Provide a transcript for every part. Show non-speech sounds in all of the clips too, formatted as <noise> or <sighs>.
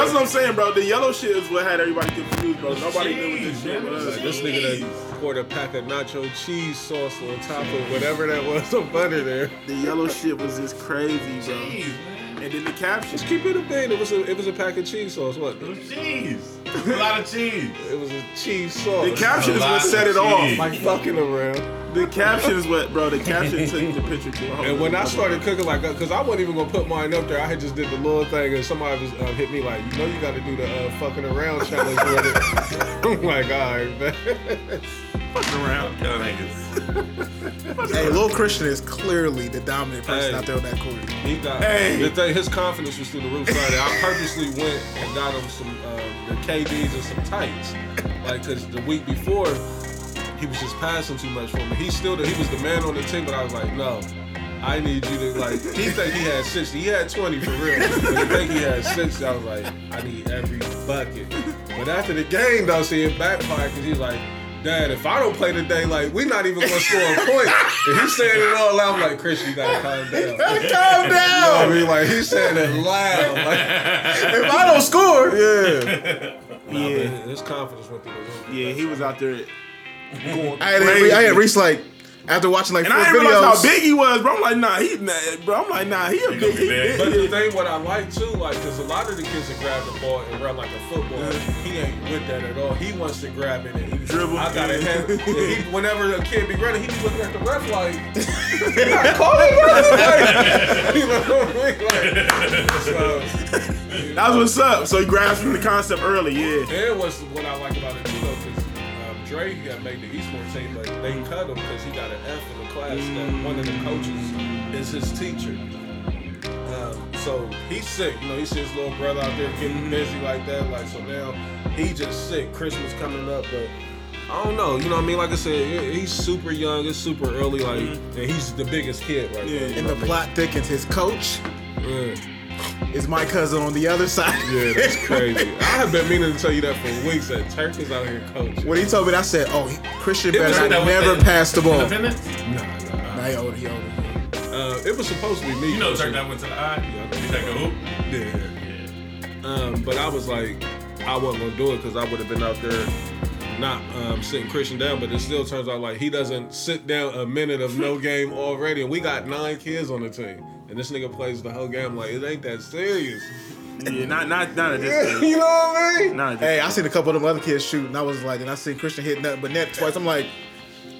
that's what I'm saying, bro. The yellow shit is what had everybody confused, bro. Nobody knew what this shit was. This nigga that poured a pack of nacho cheese sauce on top of whatever that was of butter there. The yellow shit was just crazy, bro. Jeez, man. And then the caption. Just keep it a band. It was a it was a pack of cheese sauce. What? Cheese. A lot of cheese. It was a cheese sauce. The caption is what set of it off. cheese. like fucking around. The caption is what, bro. The caption took the picture to a whole And when I nother started cooking, like, cause I wasn't even gonna put mine up there, I had just did the little thing, and somebody was uh, hit me like, you know, you got to do the uh, fucking around challenge with <laughs> it. I'm like, all right, man. <laughs> fucking around. <laughs> Hey, Lil Christian is clearly the dominant person Hey. out there on that court. He got Hey. the thing. His confidence was through the roof. I purposely went and got him some um, the KDs and some tights, like, cause the week before he was just passing too much for me. He still the, he was the man on the team, but I was like, no. I need you to like. He think he had sixty. He had twenty for real. But he think he had sixty. I was like, I need every bucket. But after the game, though, see it backfired because he's like, Dad, if I don't play today, like we're not even gonna score a point. And he's saying it all loud. I'm like, Chris, you gotta calm down. <laughs> Calm You know what I down. mean? Like he's saying it loud. Like, If I don't score, <laughs> yeah. Nah, Yeah. but his confidence went through the roof. Yeah, he was out there going I had, crazy. I had Reese like after watching like and four I didn't realize how big he was, bro. I'm like, nah, he, nah, bro. I'm like, nah, he a He big, gonna he big. big. But the thing, what I like too, like, because a lot of the kids that grab the ball and run like a football, he ain't with that at all. He wants to grab it and he Dribble. I got to Yeah. have. he, <laughs> whenever a kid be running, he be looking at the ref like, <laughs> "You gotta call it, bro." <laughs> Like, you know what I mean? Like, so, That's what's up. So he grasped from the concept early, yeah. And what's what I like about it Dre got made the Eastmore team, but they cut him because he got an F in the class. That one of the coaches is his teacher. Um, so he's sick. You know, he sees his little brother out there getting busy like that. Like so now he just sick. Christmas coming up, but. I don't know, you know what I mean? Like I said, he's super young, it's super early, like, and he's the biggest kid right Yeah. now. And the plot thickens. His coach Yeah. Is my cousin on the other side. Yeah, that's <laughs> crazy. I have been meaning to tell you that for weeks. That Turk is out here coaching. when he told me that, I said, "Oh, Christian It better not was never the pass the ball." Independence? Nah, nah. Nah, he older, he older. Uh, it was supposed to be me. You know. Turk that went to the eye. Yeah. He take a hoop. Yeah. Um, but I was like, I wasn't gonna do it because I would have been out there not um, sitting Christian down. But it still turns out like he doesn't sit down a minute of no <laughs> game already, and we got nine kids on the team, and this nigga plays the whole game. Like it ain't that serious. Yeah, not not not at this stage. <laughs> you know what I mean? Not at this Hey, I seen a couple of them other kids shoot, and I was like, and I seen Christian hit nothing but net twice. I'm like,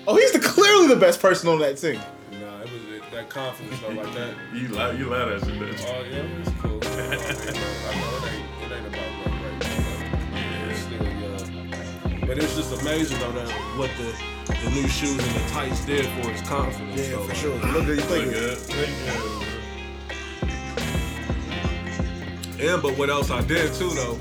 oh, he's the clearly the best person on that team. Nah, it was it, that confidence stuff like that. <laughs> You lie, you lie that shit. didn't? Oh yeah, it's cool. <laughs> I know, I know it ain't, it ain't about luck right now. though. It's still young. But it's just amazing though that what the the new shoes and the tights did for his confidence. Yeah, though. for sure. Look good, he played Look good. good. And but what else I did too though,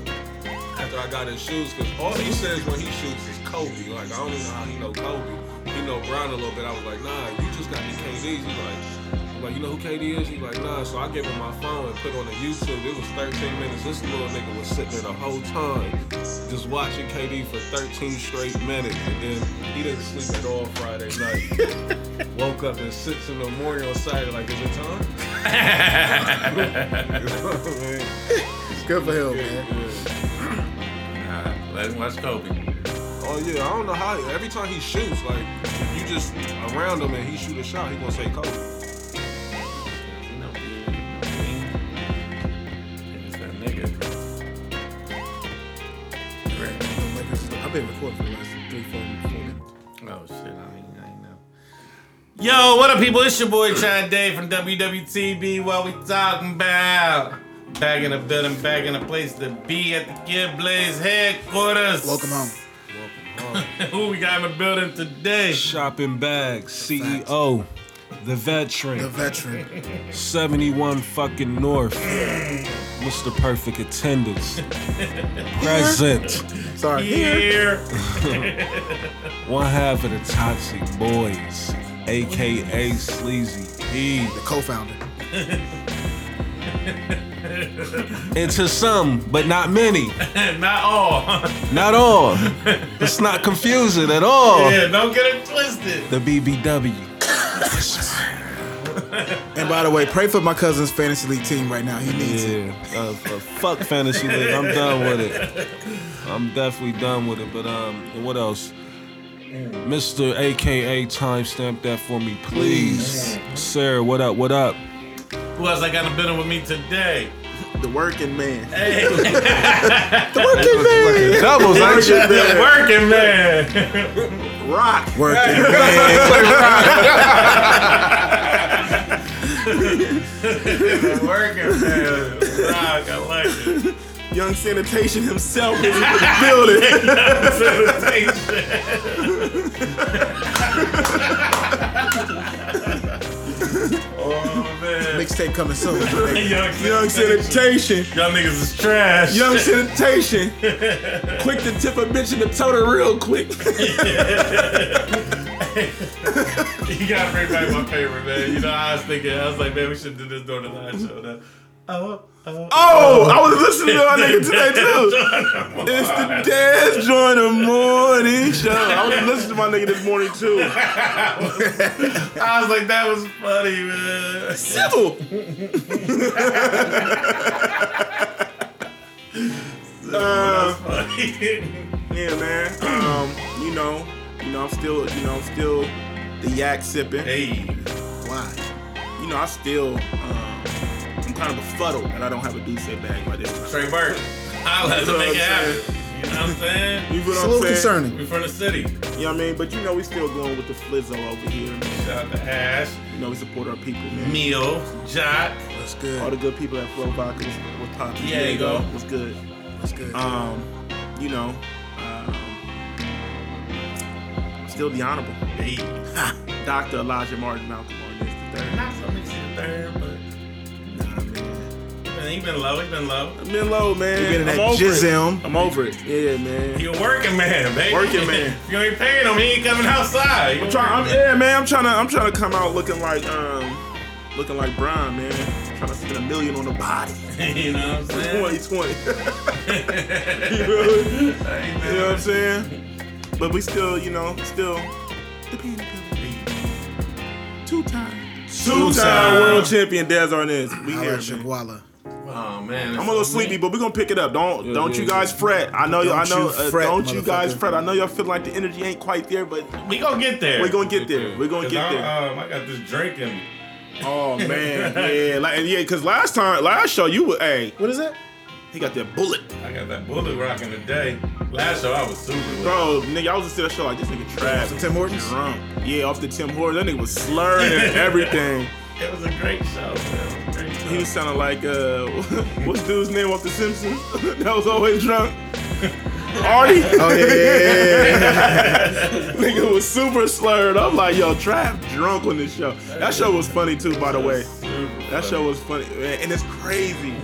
after I got his shoes, because all he says when he shoots is Kobe. Like I don't even know how he know Kobe. He know Brown a little bit. I was like, nah, you just got the KDs. He's like, like, you know who KD is? He's like, nah. So I gave him my phone and put on the YouTube. It was 13 minutes. This little nigga was sitting there the whole time, just watching KD for 13 straight minutes. And then he didn't sleep at all Friday night. <laughs> Woke up at six in the morning on Saturday. Like, is it time? <laughs> <laughs> You know what I mean? Good for him, Yeah, man. yeah. Nah, let him watch Kobe. Oh yeah, I don't know how. Every time he shoots, like you just around him and he shoot a shot, he gonna say Kobe. Yo, what up, people? It's your boy Chad Day from WWTB. What we talking about? Back in the building, back in the place to be at the Kid Blaze headquarters. Welcome home. Welcome <laughs> home. Who we got in the building today? Shopping bags, CEO, the veteran, The veteran. 71 fucking North, Mr. Perfect Attendance, <laughs> present, Sorry. Here. <laughs> one half of the Toxic Boys, aka Sleazy P. The co-founder. <laughs> And to some, but not many, <laughs> Not all. <laughs> not all. Let's not confusing at all. yeah, don't get it twisted. The BBW. And by the way, pray for my cousin's fantasy league team right now. He needs it. Yeah, uh, uh, fuck fantasy league. I'm done with it. I'm definitely done with it. But um, what else? Mr. AKA timestamp that for me, please. Sir, what up? What up? Who else I got in the building with me today? The working man. Hey, <laughs> the <laughs> working man. Doubles, ain't you? the working man. Rock. Working <laughs> man. the working man. Rock, I like it. Young sanitation himself is in the building. <laughs> Sanitation. Oh <laughs> man. Mixtape coming soon. <laughs> Young, Young sanitation. Y'all niggas is trash. Young sanitation. quick to tip a bitch in the toter real quick. You gotta bring back my favorite, man. You know, I was thinking, I was like, man, we should do this during the live show. Now. Oh, oh, Oh, I was listening to our nigga today <laughs> too. It's the Dance Joiner Morning Show. I was listening to my nigga this morning too. <laughs> I was like, that was funny, man. Civil. uh, Funny. <laughs> yeah, man. Um, you know, you know, I'm still, you know, I'm still the yak sipping. hey, Why? You know, I still, um, kind of befuddled that I don't have a Duce bag by this time. Trey Burke. I like to make it happen. You know what I'm saying? You feel It's what a I'm little saying? concerning. We from the city. You know what I mean? But you know, we still going with the flizzo over here. Man. Shout out to Ash, You know, we support our people, man. Meal, Jock. That's good. All the good people at Flow Vodka was, was popping. Yeah, you go. Was good. What's good. Um, you know, um, still the honorable Hey. <laughs> Dr. Elijah Martin Malcolm Martin is the third. Not so many the third, but Nah, man. He been low. He been low. I've been low, man. You been in I'm that over it. jism. I'm over it. Yeah, man. He a working man, baby. Working man. If <laughs> you ain't paying him, he ain't coming outside. He a Try, I'm, working yeah, man. I'm trying to. I'm trying to come out looking like um, looking like Brian, man. trying to spend a million on the body. <laughs> you know what I'm saying? 2020. <laughs> you, know, Hey, you know what I'm saying? But we still, you know, still the penny pillar. Two time. Two time Two-time. world champion Des Arnaz. We Holla here, at man. Shakwala. Oh man, I'm a little sleepy, but we're gonna pick it up. Don't Yeah, don't yeah, you guys yeah. fret. I know Don't I know you uh, fret, don't you guys fret. I know y'all feel like the energy ain't quite there, but we gonna get there. we're gonna get there. We're gonna get there. Um, I got this drink in me. Oh <laughs> man, yeah, like yeah, cause last time, last show you were, hey, What is that? he got that bullet, I got that bullet rocking today. Last show I was super lit. bro. Nigga, I was just at that show like this nigga trash. The Tim Hortons? drunk. Yeah, off the Tim Hortons. That nigga was slurring and <laughs> everything. It was a great show, man. It was a great show. He was sounding like uh, <laughs> what's dude's name off The Simpsons? <laughs> that was always drunk. <laughs> Artie. Oh yeah, yeah, yeah, nigga was super slurred. I'm like, yo, Trav drunk on this show. That show was funny too, by the way. That show was funny, and it's crazy.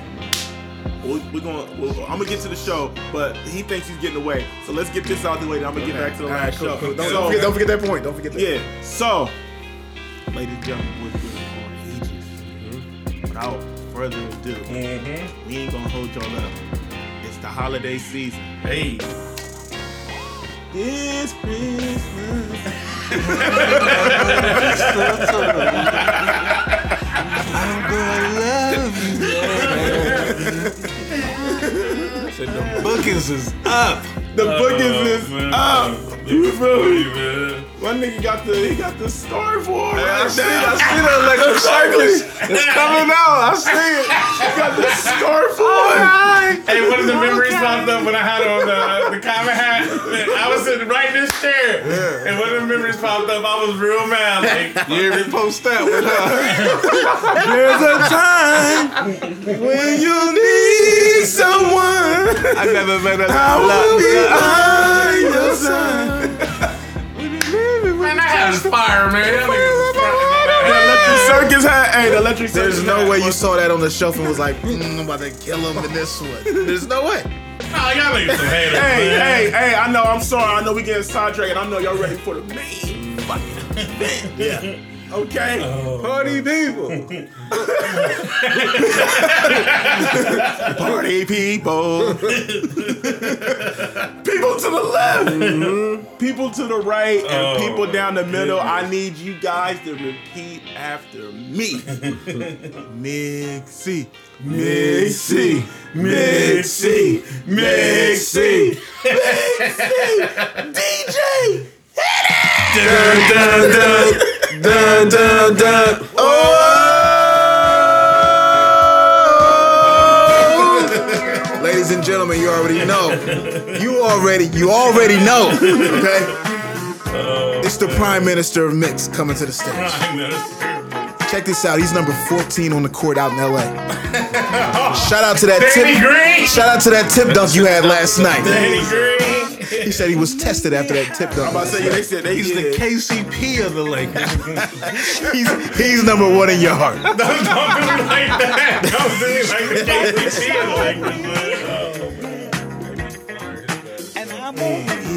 We're, we're gonna. We're, I'm gonna get to the show, but he thinks he's getting away. So let's get this out of the way. Then I'm gonna get back to the All right, last cool, show. cool. Don't, So- don't, forget, don't forget that point. Don't forget that. yeah. So, ladies and gentlemen, Without further ado, Mm-hmm. we ain't gonna hold y'all up. It's the holiday season. Hey. This Christmas. <laughs> I'm gonna love <laughs> Said the bookings is up. The bookings is up. You feel me? Man. My nigga got the he got the star for it I right see, there. I see that like exactly. It's coming out. I see it. He got the scarf on. Hey, one of the memories popped up when I had on the the common hat. I was sitting right in this chair, yeah. and one of the memories popped up. I was real mad. Like, <laughs> You ever post that with her? <laughs> There's a time when you need someone. I never met her. I will be by your <laughs> side. Man, I had fire, man. That nigga The electric circus hat. Hey, the electric circus. There's no hat way you saw that on the shelf and was like, mm, I'm about to kill him in this one. There's no way. Oh, y'all niggas some haters, Hey, man. hey, hey! I know. I'm sorry. I know we getting sidetracked. and I know y'all ready for the main fucking event. Yeah. <laughs> Okay. Oh, Party people. <laughs> Party people. people to the left, mm-hmm. people to the right, and Oh, people down the middle. goodness. I need you guys to repeat after me. Mixie, Mixie, Mixie, Mixie, Mixie, DJ. hit dun dun dun dun dun. Oh! Ladies and gentlemen, you already know. You already, you already know. Okay. It's the Prime Minister of Mix coming to the stage. Check this out. He's number 14 on the court out in LA. Shout out to that Danny tip. Green. Shout out to that tip dunk you had last night. Danny Green. He said he was tested after that tip dunk. I'm about to say, yeah, they said they He's the. KCP of the Lakers. <laughs> He's, he's number one in your heart. <laughs> Don't do me like that. Don't do like the KCP like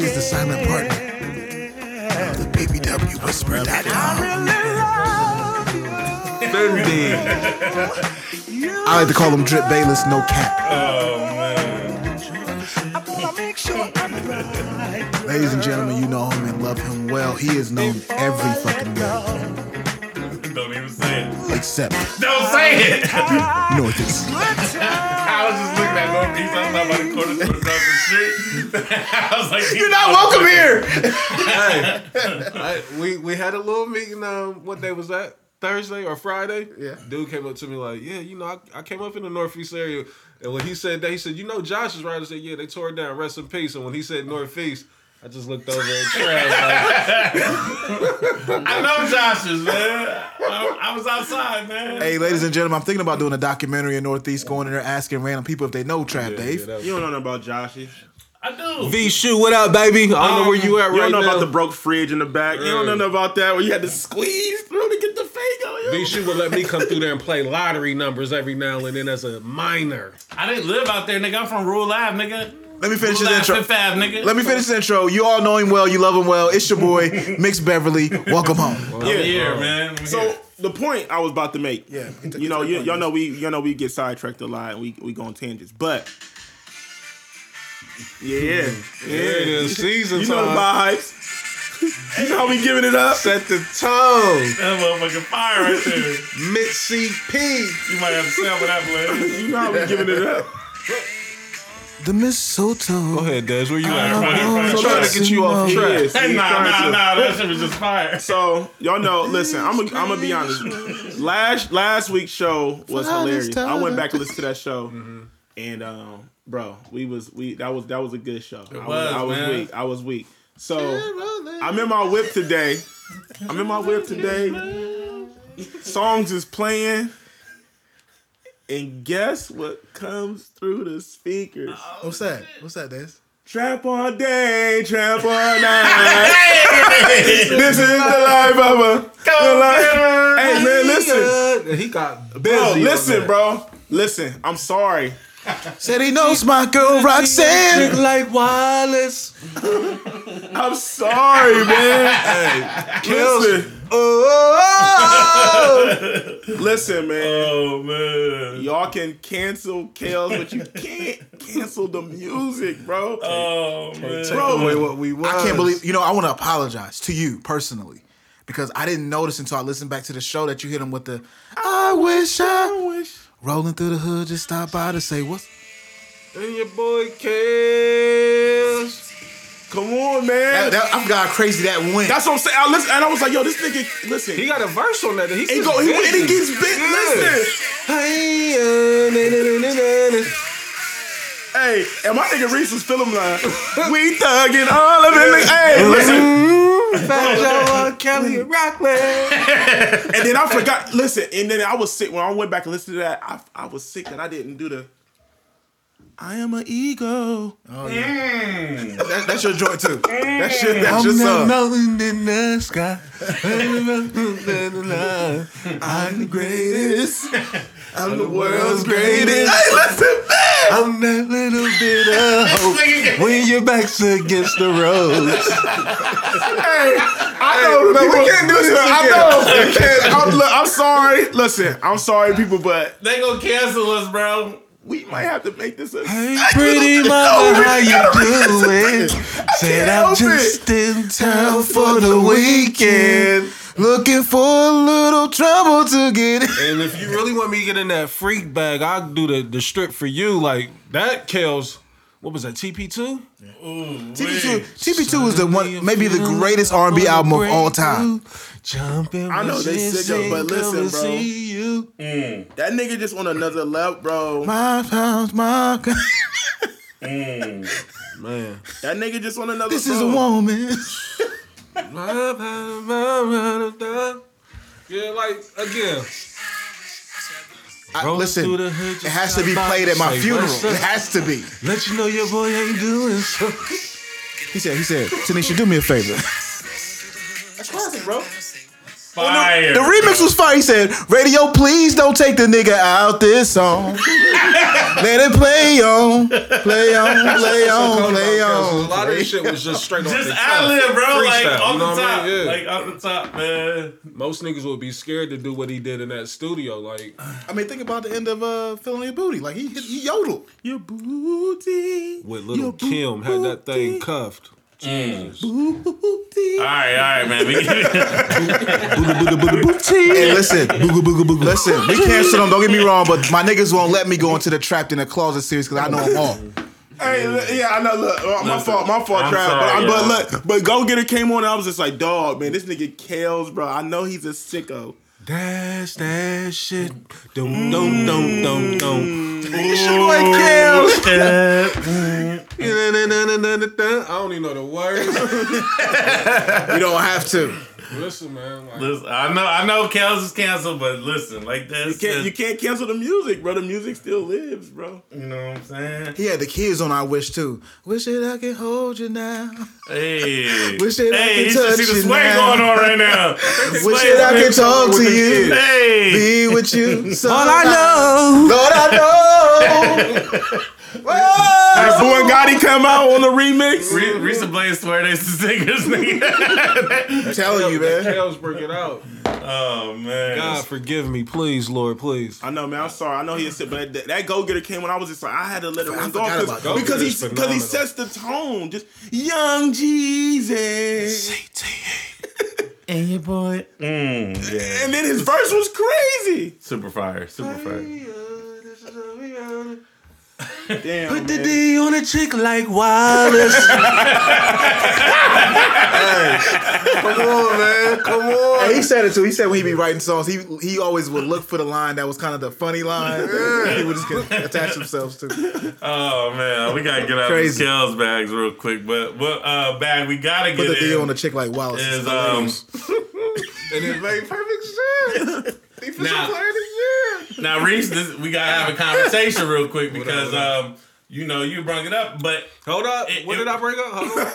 He's the silent partner of the BBW Whisper.com. Fendi. I like to call him Drip Bayless, no cap. Oh man. Ladies and gentlemen, you know him and love him well. He is known every fucking way, Don't even say it. except Don't say it. <laughs> Northeast. <laughs> I was just looking at Northeast. I was not about to corner store across the street. I was like, You're not welcome here. <laughs> hey, I, we we had a little meeting. Um, what day was that? Thursday or Friday? Yeah. Dude came up to me like, yeah, you know, I, I came up in the Northeast area, and when he said that, he said, you know, Josh is right. I said, yeah, they tore it down. Rest in peace. And when he said Northeast, I just looked over at Trav like, <laughs> I know Josh's man. I, I was outside, man. Hey, ladies and gentlemen, I'm thinking about doing a documentary in Northeast, going in there asking random people if they know Trap Dave. yeah, You don't know nothing about Joshy. I do. V shoe, what up, baby? I don't know where you at You don't know now. about the broke fridge in the back. You don't know nothing about that where you had to squeeze through to get the fake on V you. shoe would let me come through there and play lottery numbers every now and then as a minor. I didn't live out there, nigga. I'm from Rural Ave, nigga. Let me finish Rural this intro. Fifth Ave, nigga. Let me finish this intro. You all know him well. You love him well. It's your boy, <laughs> Mix Beverly. Welcome home. I'm here, man. I'm So here. the point I was about to make, Yeah, you know, you, y'all know we, y'all know we get sidetracked a lot and we we go on tangents, but yeah, yeah, it is season You know the vibes. you know how we giving it up. Set the tone. that motherfucking fire right there. Mitzi P. You might have to sample that, play. You know how we giving it up. The mistletoe. Go ahead, Des. Where you at? fire, I'm fire. trying to get you off track. is. Hey, nah, nah, to. nah. That shit was just fire. So y'all know. Listen, I'm gonna I'm be honest. Last last week's show was hilarious. I went back and listened to that show, and um, bro, we was we that was that was a good show. I was, I was man. weak. I was weak. So I'm in my whip today. I'm in my whip today. Songs is playing. And guess what comes through the speakers? Oh, What's that? What's that, Des? Trap all day, trap all <laughs> night. this is the life of a. the life- Hey man, listen, He got busy. bro, on listen, that. bro, listen. I'm sorry. Said he knows my girl Roxanne. like Wallace. I'm sorry, man. Listen, Oh, <laughs> listen, man. Oh, man. Y'all can cancel Kels, but you can't cancel the music, bro. Oh, man. Bro, Wait, what we was. I can't believe, you know, I want to apologize to you personally because I didn't notice until I listened back to the show that you hit him with the I wish I wish. Rolling through the hood, just stop by to say what's And your boy Kels. Come on, man. that, I'm how crazy that went. That's what I'm saying. I listen, and I was like, yo, this nigga, listen. He got a verse on that. He It go, he, and it gets big. Listen. Listen. Hey, uh, and my nigga Reese was feeling like, <laughs> we thugging all of it. Hey, listen. Mm-hmm. Fat <laughs> Joe, uh, Kelly, and Rockland. <laughs> And then I forgot, listen, and then I was sick. When I went back and listened to that, I, I was sick that I didn't do the, I am an ego. oh mm. That- that's your joint too. That shit, mm. that's your song. mountain in the sky. I'm the greatest. I'm the world's greatest. Hey, listen, man. I'm that little bit of hope when your back's against the ropes. <laughs> Hey, I know, no, <laughs> we can't do this listen, I know. We can't. I'm, look, I'm sorry. Listen, I'm sorry, people, but They gonna cancel us, bro. we might have to make this a. Hey, <laughs> pretty mama, how you doing? Said I'm help just in town for the weekend. Looking for a little trouble to get in. And if you really want me to get in that freak bag, I'll do the, the strip for you. Like that kills. What was that? TP two. TP2, TP2 is the one, maybe the greatest R&B album of all time. Jumping. I know they sick of- but listen, bro. See you. Mm. That nigga just on another level, bro. My pounds, my. Mm. Man. That nigga just on another. This is a woman. Yeah, like again. I- listen, hood, it has to be played at my funeral. It has to be. Let you know your boy ain't doing so. He said, he said, Tanisha, do me a favor. That's classic, bro. Fire. The remix was fire. He said, Radio, please don't take the nigga out this song. <laughs> Let it play on, play on, play on, play on." A lot of this shit was just straight off Just the ad lib, bro. Freestyle, Like you off know the what I top. mean? Yeah. Like off the top, man. Most niggas would be scared to do what he did in that studio. Like, I mean, think about the end of uh, Feeling Your Booty. Like, he, he yodeled. Your booty. with little Your Kim had that thing cuffed. Jesus. Booty. All right, all right, man. We Hey, listen, listen, we canceled them. Don't get me wrong, but my niggas won't let me go into the Trapped in the Closet series because I know them all. Hey, yeah, I know. Look, uh, my Listen, fault, my fault, I'm Trav. But, sorry, I- but look, but Go Getter came on, and I was just like, dog, man, this nigga Kels, bro. I know he's a sicko. That's that shit. Dum mm. dum dum dum dum. Boy, mm. Kels. <laughs> I don't even know the words. <laughs> You don't have to. Listen, man. Like, listen, I know, I know, Kels is canceled, but listen, like this, You can't, you can't cancel the music, bro. The music still lives, bro. you know what I'm saying? He had the kids on our wish too. Wish that I could hold you now. Hey, Wish that I hey, could you should touch see the sway now. going on right now. <laughs> Wish that I could talk to you, Hey, be with you. So all I know. Lord, I know. Did Boo and Gotti come out on the remix? Re- Risa Blaze swear they singers, nigga. I'm telling you, man. Tails break it out. oh man, God forgive me, please, Lord, please. I know, man. I'm sorry. I know he is sick, but that, that Go Getter came when I was just like, I had to let it run go because about Go because he Getter's because he sets the tone. Just young Jeezy, and your boy, mm, yeah, and then his verse was crazy. super fire, super fire. Damn, Put the man. D on a chick like Wallace. <laughs> Come on, man. Come on. Hey, he said it too. He said when he'd be writing songs, he he always would look for the line that was kind of the funny line. He would just get, attach themselves to. Oh man, we gotta get out Crazy. of the Kels bags real quick, but what uh bag we gotta Put get Put the D on a chick like Wallace. is um <laughs> and it made perfect sense. Defensive Now- player of the year. now Reese, this, we gotta have a conversation real quick because um you know you brought it up, but Hold up. It- what it- did I bring up? Hold on.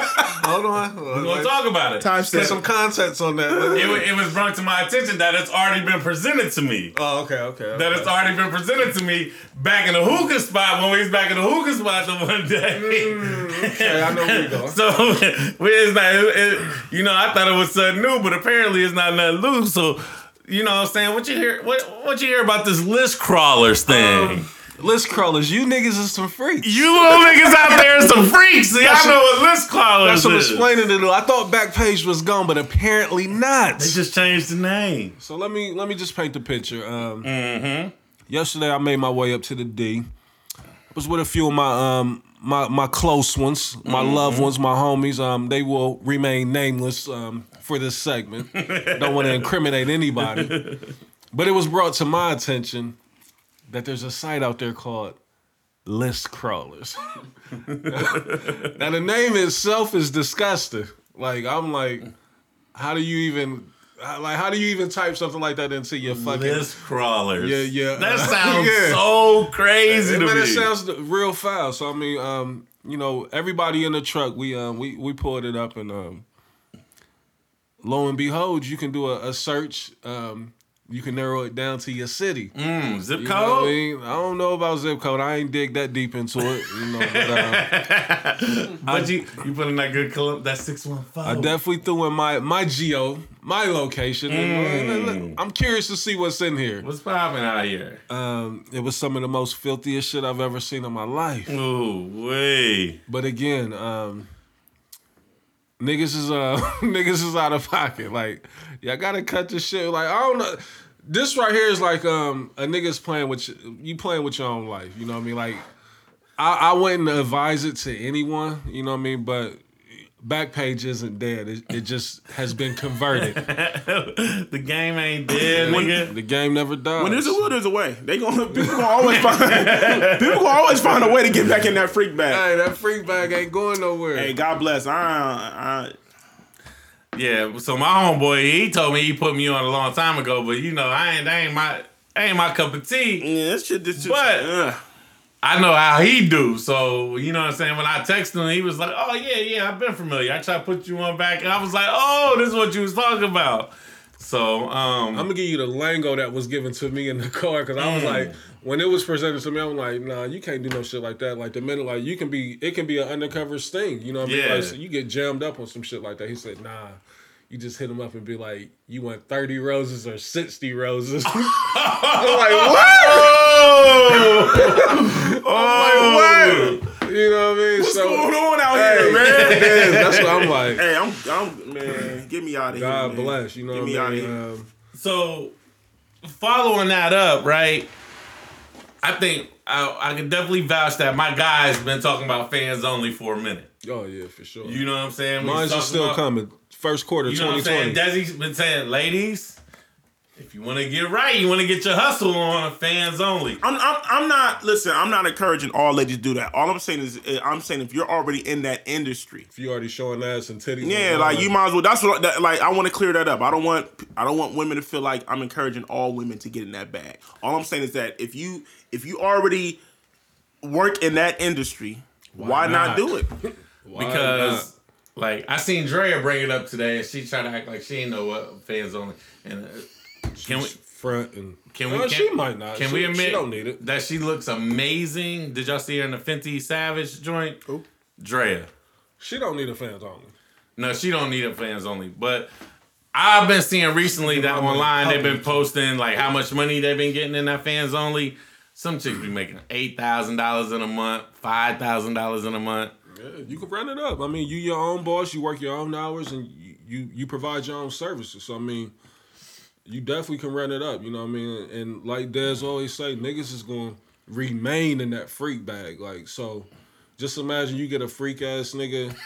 <laughs> Hold on. we're gonna talk about it. Time Get some context on that. It, it was brought to my attention that it's already been presented to me. oh, okay, okay. okay. That it's already been presented to me back in the hookah spot when we was back in the hookah spot the one day. okay, I know where you going. <laughs> So <laughs> we- it's not, it, it- you know, I thought it was something new, but apparently it's not nothing new. So, you know, what I'm saying, what you hear, what what you hear about this list crawlers thing? List crawlers, you niggas is some freaks. you little niggas out there are some <laughs> freaks. See, I know what list crawlers some is. explaining to do. I thought Backpage was gone, but apparently not. They just changed the name. So let me let me just paint the picture. Um, Mm-hmm. Yesterday, I made my way up to the D. Was with a few of my um my my close ones, my Mm-hmm. loved ones, my homies. Um, they will remain nameless um for this segment. Don't want to incriminate anybody, but it was brought to my attention that there's a site out there called List Crawlers. <laughs> now the name itself is disgusting. Like I'm like, how do you even? Like, how do you even type something like that into your fucking List crawlers. Yeah, yeah. That <laughs> sounds Yeah. so crazy to Man, me. it sounds real foul. So I mean, um, you know, everybody in the truck, we um, we we pulled it up, and um, lo and behold, you can do a, a search. Um, you can narrow it down to your city. Mm, zip You what I code. mean? I don't know about zip code. I ain't dig that deep into it. You know, but, um, <laughs> But you you put in that good club that six one five. I definitely threw in my my geo, my location. And I'm curious to see what's in here. What's popping out here? Um, it was some of the most filthiest shit I've ever seen in my life. Ooh, way. But again, um, niggas is uh <laughs> niggas is out of pocket. Like, y'all gotta cut this shit. Like, I don't know. This right here is like um a nigga's playing with you, you playing with your own life. You know what I mean? Like, I, I wouldn't advise it to anyone. You know what I mean? But Backpage isn't dead. It, it just has been converted. <laughs> the game ain't dead, nigga. the game never dies. When there's a will, there's a way. They gonna people gonna always find <laughs> people gonna always find a way to get back in that freak bag. hey, that freak bag ain't going nowhere. Hey, God bless. I, I Yeah, so my homeboy, he told me he put me on a long time ago, but you know, I ain't that ain't my that ain't my cup of tea. yeah, that shit just. But- uh, I know how he do. So, you know what I'm saying? When I texted him, he was like, Oh yeah, yeah, I've been familiar. I tried to put you on back and I was like, Oh, this is what you was talking about. So, um I'm gonna give you the lingo that was given to me in the car because I was Mm. like, when it was presented to me, I'm like, nah, you can't do no shit like that. Like the minute, like you can be, it can be an undercover sting. You know what I mean? Yeah. Like, so you get jammed up on some shit like that. He said, nah. You just hit him up and be like, "You want thirty roses or sixty roses?" <laughs> I'm like, "What?" <laughs> Oh, "What?" You know what I mean? what's so, going on out hey, here, man? <laughs> it is. That's what I'm like. Hey, I'm, I'm, man. Get me out of here. God bless. You know Get what me I out of here. Um, So, following that up, right? I think I, I can definitely vouch that my guy's been talking about fans only for a minute. oh yeah, for sure. You know what I'm saying? Mine's he's are still about- coming. First quarter, You know what I'm saying? 2020. Desi's been saying, ladies, if you want to get right, you want to get your hustle on, fans only. I'm, I'm, I'm not. Listen, I'm not encouraging all ladies to do that. All I'm saying is, eh, I'm saying if you're already in that industry, If you already showing ass and titties, yeah, online, like you might as well. That's what. That, like I want to clear that up. I don't want. I don't want women to feel like I'm encouraging all women to get in that bag. All I'm saying is that if you if you already work in that industry, why, not? not? do it? <laughs> Why because like I seen Drea bring it up today, and she tried to act like she ain't know what fans only. And uh, can we not? front and can we Uh, can, she might not. Can She- we she admit don't need it. that she looks amazing? Did y'all see her in the Fenty Savage joint? Who? Drea. she don't need a fans only. No, she don't need a fans only. But I've been seeing recently that online they've been posting like how much money they've been getting in that fans only. Some chicks be making eight thousand dollars in a month, five thousand dollars in a month. Yeah, you can run it up. I mean, you your own boss. You work your own hours, and you you, you provide your own services. So I mean, you definitely can run it up. You know what I mean? And like Des always say, niggas is going to remain in that freak bag. Like so. Just imagine you get a freak ass nigga. Like,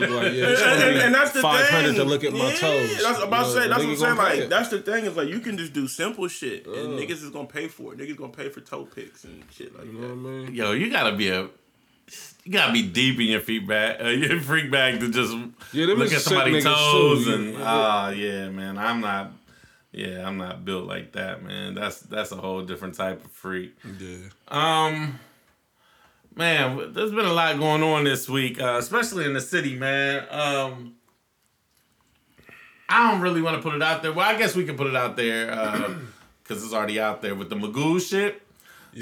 yeah, it's and, and that's the 500 thing. to look at my Yeah, toes. That's what I'm about to You say. That's what I'm saying. Like it. that's the thing is like you can just do simple shit, and Uh. niggas is gonna pay for it. Niggas gonna pay for toe picks and shit like You know that. what I mean? Yo, you gotta be a you gotta be deep in your feedback, uh, your freak bag to just Yeah, look at somebody's toes too. and ah yeah, man, I'm not. Yeah, I'm not built like that, man. That's that's a whole different type of freak. Yeah. Um, man, there's been a lot going on this week, uh, especially in the city, man. Um, I don't really want to put it out there. Well, I guess we can put it out there because it's already out there with the Magoo shit.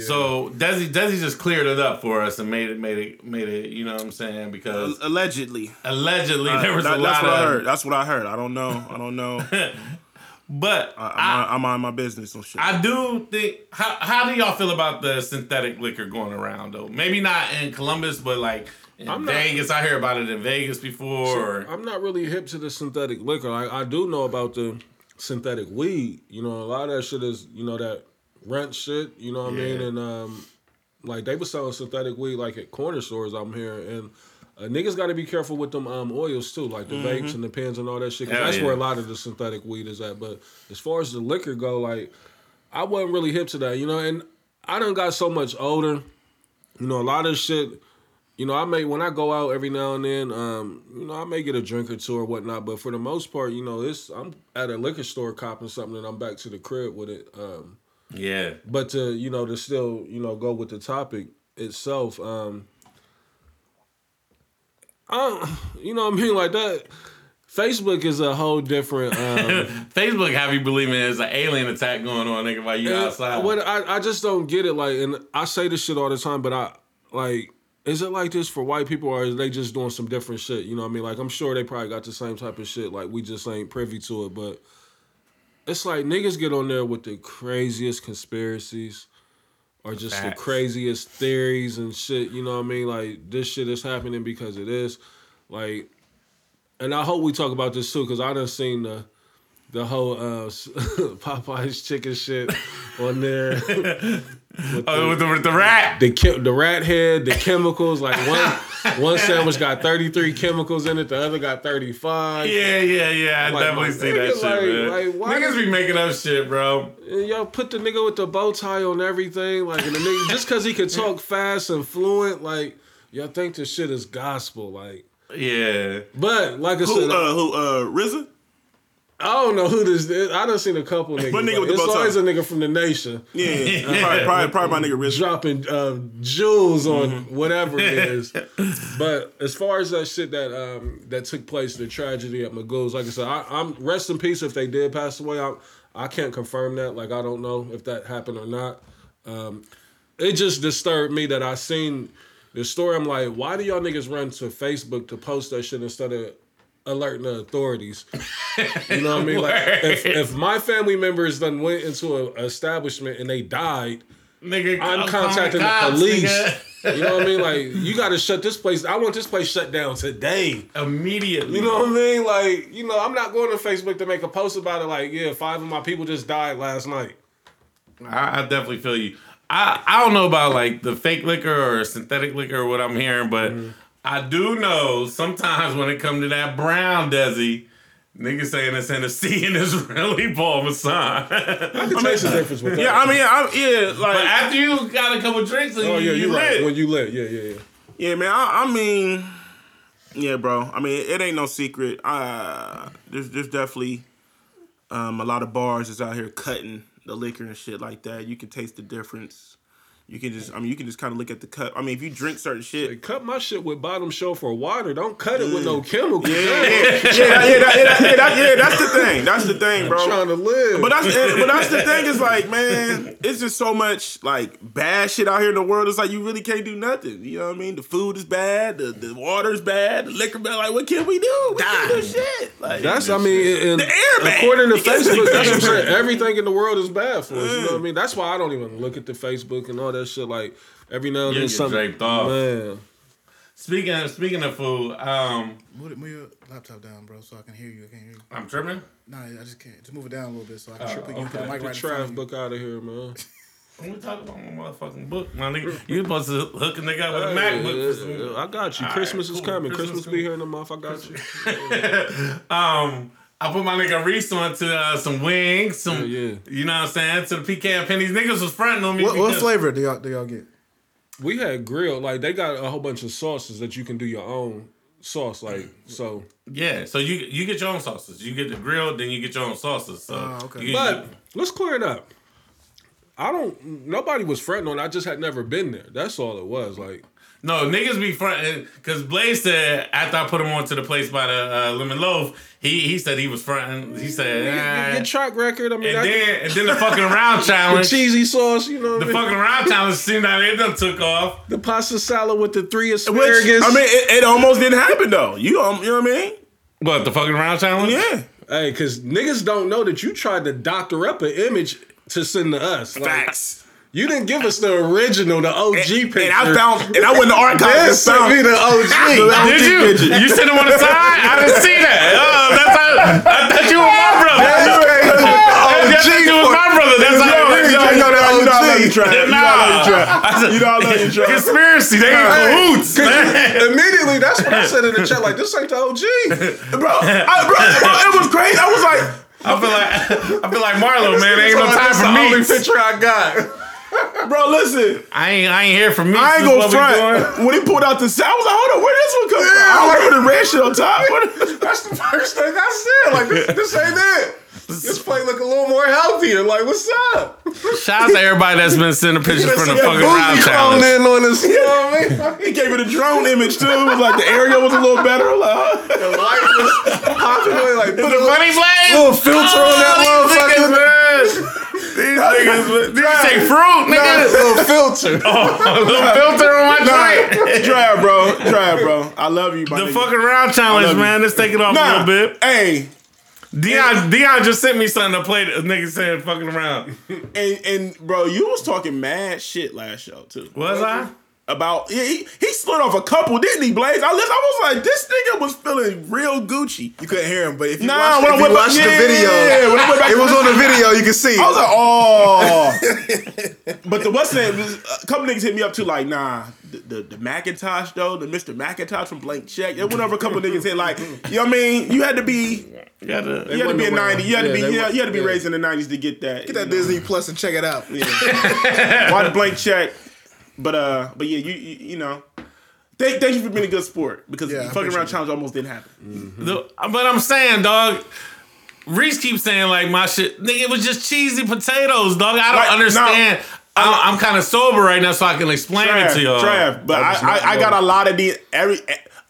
So Desi Desi just cleared it up for us and made it made it made it. You know what I'm saying? Because Allegedly, allegedly there was That- a that's lot what I of. heard. That's what I heard. I don't know. I don't know. <laughs> But I, I, I'm, I'm on my business on shit. I do think. How how do y'all feel about the synthetic liquor going around though? Maybe not in Columbus, but like in I'm not- Vegas. I hear about it in Vegas before. or- I'm not really hip to the synthetic liquor. I, I do know about the synthetic weed. You know, a lot of that shit is, you know, that rent shit, you know what I mean? And um like they were selling synthetic weed like at corner stores I'm here and uh, niggas got to be careful with them um, oils too, like the vapes and the pens and all that shit. 'cause Hell that's yeah. where a lot of the synthetic weed is at. But as far as the liquor go, like I wasn't really hip to that, you know. And I done got so much older. You know, a lot of shit. You know, I may when I go out every now and then, um, you know, I may get a drink or two or whatnot. But for the most part, you know, it's I'm at a liquor store copping something and I'm back to the crib with it. Um, yeah, but to you know to still you know go with the topic itself, um, I don't, <sighs> you know what I mean like that. Facebook is a whole different. Um, <laughs> Facebook have you believing there's an alien attack going on, nigga, while you outside. What I, I just don't get it. Like, and I say this shit all the time, but I like is it like this for white people or is they just doing some different shit? You know what I mean? Like I'm sure they probably got the same type of shit. Like we just ain't privy to it, but it's like niggas get on there with the craziest conspiracies or just the craziest theories and shit. You know what I mean? Like this shit is happening because it is. Like, and I hope we talk about this too because I done seen the the whole uh, <laughs> Popeye's chicken shit on there. <laughs> with Oh, with the, with the rat. the che- the rat head, the chemicals. Like one <laughs> one sandwich got thirty three chemicals in it, the other got thirty five. Yeah, yeah, yeah. I Like, definitely my see that shit, like- man. like, Niggas be making up shit, bro. And y'all put the nigga with the bow tie on everything, like and the nigga just because he could talk fast and fluent, like y'all think this shit is gospel, like. Yeah. But like I Who? said, Uh, who? Uh, RZA? I don't know who this is. I done seen a couple niggas. What nigga but with the it's always a nigga from the nation Yeah, <laughs> probably, probably, probably my nigga RZA. dropping uh, jewels on Mm-hmm. whatever it <laughs> is. but as far as that shit that um, that took place, the tragedy at Magoo's, like I said, I, I'm rest in peace if they did pass away. I I can't confirm that. Like I don't know if that happened or not. Um, it just disturbed me that I seen the story. I'm like, why do y'all niggas run to Facebook to post that shit instead of alerting the authorities? <laughs> You know what I mean? Like if, if my family members then went into an establishment and they died, Nigga, I'm contacting the cops, police. nigga. You know what I mean? Like you got to shut this place. I want this place shut down today. Immediately. You know what I mean? Like you know, I'm not going to Facebook to make a post about it. Like yeah, five of my people just died last night. I, I definitely feel you. I, I don't know about like the fake liquor or synthetic liquor or what I'm hearing, but Mm-hmm. I do know sometimes when it come to that brown Desi, niggas saying it's Hennessy and it's <laughs> really Paul Masson. I can <laughs> taste the difference with that. Yeah, I mean, I, yeah, but like, after you got a couple drinks, and oh you, yeah, you you're right. lit. When you lit, yeah, yeah, yeah. yeah, man. I, I mean, yeah, bro. I mean, it ain't no secret. Uh, there's, there's definitely um, a lot of bars that's out here cutting the liquor and shit like that. You can taste the difference. You can just, I mean, you can just kind of look at the cut. I mean, if you drink certain They shit, cut my shit with bottom shelf or water. Don't cut it with no mm. chemicals. yeah, yeah, yeah, yeah, that- yeah, that- yeah, that- yeah, that's the thing. That's the thing, bro. I'm trying to live. But that's but that's the thing is like, man, it's just so much like bad shit out here in the world. It's like you really can't do nothing. You know what I mean? The food is bad, the, the water's bad, the liquor bad. Like, what can we do? We can't do shit. Like, That's I mean, and The air bag. according to You Facebook, that's what I'm saying. Everything in the world is bad for us. You know what I mm. mean? That's why I don't even look at the Facebook and all that shit. Like every now and then, something. draped off. Man, Speaking of, speaking of food, um, Move, it- move your laptop down, bro, so I can hear you. I can't hear you. I'm tripping. Nah, I just can't. Just move it down a little bit so I can Oh, put, you put the mic right trash of book out of here, man. <laughs> We talking about my motherfucking book, my nigga. <laughs> You supposed to hook a nigga up with a MacBook. For some, I got you. All Christmas right, is coming. Christmas Christmas, cool. be here in a month. I got you. <laughs> um, I put my nigga Reese on to uh, some wings, some, Yeah, yeah. you know what I'm saying, to the pecan pennies. Niggas was fronting on me. What, what flavor do y'all do y'all get? We had grilled. Like they got a whole bunch of sauces that you can do your own sauce. Like so. Yeah, so you you get your own sauces. You get the grilled, then you get your own sauces. So, Oh, okay. you- But let's clear it up. I don't. Nobody was fretting on. I just had never been there. That's all it was. Like no, niggas be fronting because Blaze said after I put him on to the place by the uh, lemon loaf, he he said he was fronting. He said, your, "Ah." your track record. I mean, and I, then and then the fucking round <laughs> the challenge. cheesy sauce. You know, what The I mean? fucking round challenge seemed like it done took off. the pasta salad with the three Which, asparagus. I mean, it, it almost didn't happen though. You, um, you know what I mean? What the fucking round challenge? Yeah. hey, because niggas don't know that you tried to doctor up an image to send to us. Like, Facts. You didn't give us the original, the OG picture. And I found, and I went to the archives Then and sent found me the OG. the OG Did you? picture. You sent him on the side? I didn't see that. Oh, that's how, I thought you were my brother. I thought you was my brother. That's how it You know, is. Oh, you know, you know, I love you, Trav. You know, I love you, Nah. Trav. You know, I love you, Trav. Conspiracy. They in cahoots, man. Immediately, that's what I said in the chat. Like, this ain't the OG. bro, I, bro, bro, it was <laughs> crazy. I was like, I feel like I feel like Marlo, man. Ain't no time That's for the only me. picture I got. Bro, listen, I ain't I ain't here for me. I ain't gonna front. When he pulled out the sound, I was like, hold on, where this one come from? I don't remember the red shit on top. <laughs> That's the first thing I said. Like, this, this ain't it. This plate look a little more healthier. Like, what's up? Shout out to everybody that's been sending pictures from the Yeah, fucking round challenge. in on us. You know what I mean? <laughs> He gave it a drone image too. It was like the area was a little better. Like, huh? The light was popping in. Like, put a Funny Blaze. little filter on that oh, motherfucker. These niggas, these say fruit, nigga. little filter. <laughs> Oh, a little filter on my joint. Trav, bro. Try it, bro. I love you, my The nigga. fucking round challenge, you. man. Let's take it off a little bit. hey, Dion, Dion just sent me something to play. A nigga saying fucking around. <laughs> and and bro, you was talking mad shit last show too. Was I? About yeah, he he slid off a couple, didn't he, Blaze? I, listen, I was like, this nigga was feeling real Gucci. You couldn't hear him, but if you Nah, watched, when if you went back- watched yeah, the video, yeah, when I went back it was on the video. You can see. I was like, oh. <laughs> but the what's name? A couple niggas hit me up too, like, nah, the, the, the Macintosh though, the Mr. Macintosh from Blank Check. There went over a couple niggas hit like, you know what I mean? You had to be, You gotta. you had to be a ninety, you had to be, they you had, you had to be yeah. raised in the nineties to get that. Get that Disney Plus and check it out. Watch <laughs> Blank Check. But uh, but yeah, you you, you know. Thank, thank you for being a good sport because Yeah, I fucking around challenge almost didn't happen. The- but I'm saying, dog. Reese keeps saying like my shit. Nigga, it was just cheesy potatoes, dog. I don't Like, understand. I'm, I'm kind of sober right now, so I can explain it to y'all. Trav, but I, I, I got a lot of the every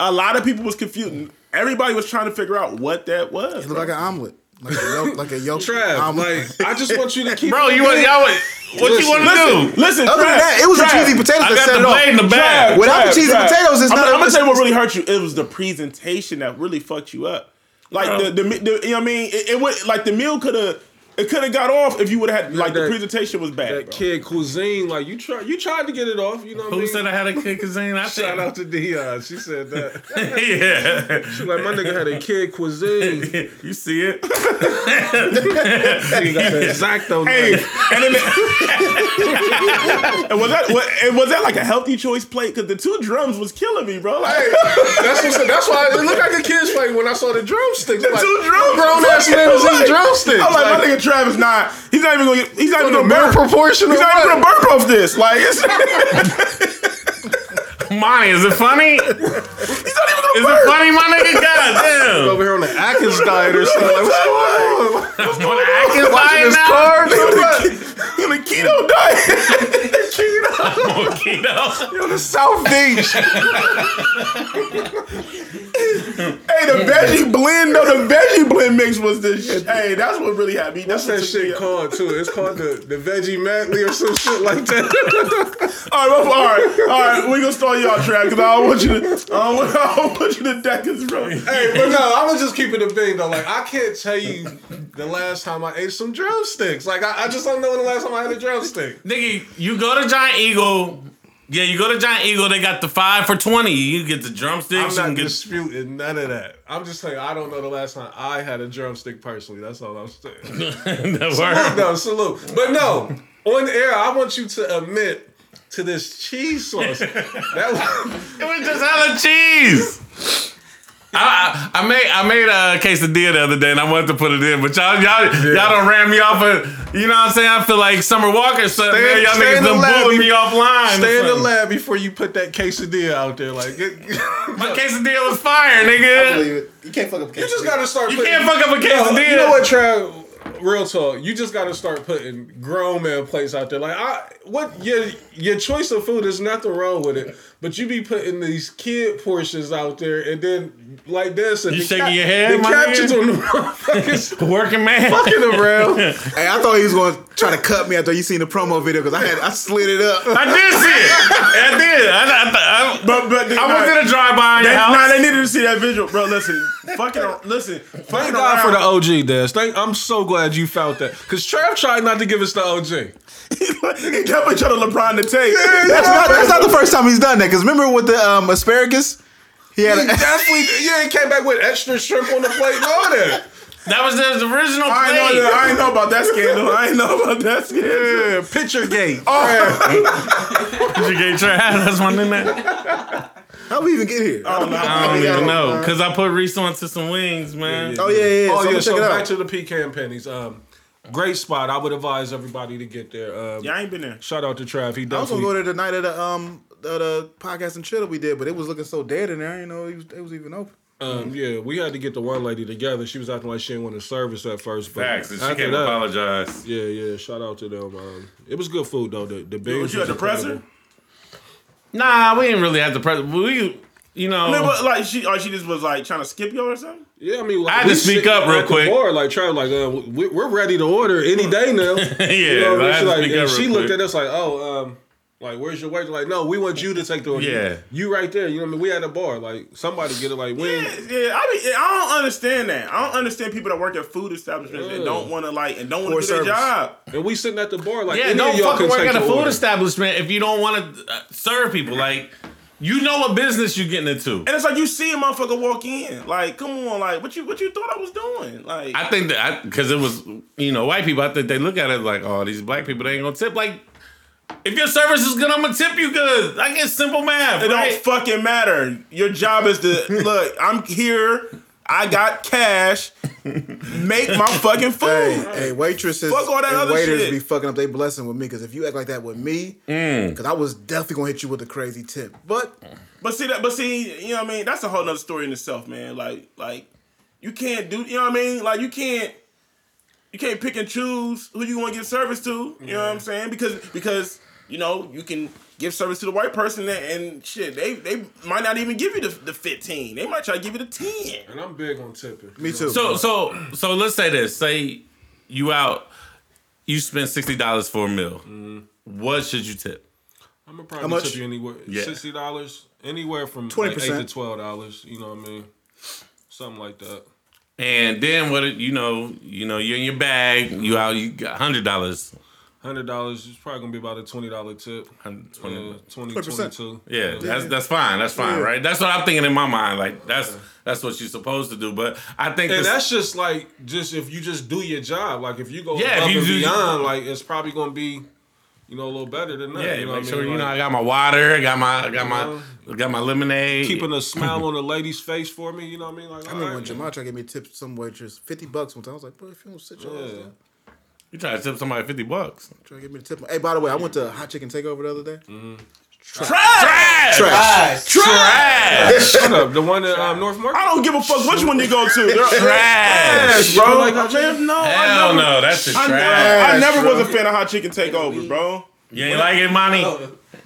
a lot of people was confused. Everybody was trying to figure out what that was. It looked like an omelet, like a yolk, like a yolk Trav, omelet. like I just want you to keep. <laughs> Bro, it you want y'all? What what you want to Listen, do? listen. Other than that, it was the Trav, cheesy potatoes I that got set the it blade in the bag. Without the cheesy potatoes, it's I'm, not I'm a- gonna tell you what really hurt you. It was the presentation that really fucked you up. Like the, the, the you know what I mean? It, it would like the meal could have it could have got off if you would have had like the presentation was bad. That bro. kid cuisine, like you try, you tried to get it off. You know what I Who mean? said I had a kid cuisine? I Shout said, out to Dion. She said that. <laughs> yeah. She like my nigga had a kid cuisine. <laughs> you see it? Nigga got the <laughs> exacto. Hey, and then and was that what, and was that like a healthy choice plate? Because the two drums was killing me, bro. Like, That's what, that's why it looked like a kid's plate when I saw the drumsticks. the like, two drums, grown ass man was eating drumsticks. I'm like, Like, my nigga Travis not. He's not even gonna. Get, he's not even gonna mere burp. proportion He's not even gonna burp off this. Like, it's, <laughs> <laughs> Monty, is it funny? Is <laughs> he's not even gonna it funny, my nigga? <laughs> God over here on the Atkins diet or something. Like, what's going on? damn. <laughs> On Atkins Watching diet this now? card? What? He on a keto diet. On keto. On the South Beach. hey, the veggie blend, though, the veggie blend mix was the shit. Hey, that's what really had me. That's What's that took me shit up. called too? It's called the, the veggie medley or some shit like that. All right, well, all right, all right. We gonna start y'all track because I don't want you to. I don't want, <laughs> I don't want you to deck us, bro. hey, but <laughs> no, I'm gonna just keep it a thing though. Like I can't tell you the last time I ate some drumsticks. Like I, I just don't know when the last time I had a drumstick. Nigga, you go to Giant Eagle. Yeah, you go to Giant Eagle. They got the five for twenty. You get the drumsticks. I'm not get disputing none of that. I'm just saying I don't know the last time I had a drumstick personally. That's all I'm saying. <laughs> the Salute, word. no, salute. But no, on air, I want you to admit to this cheese sauce. That was, <laughs> It was just hella cheese. I, I I made I made a quesadilla the other day and I wanted to put it in, but y'all y'all y'all don't ran me off. Of, you know what I'm saying? I feel like Summer Walker. So Stay- man, y'all niggas the done lab. me offline. stay in the lab before you put that quesadilla out there. Like, it, <laughs> My <laughs> quesadilla was fire, nigga. Believe it. You can't fuck up. A quesadilla. You just gotta start. You putting- can't fuck up a Yo, quesadilla. You know what, Trav? Real talk. You just gotta start putting grown man plates out there. Like, I what your your choice of food is nothing wrong with it, but you be putting these kid portions out there, and then like this, and You the shaking your head, the my captions nigga? on the motherfuckers <laughs> Working man. fucking around. <laughs> Hey, I thought he was going to try to cut me after you seen the promo video because I had I slid it up. I did see it. I did. I, I, I, But but I went to the drive by They, your nah, they needed to see that visual, bro. Listen, fucking, listen, fucking Thank God for the. OG, Des. Thank, I'm so glad you found that. Because Trav tried not to give us the OG. He definitely tried to LeBron the tape. That's not, that's not the first time he's done that. Because remember with the um, asparagus, he had He a, <laughs> definitely, yeah, he came back with extra shrimp on the plate and all that. That was his original I ain't, plate. know, I ain't know about that scandal. I ain't know about that scandal. Yeah, picture gate. Did you get your hat? That's my new name. how we even get here? Oh, no. I don't even know because I put Reese onto some wings, man. Oh yeah, yeah. yeah. Oh so yeah, check so it back out. to the Pecan Penny's. Um, great spot. I would advise everybody to get there. Um, Yeah, I ain't been there. Shout out to Trav. He I was gonna go there the night of the um the, the podcast and chill that we did, but it was looking so dead in there. I didn't know it was, it was even open. Um, yeah, we had to get the one lady together. She was acting like she didn't want to service at first, but Facts. And she can't that- apologize. Yeah, yeah. Shout out to them. Um, it was good food though. The the beans Was you at was the presser? Nah, we didn't really have the press. We, you know, I mean, but like she, or she just was like trying to skip you or something. Yeah, I mean, like, I had to speak up real quick. Bar, like Trav, like uh, we, we're ready to order any <laughs> day now. yeah, You know I I mean? had She to like, and she looked quick. at us like, oh, um, Like, where's your waiter? Like, no, we want you to take the order. Yeah. You right there. You know what I mean? We at a bar. Like, somebody get it. Like, we Yeah, yeah, I mean, I don't understand that. I don't understand people that work at food establishments and don't want to like and don't want to do their job. And we sitting at the bar. Like, Yeah, any don't of y'all fucking can work at a the food order. establishment if you don't want to uh, serve people. Like, you know what business you're getting into. And it's like you see a motherfucker walk in, like, come on, like, what you what you thought I was doing? Like, I think that because it was you know white people. I think they look at it like, oh, these black people they ain't gonna tip. Like, if your service is good, I'm gonna tip you good. Like it's simple math, it right? don't fucking matter. Your job is to <laughs> look. I'm here. I got cash. Make my fucking food. Hey, hey, waitresses Fuck all that and other waiters shit. be fucking up their blessing with me because if you act like that with me, Mm. because I was definitely gonna hit you with a crazy tip. But But see that. But see, you know what I mean. That's a whole nother story in itself, man. Like, like you can't do. You know what I mean? Like you can't. You can't pick and choose who you want to give service to. You know what I'm saying? Because because you know you can give service to the white person and, and shit. They they might not even give you the, the 15. They might try to give you the 10. And I'm big on tipping. me too. So so so let's say this. Say you out, you spend sixty dollars for a meal. Mm-hmm. What should you tip? I'm gonna probably How much? tip you anywhere Yeah. sixty dollars, anywhere from 20%. like eight to twelve dollars. You know what I mean? Something like that. And then what? You know, you know, you're in your bag. You out. You got hundred dollars. Hundred dollars is probably gonna be about a twenty dollar tip. Uh, yeah, 20, 20%. 22. Yeah, that's that's fine. That's fine, Yeah. right? That's what I'm thinking in my mind. Like that's that's what you're supposed to do. But I think And this, that's just like just if you just do your job. Like if you go Yeah, if above you and do- beyond, like it's probably gonna be, you know, a little better than that. yeah, you know make what sure I mean? you know I got my water. I got my I got my know? Got my lemonade. keeping a smile <laughs> on the lady's face for me. You know what I mean? Like I remember when alright, Jamal tried to get me tips some waitress fifty bucks one time. I was like, bro, if you don't sit your ass down, you try to tip somebody fifty bucks. try to get me the tip. Hey, by the way, I went to Hot Chicken Takeover the other day. Mm-hmm. Trash, Trash. trash, Shut up. The one in um, North Market. I don't give a fuck which one you go to. They're trash. bro. like hot Man, no, I Hell never, no, that's the I never, trash. I never bro. was a fan of hot chicken takeover, bro. You ain't like it, money?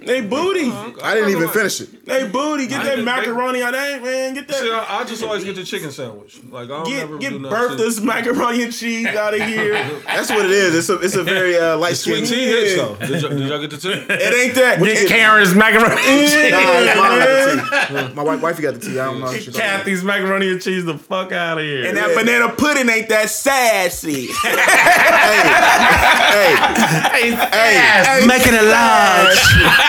They booty. I didn't even finish it. They booty. Get that they- macaroni out there, man. Get See, that. I, I just always get the chicken sandwich. Like I don't never Get do get nothing. Bertha's macaroni and cheese out of here. <laughs> That's what it is. It's a it's a very uh, light Sweet tea hits though. Did, y'all- did y'all get the tea? It ain't that. Get Karen's macaroni and cheese. Nah, it's mine got the tea. My wife, wifey got the tea. I don't know. If she Kathy's macaroni and cheese the fuck out of here. And that banana pudding ain't that sassy. <laughs> Hey. Hey, hey, making it large. <laughs>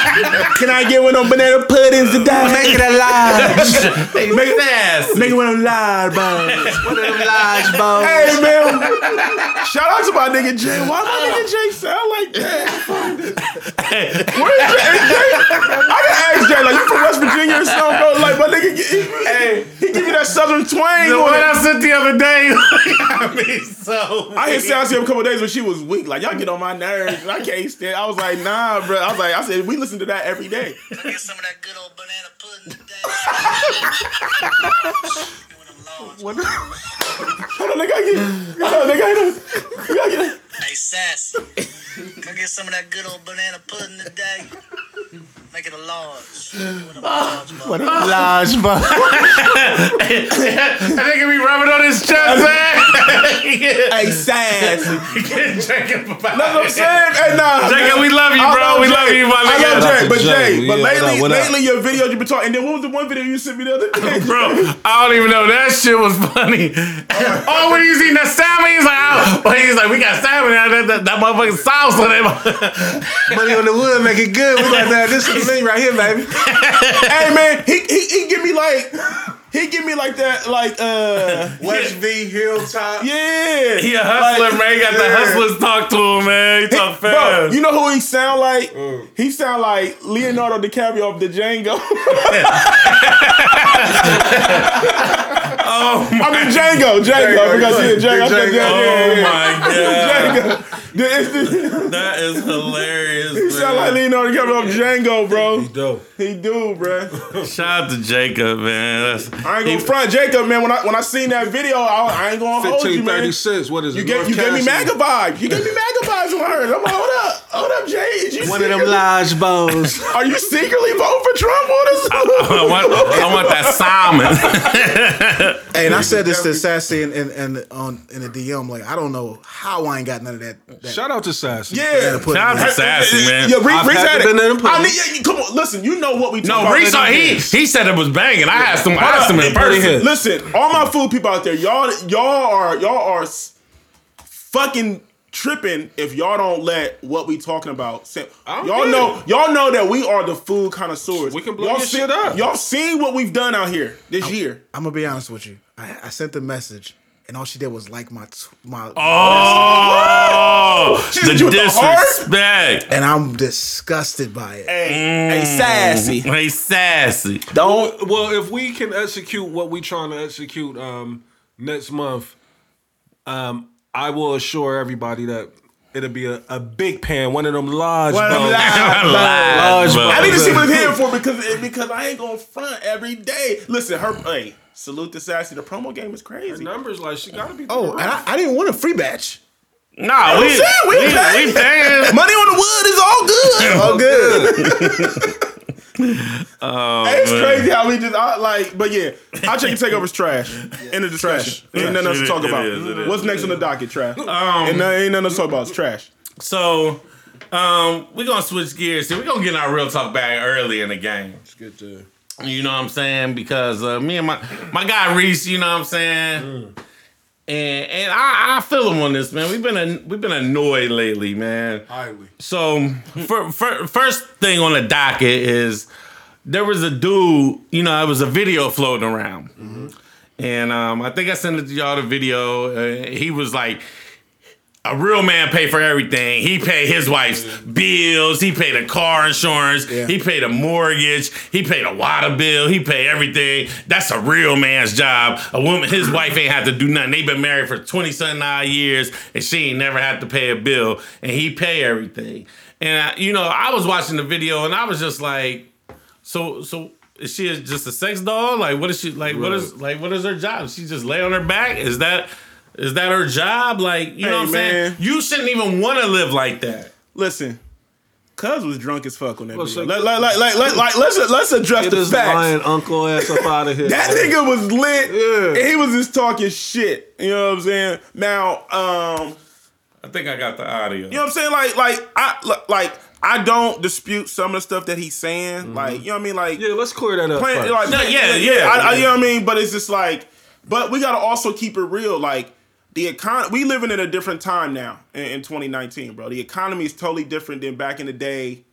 Can I get one of them banana puddings to die? Make it a large. <laughs> hey, make it fast. Make it one of them live bones. One of them large bones. Hey man, shout out to my nigga Jay. Why my nigga uh. Jay sound like that? Where is Jay? Hey, Jay? I can ask Jay like you from West Virginia or something, bro. Like my nigga, he, Hey, he give you that southern twang. the one. I sent the other day. <laughs> I mean, so. I hit Sassy a couple days when she was weak. Like y'all get on my nerves. I can't stand. I was like, nah, bro. I was like, I said we listen to that every day. <laughs> Get some of that good old banana pudding today. <laughs> Them Hold on, nigga, I get. Hold on, nigga, I get. I. Hey, sassy. Go get some of that good old banana pudding today. Make it a large. One of them large bones. Large bones. <laughs> I think be rubbing on his chest, man. <laughs> Hey, Sassy. Jacob, That's what I'm saying. Hey, nah. Jacob, we love you, bro. love We Jay. love you, my I love Jay, but Jay, Jay, but yeah, lately, up, lately your videos you been talking. And then what was the one video you sent me the other <laughs> day, Bro, I don't even know. That shit was funny. oh, when he's eating the salmon, he's like, oh, oh, he's like, we got salmon. That, that, that motherfucking sauce on it. Money on the wood, make it good. We got that. This is the thing right here, baby. <laughs> hey man, he, he he give me like he give me like that like uh <laughs> West V Hilltop. yeah he a hustler, man. He got the hustlers talk to him, man. He talk Bro, fast. you know who he sound like? He sound like Leonardo DiCaprio of the Django. oh, my, I <laughs> mean Django, Django. I forgot to say Django. I said Django. oh Django. my God. Django. That is hilarious. He sound like man. Leonardo DiCaprio of Django, bro. He do. He do, bro. Shout out to Jacob, man. That's, I ain't gonna front Jacob, man. When I when I seen that video, I, I ain't gonna hold you, man. 1536. What is You it? gave North you gave me Castle? MAGA vibes. You gave me MAGA vibes when I heard it. I'm like, hold up, hold up, Jay. Is you One of them secretly- large bones. <laughs> Are you secretly voting for Trump on this? I want, I want that Simon. <laughs> Hey, and I said this to Sassy and, and, and on in the DM, like I don't know how I ain't got none of that. that Shout out to Sassy. Yeah. put Shout out to Sassy, man. Yeah, Reese, I've Reese had had the it. banana pudding. I need, yeah, you- come on, listen. You know what we talk No, about. Reese, he he said it was banging. I asked him. I asked him in Buddy person. hit. Listen, all my food people out there, y'all, y'all are y'all are fucking tripping if y'all don't let what we talking about. Say, y'all good. know, y'all know that we are the food connoisseurs. We can blow y'all your shit up. Y'all seen what we've done out here this year. I'm gonna be honest with you. I, I sent the message, and all she did was like my t- my, Oh, She <laughs> hit the you with the disrespect. and I'm disgusted by it. Hey, hey, sassy. Hey, sassy. Don't. Well, if we can execute what we trying to execute um, next month, um, I will assure everybody that it'll be a, a big pan, one of them large. One of them <laughs> large Large, bro. bro. I need to see what it's here for because because I ain't gonna front every day. Listen, her. Hey, salute to sassy. The promo game is crazy. Her crazy. numbers like she gotta be. Oh, and I, I didn't want a free batch. Nah, we, saying, we we, paying. we paying. <laughs> Money on the wood is all good. <laughs> all good. <laughs> Oh, Hey, it's man. crazy how we just I, like, but yeah, I check your takeover's trash. In the discussion, ain't nothing else to talk is, about. it is, it is, What's next on the docket? Trash. Um, and there ain't nothing else to talk about. It's trash. So, um, we're gonna switch gears here. We're gonna get our real talk back early in the game. It's good to. You know what I'm saying? Because uh, me and my my guy Reese, you know what I'm saying? And and I, I feel him on this, man. We've been an, we've been annoyed lately, man. Highly. So, for, for, first thing on the docket is there was a dude, you know, it was a video floating around. And um, I think I sent it to y'all the video. Uh, he was like, a real man pay for everything. He paid his wife's bills. He paid the car insurance. Yeah. He paid a mortgage. He paid a water bill. He paid everything. That's a real man's job. A woman, his <clears throat> wife ain't have to do nothing. They been married for twenty something odd years, and she ain't never had to pay a bill, and he pay everything. And I, you know, I was watching the video, and I was just like, so so. Is she just a sex doll? Like, what is she like? What is like? What is her job? She just lay on her back? Is that is that her job? Like, you know Hey, what I'm saying? man. You shouldn't even want to live like that. Listen, Cuz was drunk as fuck on that Well, video. Like, like, like, like, like, like, let's let's address Get the this facts. lying uncle ass up out of here. That nigga was lit, Yeah. and he was just talking shit. You know what I'm saying? Now, um, I think I got the audio. You know what I'm saying? Like, like I like I don't dispute some of the stuff that he's saying. Like, you know what I mean? Like, Yeah, let's clear that up. playing, like, No, play- yeah, yeah, I, I, yeah. you know what I mean? But it's just like, but we gotta also keep it real. Like, the econ, we living in a different time now in, in 2019, bro. The economy is totally different than back in the day.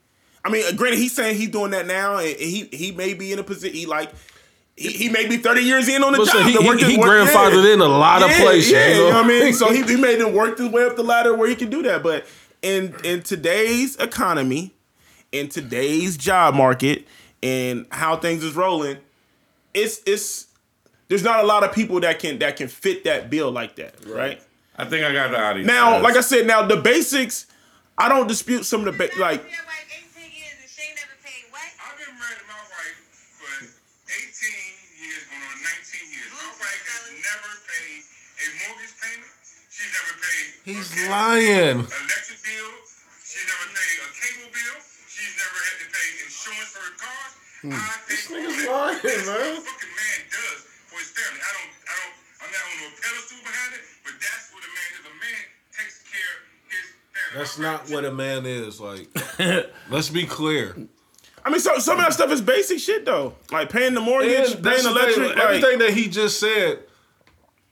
I mean, uh, granted, he's saying he's doing that now, and he he may be in a position. He like. He, he may be 30 years in on the Listen, job. he- he- he grandfathered in a lot of places, Yeah, you you know? know? what I mean? <laughs> So he, he made him work his way up the ladder where he can do that. But in in today's economy, in today's job market, and how things is rolling, it's it's there's not a lot of people that can that can fit that bill like that, right? I think I got the audio. Now, like I said, now the basics, I don't dispute some of the ba- like Your wife 18 years and she never paid what? I've been married to my wife for 18 years, going on 19 years. My wife has never paid a mortgage payment. She's never paid He's lying. electric bill. She's never paid a cable bill. She's never had to pay insurance for her cars. Hmm. I pay for nigga's lying, man. what a fucking man does for family. I don't, I don't, I'm not on no pedestal behind it, but that's what a man is. A man takes care of his family. That's My not what a man is. Like, <laughs> let's be clear. I mean, so, some of that stuff is basic shit though, like paying the mortgage, And paying the thing, electric, like, everything that he just said.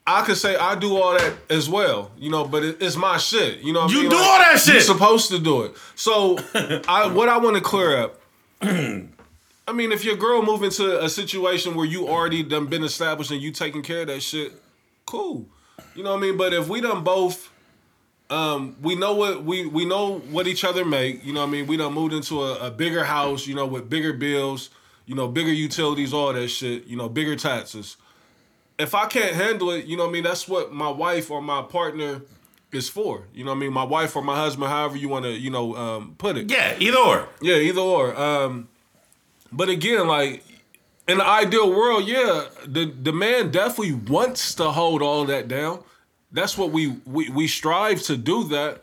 I could say I do all that as well, you know, but it, it's my shit. You know, what I You mean? do all that shit. You're supposed to do it. So, <laughs> I what I want to clear up. <clears throat> I mean, if your girl move into a situation where you already done been established and you taking care of that shit, cool. You know what I mean? But if we done both, um, we know what we we know what each other make. You know what I mean? We done moved into a, a bigger house. You know, with bigger bills. You know, bigger utilities, all that shit. You know, bigger taxes. If I can't handle it, you know what I mean? That's what my wife or my partner is for. You know what I mean? My wife or my husband, however you want to, you know, um, put it. yeah, either or. Yeah, either or. Um, but again, like in the ideal world, yeah, the the man definitely wants to hold all that down. That's what we we, we strive to do that.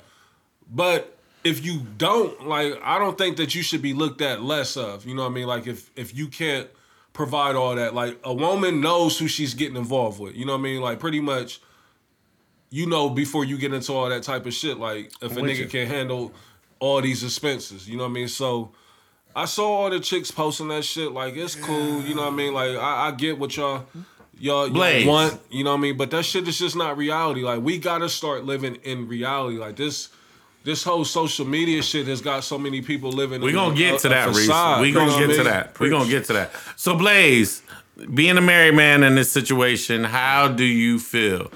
But if you don't, like, I don't think that you should be looked at less of. You know what I mean? Like if if you can't provide all that. Like a woman knows who she's getting involved with. You know what I mean? Like pretty much, you know before you get into all that type of shit. Like if a nigga you. can handle all these expenses. You know what I mean? So. I saw all the chicks posting that shit. Like it's cool, you know what I mean. Like I, I get what y'all, y'all, y'all want, you know what I mean. But that shit is just not reality. Like we gotta start living in reality. Like this, this whole social media shit has got so many people living. We in gonna a- get to a that, Reese. facade, We you know gonna what get to mean? that. We gonna get to that. So, Blaze, being a married man in this situation, how do you feel?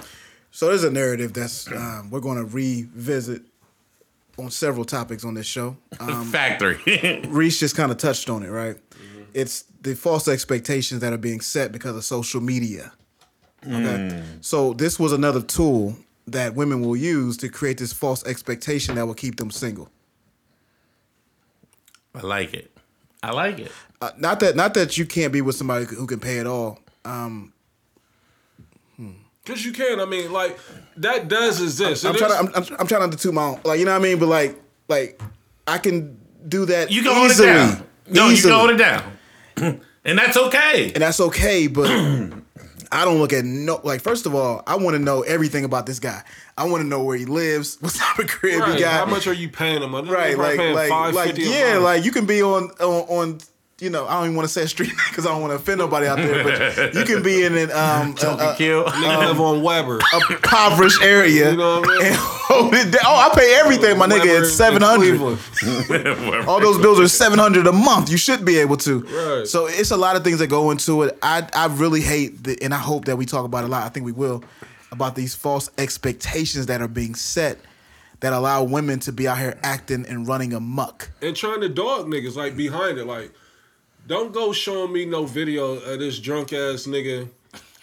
So there's a narrative that's um, we're going to revisit on several topics on this show. <laughs> Um, Factory. <laughs> Reese just kind of touched on it, right? It's the false expectations that are being set because of social media. Okay. So this was another tool that women will use to create this false expectation that will keep them single. I like it. I like it. Uh, not that not that you can't be with somebody who can pay it all. Um, Cause you can. I mean, like that does exist. I'm It trying to I'm, I'm, I'm trying to do my own, like you know what I mean, but like like I can do that. You can hold it down. No, you Easily. can hold it down. <clears throat> and that's okay. and that's okay. But <clears throat> I don't look at no like. First of all, I want to know everything about this guy. I want to know where he lives, <laughs> what type of crib right, he got. How much are you paying them? right, like like like yeah, like you can be on on. on you know, I don't even want to say a street because I don't want to offend nobody out there. But you can be in an um, a, a, Kill. nigga live on Weber. impoverished area You know what I mean? and <laughs> hold it down. Oh, I pay everything, my nigga. It's seven hundred. All those bills are seven hundred a month. You should be able to. Right. So it's a lot of things that go into it. I I really hate the, and I hope that we talk about it a lot. I think we will about these false expectations that are being set that allow women to be out here acting and running amok. and trying to dog niggas like behind it. Like, don't go showing me no video of this drunk ass nigga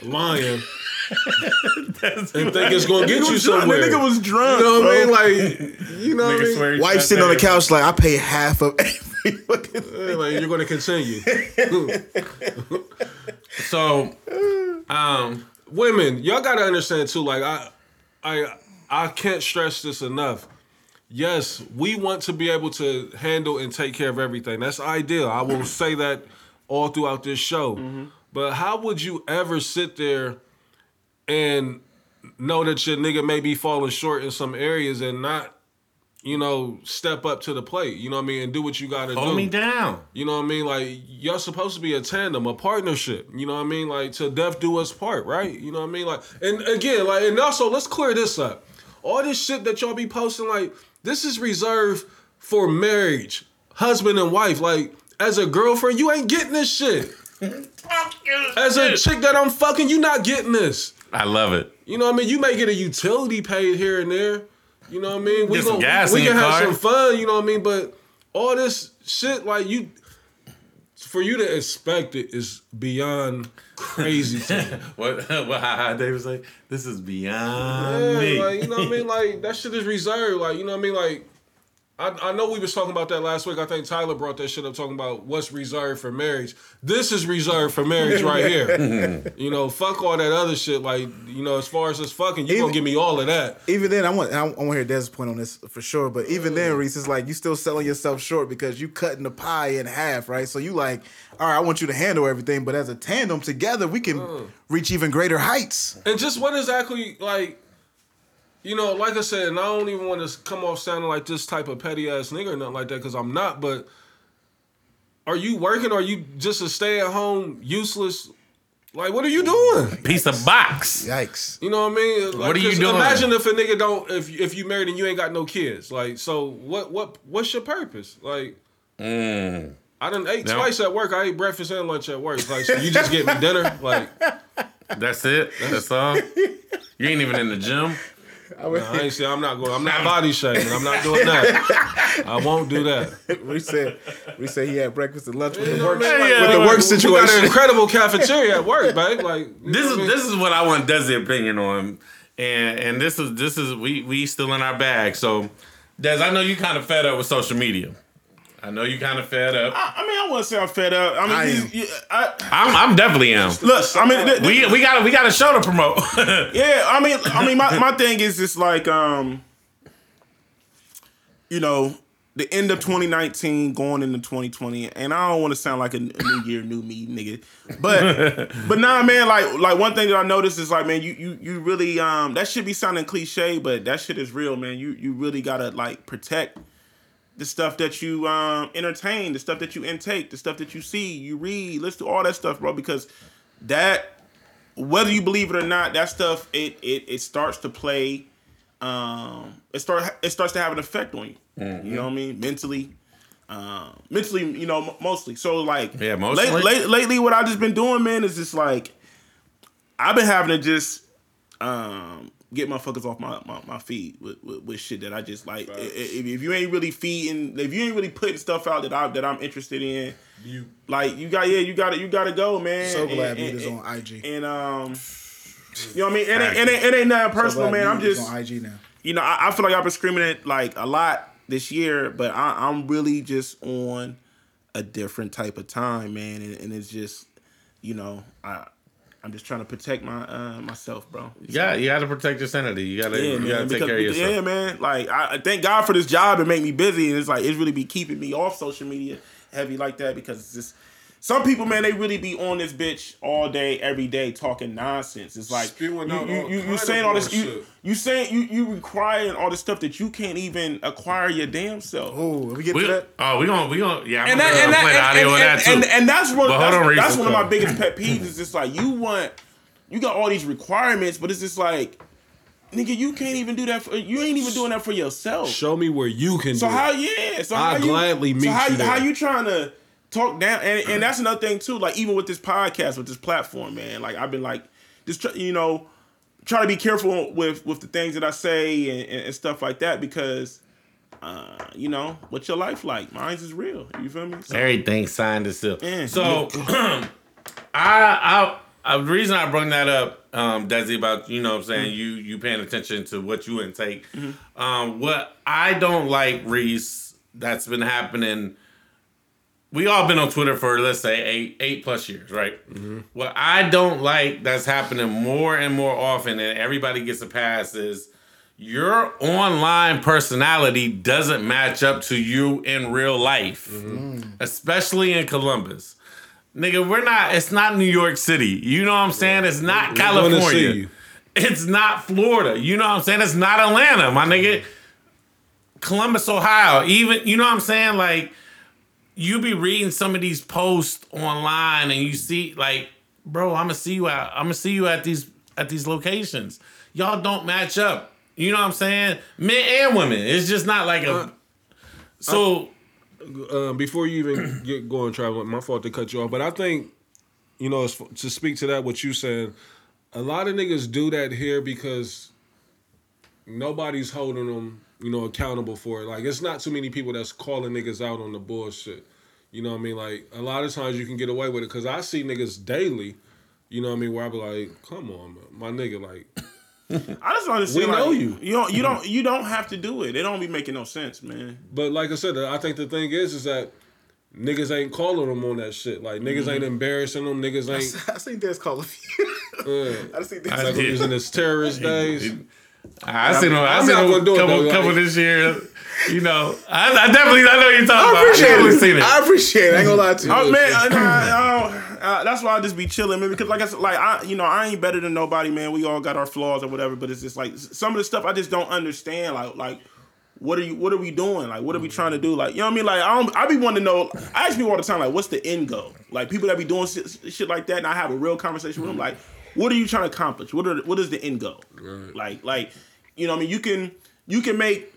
lying <laughs> and think it's gonna get you somewhere. That nigga was drunk. you know what I mean? Like, you know what I mean? Wife shot sitting on the couch like I pay half of every <laughs> fucking. Yeah, like you're gonna continue. <laughs> So, um, Women, y'all gotta understand too. Like, I, I, I can't stress this enough. Yes, we want to be able to handle and take care of everything. That's ideal. I will say that all throughout this show. Mm-hmm. But how would you ever sit there and know that your nigga may be falling short in some areas and not, you know, step up to the plate? You know what I mean? And do what you gotta hold do. me down. You know what I mean? Like y'all supposed to be a tandem, a partnership. You know what I mean? Like to death do us part, right? You know what I mean? Like and again, like and also let's clear this up. All this shit that y'all be posting, like this is reserved for marriage, husband and wife. Like as a girlfriend, you ain't getting this shit. As a chick that I'm fucking, you not getting this. I love it. You know what I mean? You may get a utility paid here and there. You know what I mean? We Get some gon- gas we in can have car. some fun. You know what I mean? But all this shit, like you, for you to expect it is beyond crazy. <laughs> What? <laughs> What? How David say? This is beyond Yeah, me. like you know what I mean? <laughs> Like that shit is reserved. Like you know what I mean? Like I, I know we was talking about that last week. I think Tyler brought that shit up talking about what's reserved for marriage. This is reserved for marriage right <laughs> here. you know, fuck all that other shit. Like you know, as far as this fucking, you Even- gonna give me all of that. Even then, I want I want to hear Dez's point on this for sure. But even then, Reese is like you still selling yourself short because you cutting the pie in half, right? So you like, all right, I want you to handle everything, but as a tandem together, we can mm. reach even greater heights. And just what exactly like, you know, like I said, and I don't even want to come off sounding like this type of petty ass nigga or nothing like that because I'm not. But are you working? Or are you just a stay at home useless? Like, what are you doing? Piece of box. Yikes! You know what I mean? Like, What are you 'cause doing? Imagine if a nigga don't if if you married and you ain't got no kids. Like, so what what what's your purpose? Like. Mm. I done ate No. twice at work. I ate breakfast and lunch at work. Like, so you just get me dinner? Like, <laughs> That's it. That's all. You ain't even in the gym. I ain't <laughs> say I'm not going. I'm not body shaming. I'm not doing that. I won't do that. we said, we said he had breakfast and lunch with the You know work what I? Yeah, Like, yeah, we with got- the work We got an incredible cafeteria at work, babe. Like This is what I mean? this is what I want Desi opinion on, and and this is this is we we still in our bag. So, Des, I know you kind of fed up with social media. I know you kind of fed up. I, I mean, I wouldn't say I'm fed up. I mean, I am. you- I, I'm I'm definitely am. look, I mean, th- th- We we got we got a show to promote. <laughs> Yeah, I mean, I mean, my, my thing is just like, um, you know, the end of 2019 going into 2020 and i don't want to sound like a, a new year new me nigga but <laughs> but nah man like like one thing that i noticed is like man you you you really um that should be sounding cliche but that shit is real man you you really gotta like protect the stuff that you um entertain the stuff that you intake the stuff that you see you read listen to all that stuff bro because that whether you believe it or not that stuff it it, it starts to play um it start it starts to have an effect on you Mm-hmm. you know what i mean mentally um mentally you know m- mostly so like Yeah, late, mostly. late, lately what i've just been doing man is just like i've been having to just um get motherfuckers off my, my, my feed with, with, with shit that i just like I- I- if, if you ain't really feeding if you ain't really putting stuff out that i that i'm interested in You like you got yeah you got to you got to go man So glad And- Meat is and- on IG. and um <laughs> you know what I mean? It ain't, it ain't, it ain't nothing personal, So man. I'm just, on IG now. you know, I, I feel like I've been screaming it like a lot this year, but I, I'm really just on a different type of time, man. And, and it's just, you know, I, I'm just trying to protect my uh, myself, bro. Yeah, you got to protect your sanity. You got to you got to take because- care of yourself. Yeah, man. Like I, I thank God for this job and make me busy, and it's like it's really be keeping me off social media heavy like that because it's just some people, man, they really be on this bitch all day, every day, talking nonsense. It's like you, Spewing you, out you, you, saying all this, you, bullshit. you saying you, you requiring all this stuff that you can't even acquire your damn self. Oh, we get We, to that. oh, we gonna we gonna yeah. I'm And gonna, that, and, play that, audio and, that and, too. and, and that's what But hold that's, on, Reese, that's one of my biggest pet peeves. Is just like you want, you got all these requirements, but it's just like, nigga, you can't even do that. For, you ain't even doing that for yourself. show me where you can. Do that. So do how it. yeah? So I'll how you, gladly so meet how, you there. How you trying to talk down? And, and that's another thing too. Like even with this podcast, with this platform, man. Like I've been like just try, you know try to be careful with with the things that I say and, and, and stuff like that because. Uh, you know what's your life like? Mine's is real. You feel me? So, Everything signed and still. Yeah. So, <clears throat> I, I, I, the reason I bring that up, um, Desi, about you know, what I'm saying Mm-hmm. you you paying attention to what you intake. Um, what I don't like, Reese, that's been happening. We all been on Twitter for let's say eight eight plus years, right? Mm-hmm. What I don't like that's happening more and more often, and everybody gets a pass is your online personality doesn't match up to you in real life, mm-hmm. mm. especially in Columbus. Nigga, we're not, it's not New York City. You know what I'm saying? It's not We're gonna see California. you. It's not Florida. You know what I'm saying? It's not Atlanta, my nigga. Mm-hmm. Columbus, Ohio. Even, you know what I'm saying? Like, you be reading some of these posts online and you see, like, bro, I'm gonna see you out. I'm gonna see you at these at these locations. Y'all don't match up. You know what I'm saying? Men and women. It's just not like a. So uh, before you even <clears throat> get going, traveling, my fault to cut you off, but I think, you know, as, to speak to that, what you said, a lot of niggas do that here because nobody's holding them, you know, accountable for it. Like, it's not too many people that's calling niggas out on the bullshit. You know what I mean? Like, a lot of times you can get away with it because I see niggas daily, you know what I mean, where I be like, come on, man. my nigga, like, I just don't understand. We know you. You don't. You don't. You don't have to do it. It don't be making no sense, man. But like I said, I think the thing is, is that niggas ain't calling them on that shit. Like niggas ain't embarrassing them. Niggas ain't. I seen this call a few. Uh, <laughs> I seen this. I like did. when he was in his terrorist days. I seen him. I I'm seen not him gonna do it, couple, like- couple this year. You know, I, I definitely I know you're talking I about. appreciate I definitely it. seen it. I appreciate it. I ain't gonna lie to you. Oh man, I, I, I, I, that's why I just be chilling, man. Because like I said, like I, you know, I ain't better than nobody, man. We all got our flaws or whatever, but it's just like some of the stuff I just don't understand. Like, like what are you? What are we doing? Like, what are we trying to do? Like, you know what I mean? Like, I don't. I be wanting to know. I ask people all the time, like, what's the end goal? Like, people that be doing shit, shit like that, and I have a real conversation with them, mm-hmm. like, what are you trying to accomplish? What are what is the end goal? Like, like, you know, what I mean, you can you can make.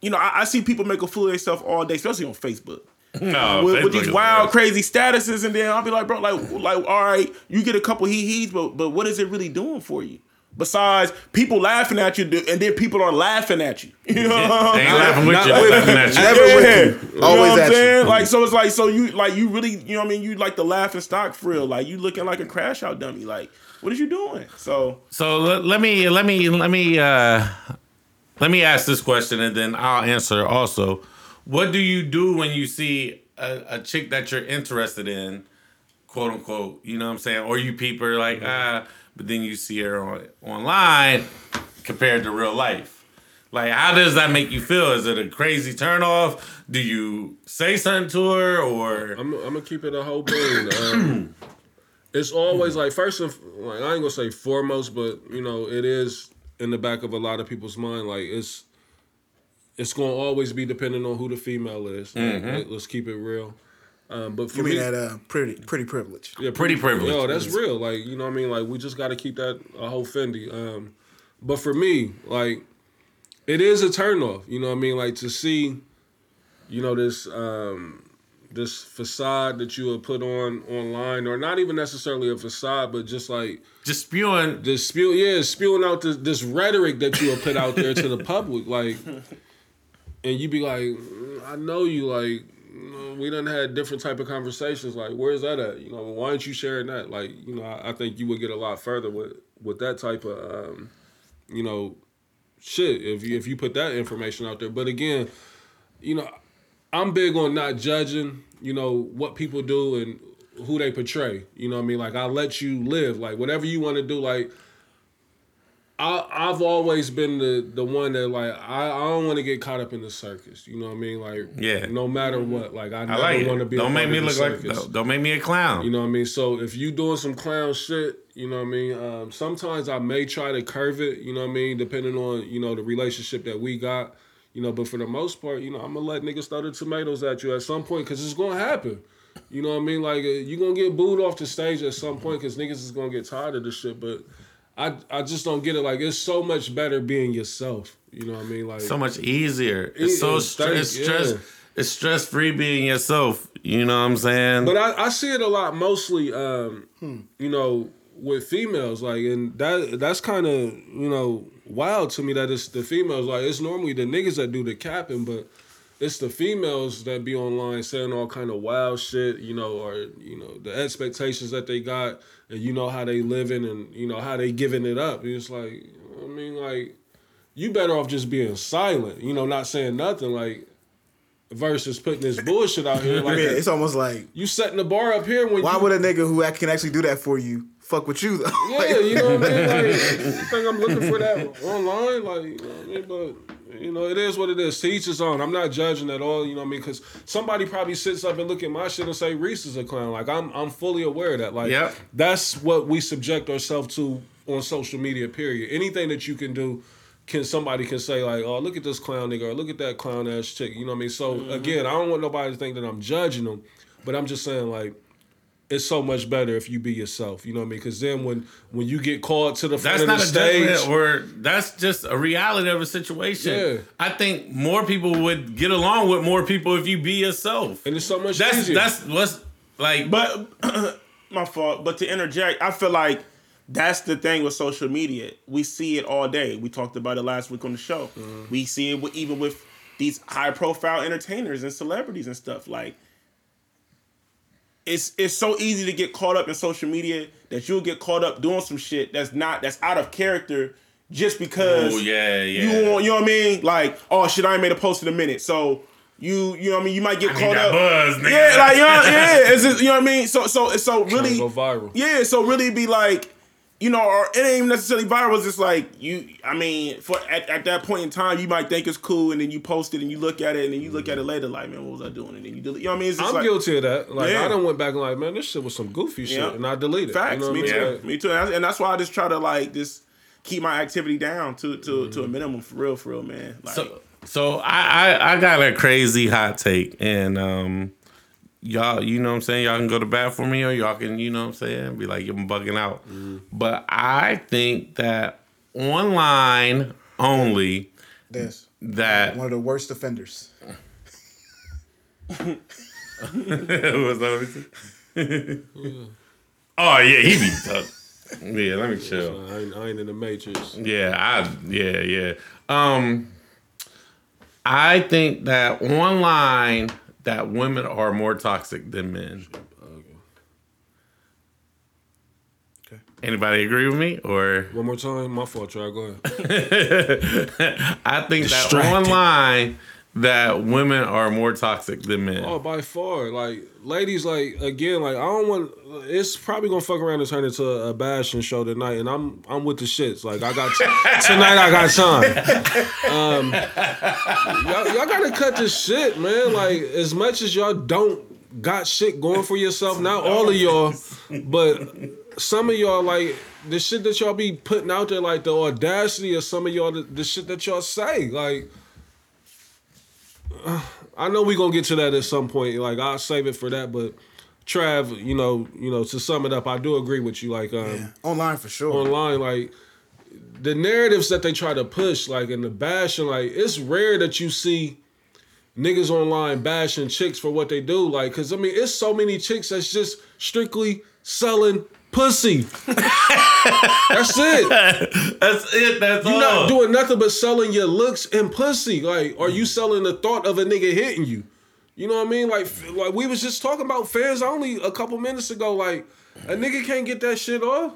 You know, I, I see people make a fool of themselves all day, especially on Facebook <laughs> No, with, with these wild, worse. crazy statuses, and then I'll be like, bro, like, like, all right, you get a couple hee hees, but but what is it really doing for you? Besides people laughing at you, and then people are laughing at you. <laughs> You know, They ain't laughing with you. with they you. laughing at you. Never with you. You know Always what I'm at you. saying? Like, so it's like, so you like you really, you know what I mean? You like the laughing stock for real. Like you looking like a crash out dummy. Like, what is you doing? So So let, let me let me let me uh let me ask this question and then I'll answer also. What do you do when you see a, a chick that you're interested in, quote unquote? You know what I'm saying? Or you peep her like ah, but then you see her on online compared to real life. Like, how does that make you feel? Is it a crazy turnoff? Do you say something to her or? I'm, I'm gonna keep it a whole bean. Um, <clears throat> it's always like first and like I ain't gonna say foremost, but you know it is in the back of a lot of people's mind. Like it's it's gonna always be dependent on who the female is. Like, let's keep it real. Um, but for You mean me, that uh, pretty pretty privilege? yeah, Pretty privilege. Yo, that's real. Like you know, what I mean, like we just got to keep that a whole Fendi. Um, but for me, like it is a turnoff. You know, what I mean, like to see, you know, this um, this facade that you have put on online, or not even necessarily a facade, but just like Just spewing. this spew, yeah, spewing out this, this rhetoric that you have put out there to the public, like, and you be like, "Mm, I know you, like, you know, we done had different type of conversations, like, where's that at? You know, why aren't you sharing that? Like, you know, I, I think you would get a lot further with with that type of, um, you know, shit if you if you put that information out there. But again, you know, I'm big on not judging, you know, what people do and who they portray. You know what I mean? Like I let you live. Like whatever you want to do, like I I've always been the the one that like I, I don't want to get caught up in the circus. You know what I mean? Like Yeah. no matter what. Like I, I never like want to be Don't make me look the like. Don't, don't make me a clown. You know what I mean? So if you doing some clown shit, you know what I mean? Um, sometimes I may try to curve it, you know what I mean, depending on, you know, the relationship that we got. You know, but for the most part, you know, I'm gonna let niggas throw the tomatoes at you at some point because it's gonna happen. You know what I mean? Like uh, you gonna get booed off the stage at some point because niggas is gonna get tired of this shit. But I I just don't get it. Like it's so much better being yourself. You know what I mean? Like so much easier. It's so stre- it's yeah. stress. It's stress free being yourself. You know what I'm saying? But I, I see it a lot, mostly, um, you know, with females. Like, and that that's kind of you know wild to me that it's the females. Like, it's normally the niggas that do the capping, but it's the females that be online saying all kind of wild shit. You know, or you know the expectations that they got, and you know how they living, and you know how they giving it up. It's like, I mean, like, you better off just being silent. You know, not saying nothing. Like. Versus putting this bullshit out here, <laughs> I like mean, it's almost like you setting the bar up here when why you, would a nigga who can actually do that for you fuck with you though? <laughs> yeah, Like- you know what I mean? Like, <laughs> you think I'm looking for that online? Like, you know what I mean? But, you know, it is what it is. To each his own. I'm not judging at all, you know what I mean? Because somebody probably sits up and look at my shit and say Reese is a clown. Like, I'm I'm fully aware of that. Like, Yep. that's what we subject ourselves to on social media, period. Anything that you can do, can somebody can say like, oh, look at this clown nigga, or look at that clown ass chick. You know what I mean? So mm-hmm. again, I don't want nobody to think that I'm judging them, but I'm just saying like, it's so much better if you be yourself. You know what I mean? Because then when when you get called to the front That's of not the a stage, or that's just a reality of a situation. Yeah. I think more people would get along with more people if you be yourself. and it's so much That's easier. that's what's like. But <clears throat> my fault. But to interject, I feel like that's the thing with social media. We see it all day. We talked about it last week on the show. Mm-hmm. We see it with, even with these high profile entertainers and celebrities and stuff. Like it's it's so easy to get caught up in social media that you'll get caught up doing some shit that's not that's out of character just because oh yeah, yeah. you want you know what I mean? Like, oh shit, I ain't made a post in a minute. So you you know what I mean? You might get I need caught that up. buzz, nigga. Yeah, like you know, <laughs> yeah, it's just, you know what I mean? So so so really go viral. yeah, so really be like, you know, or it ain't even necessarily viral. It's just like you. I mean, for at, at that point in time, you might think it's cool, and then you post it, and you look at it, and then you look at it later, like, man, what was I doing? And then you delete. You know what I mean? It's just I'm like, guilty of that. Like Yeah. I done went back and like, man, this shit was some goofy shit, Yeah. and I deleted. It. Facts. You know what me I mean? too. Like, Me too. And that's, and that's why I just try to like just keep my activity down to to to a minimum for real, for real, man. Like, So, so I, I I got a crazy hot take, and um, y'all, you know what I'm saying? Y'all can go to bat for me, or y'all can, you know what I'm saying, be like, I'm bugging out. But I think that online only This that one of the worst offenders. <laughs> What's that? <laughs> oh yeah, he be <laughs> tough. Yeah, let me chill. I ain't, I ain't in the matrix. Yeah, I yeah, yeah. Um I think that online that women are more toxic than men. Okay. Anybody agree with me or One more time, my fault. Try go ahead. <laughs> I think that Distracted. online that women are more toxic than men. Oh, by far. Like, ladies, like again, like I don't want. It's probably gonna fuck around and turn into a, bashing show tonight, and I'm I'm with the shits. Like I got <laughs> tonight, I got time. Um, y'all, y'all gotta cut this shit, man. Like as much as y'all don't got shit going for yourself, not all of y'all, but some of y'all like the shit that y'all be putting out there, like the audacity of some of y'all, the, the shit that y'all say, like. I know we're gonna get to that at some point. Like I'll save it for that, but Trav, you know, you know, to sum it up, I do agree with you. Like um, Online for sure. online, like the narratives that they try to push, like in the bashing, like it's rare that you see niggas online bashing chicks for what they do. Like, cause I mean, it's so many chicks that's just strictly selling pussy. <laughs> that's it. That's it. That's all. You're all. not doing nothing but selling your looks and pussy. Like, are you mm-hmm. selling the thought of a nigga hitting you? You know what I mean? Like, like we was just talking about fans only a couple minutes ago. Like, a nigga can't get that shit off.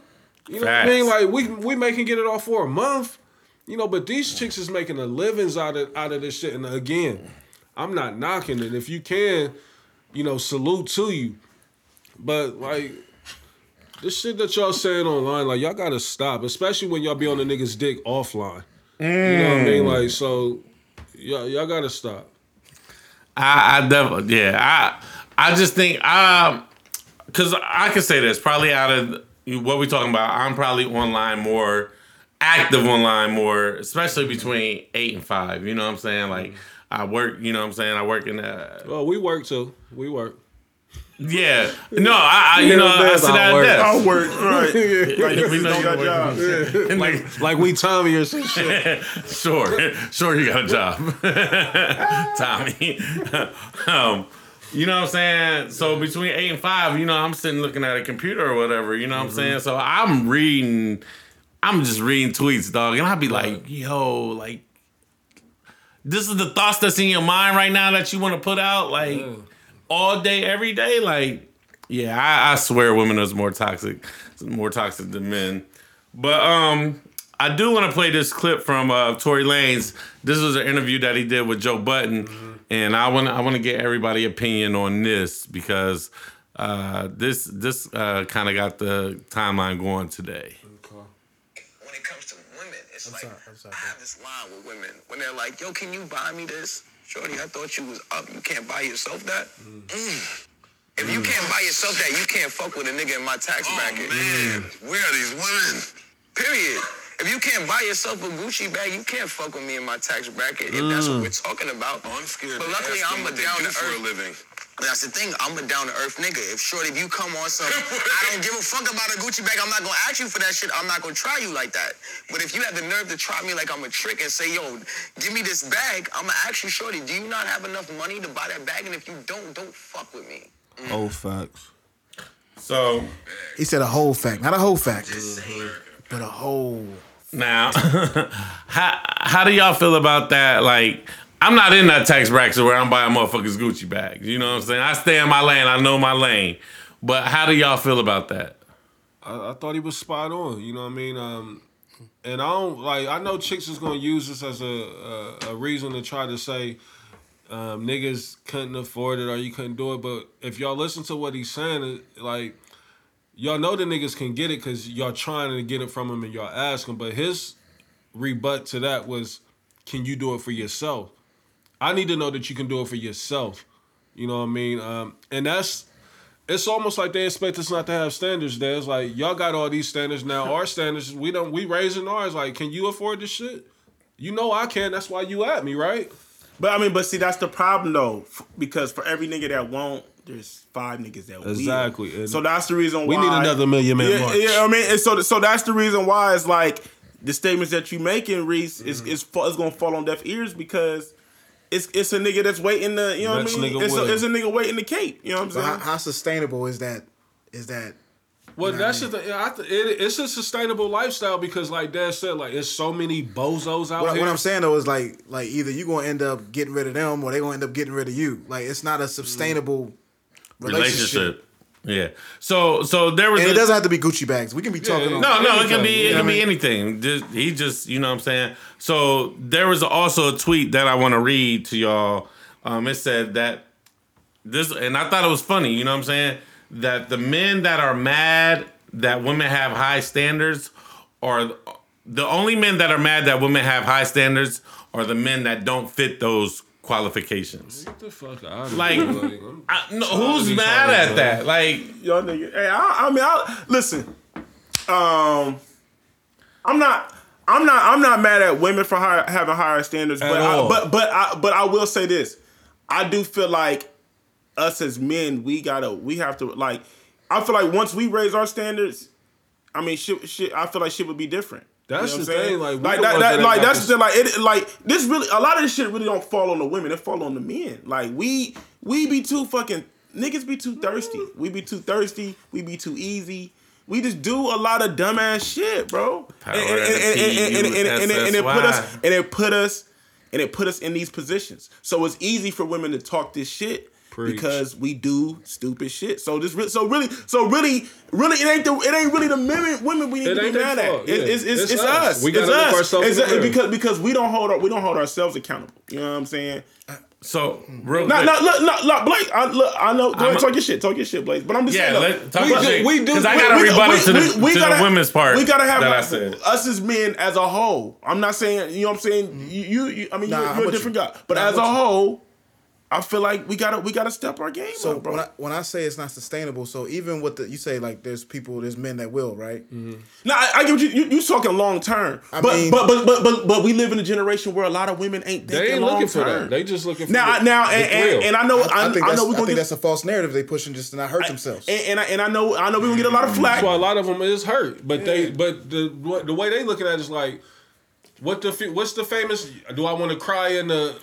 You know what I mean? Like, we we making get it off for a month. You know, but these chicks is making a livings out of out of this shit. And again, I'm not knocking it. If you can, you know, salute to you. But like this shit that y'all saying online, like y'all gotta stop, especially when y'all be on the niggas dick offline. You know what I mean? Like so, y'all y'all gotta stop. I, I definitely, yeah. I, I just think, um, because I can say this probably out of what we talking about, I'm probably online more, active online more, especially between eight and five. You know what I'm saying? Like I work, you know what I'm saying? I work in uh Well, we work too. We work. Yeah. No, I, I you know, I that's sit how at it a desk. I'll work. Right. <laughs> Like We know don't you got work. jobs. like, Like we Tommy or some shit. <laughs> sure, sure, you got a job, <laughs> Tommy. um, you know what I'm saying? So between eight and five, you know, I'm sitting looking at a computer or whatever. You know what I'm saying? So I'm reading, I'm just reading tweets, dog, and I'll be like, yo, like. This is the thoughts that's in your mind right now that you want to put out, like all day, every day. Like, yeah, I, I swear, women is more toxic, more toxic than men. But um, I do want to play this clip from uh, Tory Lanez. This was an interview that he did with Joe Budden, and I want I want to get everybody opinion on this because uh, this this uh, kind of got the timeline going today. when it comes to women, it's like I have this line with women when they're like, "Yo, can you buy me this, Shorty? I thought you was up. You can't buy yourself that. Mm. mm. If you mm. can't buy yourself that, you can't fuck with a nigga in my tax oh, bracket. man, mm. where are these women? Period. If you can't buy yourself a Gucci bag, you can't fuck with me in my tax bracket. If that's what we're talking about. Oh, I'm scared. But luckily, I'm a down to earth. living. That's the thing. I'm a down to earth nigga. If shorty, if you come on some, <laughs> I don't give a fuck about a Gucci bag. I'm not gonna ask you for that shit. I'm not gonna try you like that. But if you have the nerve to try me like I'm a trick and say, yo, give me this bag, I'm gonna ask you, shorty, do you not have enough money to buy that bag? And if you don't, don't fuck with me. Oh facts. So He said a whole fact, not a whole fact, but a whole. now, <laughs> how how do y'all feel about that? Like. I'm not in that tax bracket where I'm buying motherfuckers Gucci bags. You know what I'm saying? I stay in my lane. I know my lane. But how do y'all feel about that? I, I thought he was spot on. You know what I mean? Um, and I don't like. I know chicks is gonna use this as a a, a reason to try to say um, niggas couldn't afford it or you couldn't do it. But if y'all listen to what he's saying, like y'all know the niggas can get it because y'all trying to get it from him and y'all asking. But his rebut to that was, "Can you do it for yourself?" I need to know that you can do it for yourself. You know what I mean? Um, and that's it's almost like they expect us not to have standards. There, it's like y'all got all these standards now. <laughs> Our standards, we don't. We raising ours. Like, can you afford this shit? You know I can. That's why you at me, right? But I mean, but see, that's the problem though, f- because for every nigga that won't, there's five niggas that will. Exactly, and So that's the reason we why we need another Million Man Yeah, March. yeah. I mean, and so so that's the reason why it's like the statements that you making, Reese, is Mm-hmm. is fa- is gonna fall on deaf ears because. It's, it's a nigga that's waiting to you know Next what I mean. It's a, it's a nigga waiting to cape. You know what I'm But saying? how, how sustainable is that? Is that? Well, Nah, that's man. just the, I th- it, it's a sustainable lifestyle because, like Dad said, like it's so many bozos out What, here. what I'm saying though is like like either you gonna end up getting rid of them or they gonna end up getting rid of you. Like it's not a sustainable mm. relationship. Relationship. Yeah. So so there was And a- it doesn't have to be Gucci bags. We can be talking. yeah. No, no, it can be it can be anything. Just he just you know what I'm saying. So there was also a tweet that I want to read to y'all. Um, it said that this, and I thought it was funny. You know what I'm saying? That the men that are mad that women have high standards are the only men that are mad that women have high standards are the men that don't fit those qualifications. Get the fuck out of Like. Like, I'm- no, who's mad at bro. that? Like, Y'all nigga. Hey, I, I mean, I, listen. Um, I'm not. I'm not. I'm not mad at women for higher, having higher standards, At but I, all. but but I but I will say this. I do feel like us as men, we gotta, we have to like. I feel like once we raise our standards, I mean, shit, shit. I feel like shit would be different. That's you know the thing, like, like that, that, like that's the thing, like it, like this really, a lot of this shit really don't fall on the women, it fall on the men. Like we, we be too fucking niggas be too thirsty. We be too thirsty. We be too easy. We just do a lot of dumbass shit, bro. And it put us and it put us and it put us in these positions. So it's easy for women to talk this shit Preach. because we do stupid shit. So this, re- so really, so really, really, it ain't the, it ain't really the women, women we need It to be mad at. It- yeah. it's, it's, It's it's, us. us. We gotta look us. ourselves in It's- the mirror. because because we don't hold our, we don't hold ourselves accountable. You know what I'm saying? Uh, so real No, quick. no, look, look, look, Blake. I, look, I know. Go ahead, a- talk your shit. Talk your shit, Blake. But I'm just Yeah, saying. let, look, talk we about do- shit. we do- Because I we- got a we- rebuttal we- to the, we- we to gotta- the women's part We gotta have that I like, said. us as men as a whole. I'm not saying you know what I'm saying. You, you, you I mean, Nah, you're, you're a with you. different guy, but Nah, as a with you. whole, I feel like we gotta we gotta step our game So up, bro. when I when I say it's not sustainable, so even with the you say like there's people, there's men that will, right? Mm-hmm. no, I, I get you, you you talking long term, I but, mean- but but but but but we live in a generation where a lot of women ain't They thinking ain't long looking for that. They just looking for now the, now the and, and, and I know I, I, think I that's know we I think get that's a false narrative they pushing just to not hurt themselves. and, and I and I know I know we gonna get a lot of flack. That's why a lot of them is hurt. But they, but the what- the way they looking at it is like, what the what's the famous? Do I want to cry in the?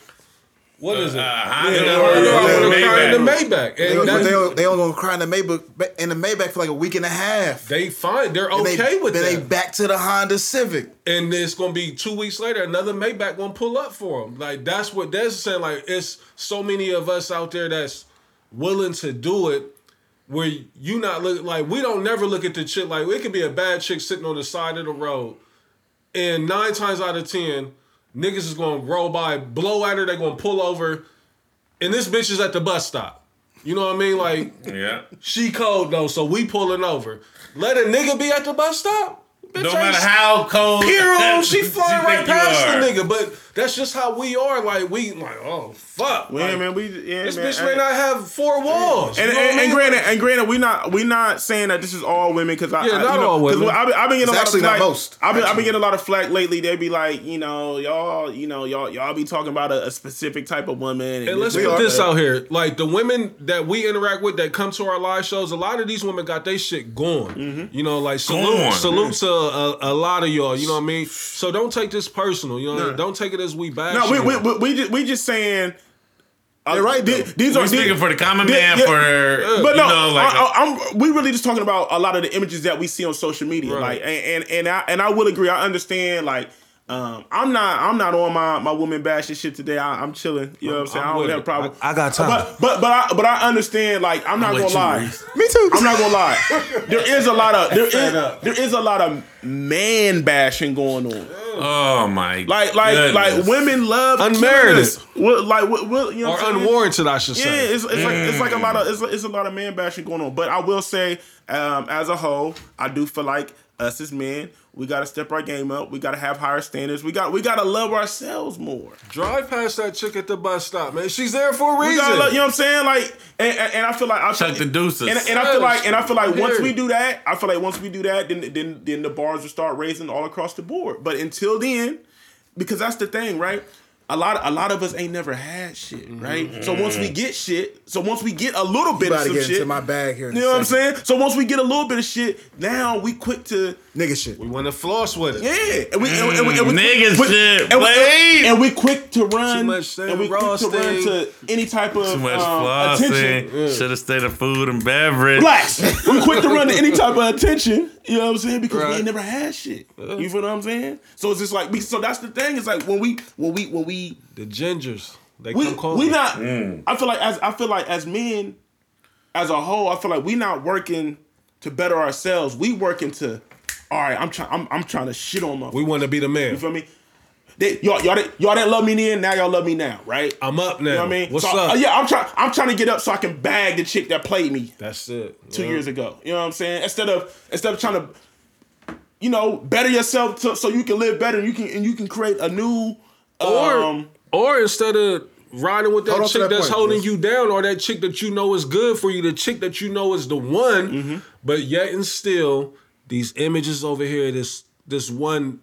What is it? Uh, Yeah, Honda do or I want to Maybach. cry in the Maybach? They, And but that's- they, don't- they only gonna cry in the Maybach in the Maybach for like a week and a half. they fine. They're Then okay they, with then that. they back to the Honda Civic. and it's gonna be two weeks later, another Maybach gonna pull up for them. Like that's what Des is saying. Like it's so many of us out there that's willing to do it. Where you not look like we don't never look at the chick like it could be a bad chick sitting on the side of the road, and nine times out of ten, niggas is gonna roll by, blow at her, they gonna pull over, and this bitch is at the bus stop. You know what I mean? Like Yeah. she cold though, so we pulling over. Let a nigga be at the bus stop. Bitch No matter how cold. Peer on, <laughs> she flying right past the nigga. But that's just how we are. Like we like, oh fuck. yeah, Like, man, we yeah, This man. bitch may not have four walls. And, you know and, what I and granted, and granted, we not we not saying that this is all women because I Yeah, I- not you know, all 'cause women. I've been, I've been getting It's a lot actually of not flack. most, I've been, I've been getting a lot of flack lately. They be like, you know, y'all, you know, y'all y'all be talking about a, a specific type of woman. And let's put this out here. Like the women that we interact with that come to our live shows, a lot of these women got their shit going. Mm-hmm. You know, like salute, Going. salute to a, a lot of y'all. You know what I mean? So don't take this personal. You know, don't take it as we bash. No, we we, we, we just we just saying. Uh, They're right, the- These We are speaking these- for the common Yeah, man yeah. for But you no, know like I, I, I'm we really just talking about a lot of the images that we see on social media, Right. like and, and and I and I will agree. I understand, like. Um, I'm not. I'm not on my my woman bashing shit today. I, I'm chilling. You know what I'm saying? I'm I don't have a problem. I- I got time. But but but I but I understand. Like I'm not with gonna lie. Reese. Me too. I'm not gonna lie. <laughs> There is a lot of there is there is a lot of man bashing going on. Oh my Like like goodness. like women love Unmerited. Well, like what, what, you know or what unwarranted, I should Yeah, say. it's, it's like it's like a lot of it's, it's a lot of man bashing going on. But I will say, um, as a whole, I do feel like us as men, we got to step our game up. We got to have higher standards. We got we got to love ourselves more. Drive past that chick at the bus stop, man. She's there for a We reason. gotta love, you know what I'm saying? Like, and, and, and I feel like I Chuck the deuces. And, and I feel like and I feel like once we do that, I feel like once we do that, then then then the bars will start raising all across the board. But until then, because that's the thing, right? A lot, a lot of us ain't never had shit, right? So once we get shit, so once we get a little bit You of about to some get shit, into my bag here. you a know what I'm saying? So once we get a little bit of shit, now we quick to Nigga shit. we want to floss with it. yeah, and we, and we, and we, and we Nigga quick- shit, and we, and we quick to run, Too much and we quick Sam to run to any type of too much um, attention. flossing. Should have stayed at food and beverage. Blacks, we quick to run to any type of <laughs> attention. You know what I'm saying? Because we ain't never had shit. You feel what I'm saying? So it's just like, we- so that's the thing. It's like when we, when we, when we, The gingers, they we, come call we me. not. I feel like as I feel like as men, as a whole, I feel like we not working to better ourselves. We working to, all right. I'm trying. I'm, I'm trying to shit on my. We want to be the man. You feel me? They, y'all, y'all, didn't- y'all didn't love me then. Now y'all love me now, right? I'm up now. You know what I mean? What's So, up? uh, yeah, I'm trying. I'm trying to get up so I can bag the chick that played me That's it. two Yeah. years ago. You know what I'm saying? Instead of instead of trying to, you know, better yourself to, so you can live better and you can and you can create a new. Or um, or instead of riding with that Hold on to chick that that's point, holding you down, or that chick that you know is good for you, the chick that you know is the one, Mm-hmm. but yet and still these images over here, this this one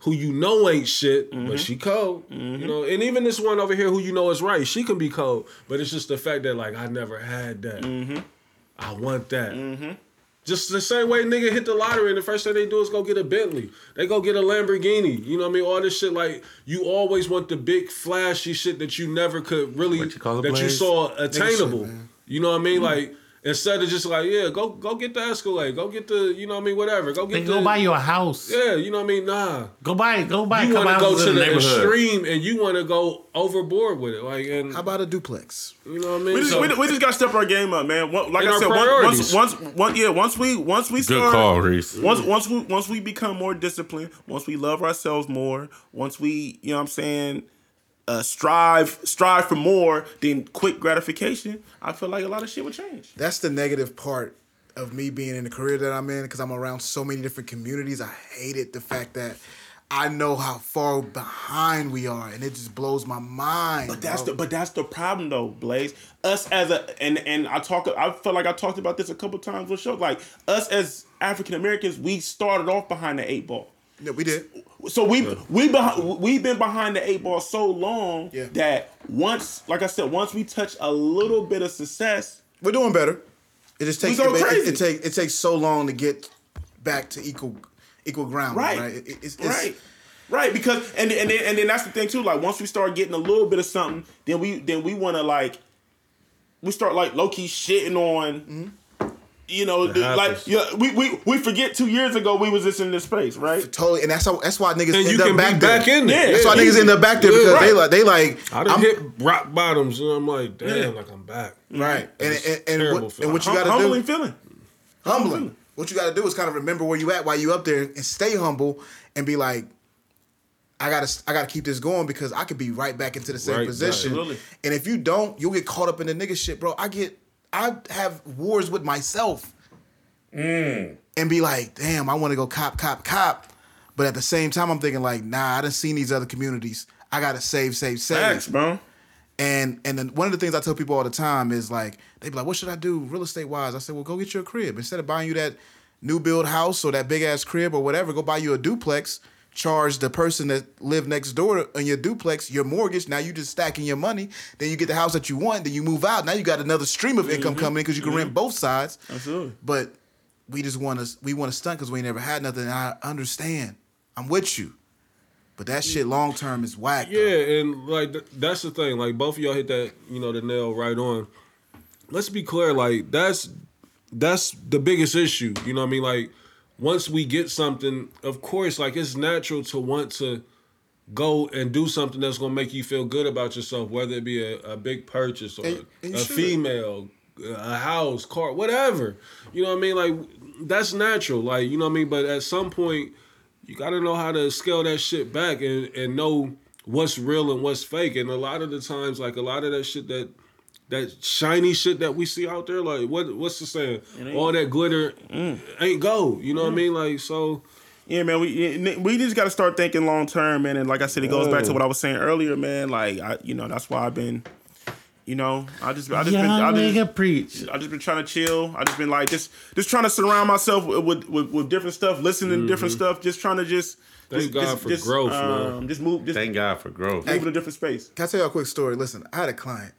who you know ain't shit, Mm-hmm. but she cold. You know, and even this one over here who you know is right, she can be cold, but it's just the fact that like I never had that. Mm-hmm. I want that. Just the same way nigga hit the lottery and the first thing they do is go get a Bentley. They go get a Lamborghini. You know what I mean? All this shit like you always want the big flashy shit that you never could really you that you saw attainable. man. you know what I mean? Like instead of just like, yeah, go go get the Escalade, go get the, you know what I mean, whatever. Go get Then the go buy you a house. Yeah, you know what I mean? Nah. Go buy go buy You a couple want to go to the the extreme and you want to go overboard with it. Like and How about a duplex? you know what I mean? we just, So- we, we just got to step our game up, man. Like I said, once, once, once, one, yeah, once we, once we Good start, call, Reese. Once, once we, once we become more disciplined, once we love ourselves more, once we, you know, what I'm saying, uh, strive, strive for more than quick gratification. I feel like a lot of shit would change. That's the negative part of me being in the career that I'm in because I'm around so many different communities. I hated the fact that I know how far behind we are, and it just blows my mind. But that's bro. the but that's the problem though, Blaze. Us as a and and I talk I feel like I talked about this a couple times on the show. Like us as African Americans, we started off behind the eight ball. Yeah, we did. So we we behind, we've been behind the eight ball so long Yeah. that once, like I said, once we touch a little bit of success, We're doing better. It just takes it, it, it, take, it takes so long to get back to equal equal ground. right, Right. It- it's, it's, right, right. Because and and then, and then that's the thing too. Like once we start getting a little bit of something, then we then we want to like we start like low key shitting on. Mm-hmm. You know, the- like happens. yeah, we, we we forget two years ago we was just in this space, right? Totally, and that's how that's why niggas and end you up can back be there. back in there. Yeah. That's why niggas end up back there Yeah. because they like they like I done I'm- hit rock bottoms and I'm like, damn, Yeah. like I'm back. right, and It's and, and, what, and what you got to humbling do, feeling. humbling. What you got to do is kind of remember where you at while you up there and stay humble and be like, I gotta I gotta keep this going because I could be right back into the same Right, position. absolutely. And if you don't, you'll get caught up in the nigga shit, bro. I get I have wars with myself. Mm. And be like, damn, I want to go cop, cop, cop. But at the same time, I'm thinking like, nah, I done seen these other communities. I gotta save, save, save. Facts, bro. And and then one of the things I tell people all the time is like they be like, "What should I do real estate wise?" I said, "Well, go get you a crib instead of buying you that new build house or that big ass crib or whatever. Go buy you a duplex. Charge the person that live next door in your duplex your mortgage. Now you just stacking your money. Then you get the house that you want. Then you move out. Now you got another stream of income mm-hmm. coming in because you can rent mm-hmm. both sides. Absolutely. But we just want to we want to stunt because we ain't never had nothing. And I understand. I'm with you. But that shit long term is whack. though. Yeah, and like th- that's the thing. Like both of y'all hit that, you know, the nail right on. Let's be clear. Like that's that's the biggest issue. You know what I mean? Like once we get something, of course, like it's natural to want to go and do something that's gonna make you feel good about yourself, whether it be a, a big purchase or And- and a should. female, a house, car, whatever. You know what I mean? Like that's natural. Like you know what I mean. But at some point, you gotta know how to scale that shit back and and know what's real and what's fake. And a lot of the times, like a lot of that shit that that shiny shit that we see out there, like what what's the saying? All that glitter mm. ain't gold. You know what I mm. mean? Like so. Yeah, man. We we just got to start thinking long term, man. And like I said, it goes back to what I was saying earlier, man. Like I, you know, that's why I've been, you know, I just, I just Young been, I nigga just, preach. I just been trying to chill. I just been like just, just trying to surround myself with with, with, with different stuff, listening to mm-hmm. different stuff, just trying to just. Thank just, God just, for just, growth, um, man. Just move, just Thank God for growth. move in a different space. Can I tell you a quick story? Listen, I had a client,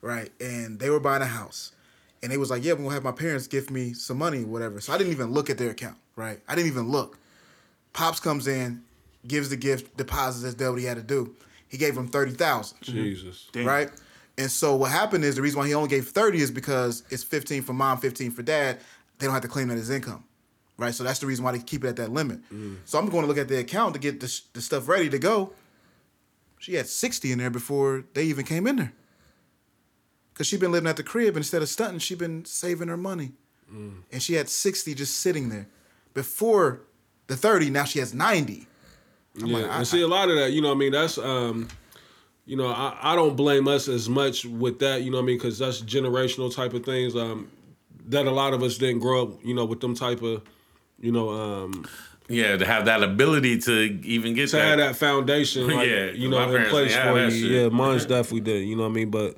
right? And they were buying a house. And they was like, yeah, we're gonna have my parents give me some money, whatever. So I didn't even look at their account, right? I didn't even look. Pops comes in, gives the gift, deposits as did what he had to do. He gave him thirty thousand, mm-hmm. Jesus. Damn. right? And so what happened is the reason why he only gave thirty is because it's fifteen for mom, fifteen for dad. They don't have to claim that as income, right? So that's the reason why they keep it at that limit. Mm. So I'm going to look at the account to get the, the stuff ready to go. She had sixty in there before they even came in there. Cause she been living at the crib instead of stunting, she been saving her money. And she had 60 just sitting there. Before the 30, now she has 90. I'm yeah, like, I- and see a lot of that. You know, what I mean, that's um, you know, I, I don't blame us as much with that. You know, what I mean, because that's generational type of things. Um, that a lot of us didn't grow up. You know, with them type of, you know, um, Yeah, to have that ability to even get to that. have that foundation. <laughs> Like, Yeah, you know, in place for you. that shit. Yeah, mine's definitely did. You know what I mean, but.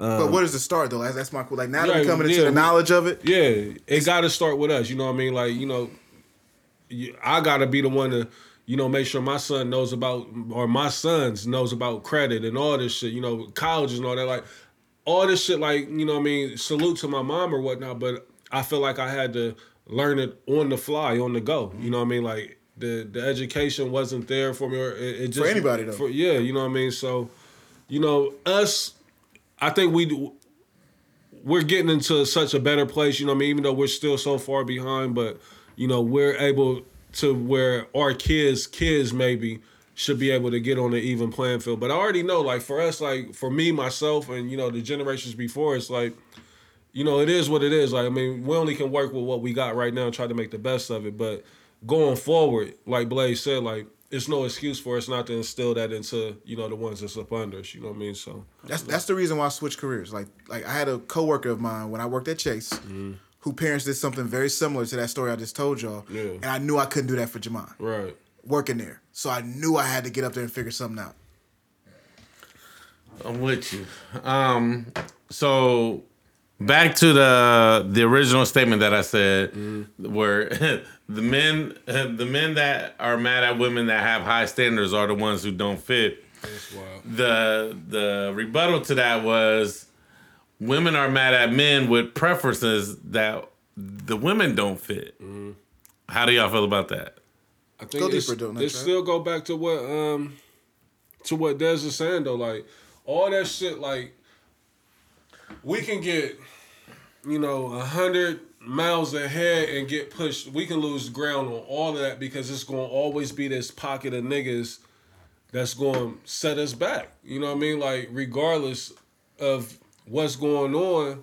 But what is the start though? That's, that's my cool. Like now that we're coming into the knowledge of it, Yeah, it got to start with us. You know what I mean? Like you know, you- I got to be the one to, you know, make sure my son knows about or my sons knows about credit and all this shit. You know, colleges and all that. Like all this shit. Like you know, what I mean, salute to my mom or whatnot. But I feel like I had to learn it on the fly, on the go. You know what I mean? Like the the education wasn't there for me. Or it, it just anybody, though. For, yeah, you know what I mean. So, you know, us. I think we we're getting into such a better place, you know I mean, even though we're still so far behind, but you know, we're able to where our kids, kids maybe should be able to get on an even playing field. But I already know, like for us, like for me, myself, and you know, the generations before, it's like, you know, it is what it is. Like, I mean, we only can work with what we got right now and try to make the best of it. But going forward, like Blaze said, like it's no excuse for us not to instill that into, you know, the ones that's up under us. You know what I mean? So that's that's the reason why I switched careers. Like like I had a coworker of mine when I worked at Chase, who parents did something very similar to that story I just told y'all, Yeah. and I knew I couldn't do that for Jamon right. working there. So I knew I had to get up there and figure something out. I'm with you. Um, so back to the the original statement that I said, where <laughs> the men <laughs> the men that are mad at women that have high standards are the ones who don't fit. The the rebuttal to that was women are mad at men with preferences that the women don't fit. How do y'all feel about that? I think Go it's, deeper, don't it I, still go back to what um to what Des is saying though. Like all that shit, like we can get you know a hundred miles ahead and get pushed. We can lose ground on all of that because it's going to always be this pocket of niggas that's going to set us back. You know what I mean? Like regardless of what's going on.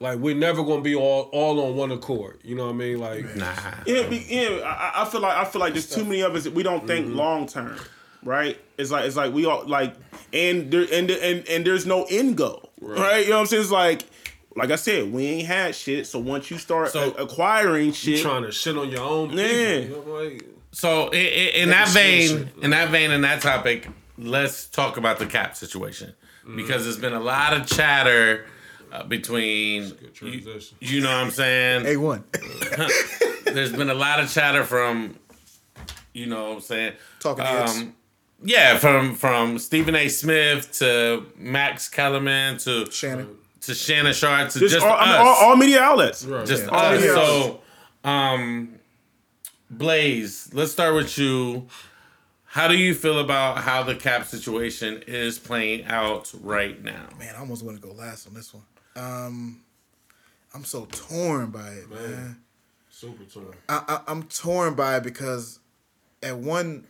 Like we're never gonna be all all on one accord. You know what I mean? Like Nah. Yeah, be, yeah. I, I feel like I feel like there's too many of us that we don't think Mm-hmm. long term, right? It's like it's like we all like, and there and and and there's no end goal, right? You know what I'm saying? It's like, like I said, we ain't had shit. So once you start So- a- acquiring shit, trying to shit on your own people. Yeah. You know, like, So i- i- in that vein, in that vein, in that topic, let's talk about the cap situation because there's been a lot of chatter uh, between you, you know what I'm saying. A one. <laughs> There's been a lot of chatter from, you know what I'm saying. Talking heads. Um, yeah, from from Stephen A. Smith to Max Kellerman to Shannon. To Shannon Sharpe to just, just, all, I mean, all, all media outlets. just All us. media So, um, Blaze, let's start with you. How do you feel about how the cap situation is playing out right now? Man, I almost want to go last on this one. Um, I'm so torn by it, man. super torn. I, I, I'm torn by it because at one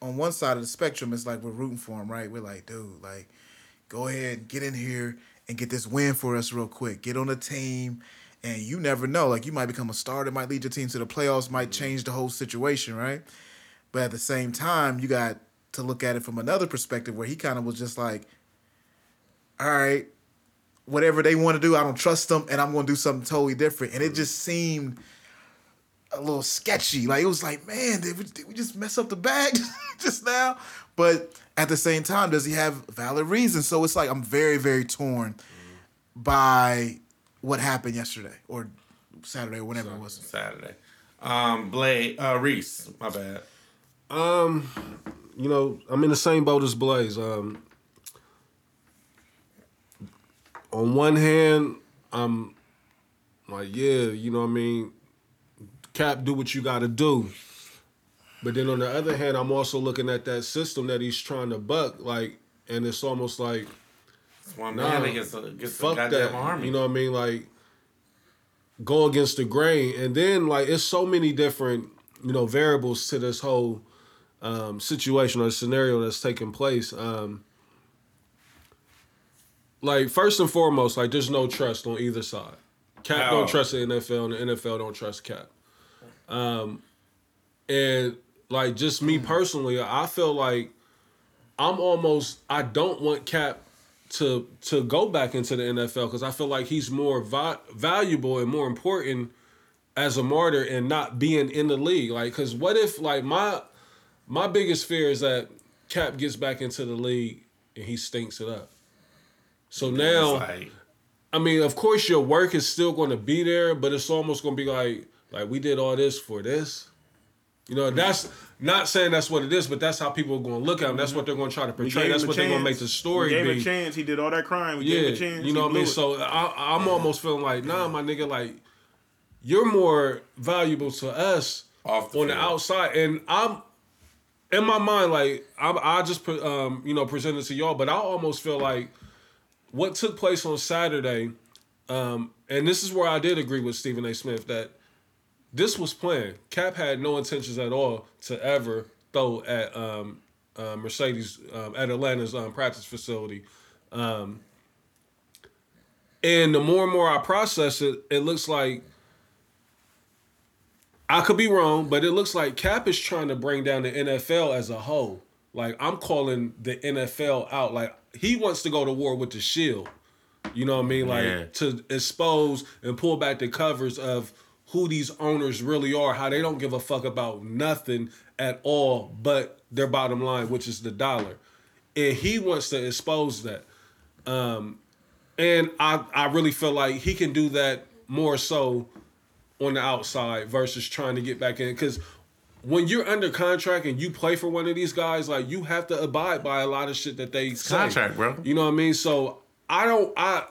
on one side of the spectrum, it's like we're rooting for him, right? We're like, dude, like, go ahead, get in here and get this win for us real quick. Get on the team, and you never know. Like, you might become a starter, might lead your team to the playoffs, might change the whole situation, right? But at the same time, you got to look at it from another perspective where he kind of was just like, all right, whatever they want to do, I don't trust them, and I'm going to do something totally different. And it just seemed a little sketchy. Like it was like, man, did we, did we just mess up the bag <laughs> just now? But at the same time, does he have valid reasons? So it's like I'm very, very torn by what happened yesterday or Saturday or whenever it was. Saturday. Um, Blaze, uh, Reese, my bad. Um, you know, I'm in the same boat as Blaze. Um, on one hand, I'm like, yeah, you know what I mean. Cap, do what you got to do. But then on the other hand, I'm also looking at that system that he's trying to buck, like, and it's almost like one Nah, man against, the- against fuck that. army. You know what I mean? Like go against the grain, and then like it's so many different you know variables to this whole um, situation or scenario that's taking place. Um, like first and foremost, like there's no trust on either side. Cap don't trust the NFL, and the NFL don't trust Cap. Um, and like just me personally, I feel like I'm almost I don't want Cap to to go back into the NFL because I feel like he's more va- valuable and more important as a martyr and not being in the league. Like, because what if like my my biggest fear is that Cap gets back into the league and he stinks it up. So now, like, I mean, of course, your work is still going to be there, but it's almost going to be like, like we did all this for this. You know, that's not saying that's what it is, but that's how people are going to look at him. That's what they're going to try to We portray. That's him what they're going to make the story We gave be. a chance. He did all that crime. We Yeah, gave him a chance. you know what I mean. it. So I, I'm almost feeling like, nah, my nigga, like you're more valuable to us Off the on the outside, and I'm in my mind like I, I just pre- um, you know presented to y'all, but I almost feel like what took place on Saturday, um, and this is where I did agree with Stephen A. Smith that this was planned. Cap had no intentions at all to ever throw at um, uh, Mercedes um, at Atlanta's um, practice facility. Um, and the more and more I process it, it looks like I could be wrong, but it looks like Cap is trying to bring down the NFL as a whole. Like I'm calling the NFL out. Like he wants to go to war with the Shield. You know what I mean? Like Yeah. to expose and pull back the covers of who these owners really are, how they don't give a fuck about nothing at all but their bottom line, which is the dollar. And he wants to expose that. Um, and I, I really feel like he can do that more so on the outside versus trying to get back in. Because when you're under contract and you play for one of these guys, like you have to abide by a lot of shit that they say. contract, bro. You know what I mean? So I don't. I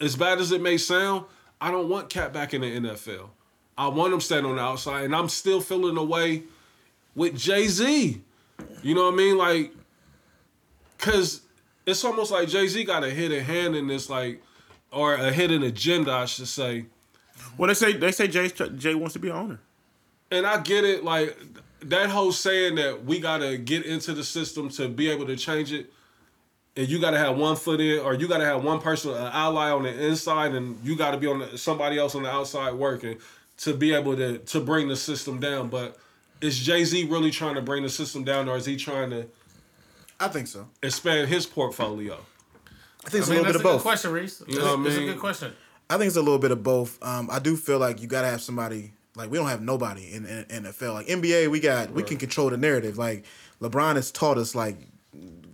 as bad as it may sound, I don't want Cap back in the NFL. I want him staying on the outside, and I'm still feeling away with Jay Z. You know what I mean? Like, cause it's almost like Jay Z got a hidden hand in this, like, or a hidden agenda, I should say. Well, they say they say Jay Jay wants to be an owner. And I get it, like that whole saying that we gotta get into the system to be able to change it, and you gotta have one foot in, or you gotta have one person, an ally on the inside, and you gotta be on the, somebody else on the outside working to be able to to bring the system down. But is Jay Z really trying to bring the system down, or is he trying to I think so. expand his portfolio? I think it's I mean, a little that's bit a of good both. question, Reese. You know what I It's a good question. I think it's a little bit of both. Um, I do feel like you gotta have somebody like we don't have nobody in, in, NFL. Like NBA, we got we can control the narrative. Like LeBron has taught us like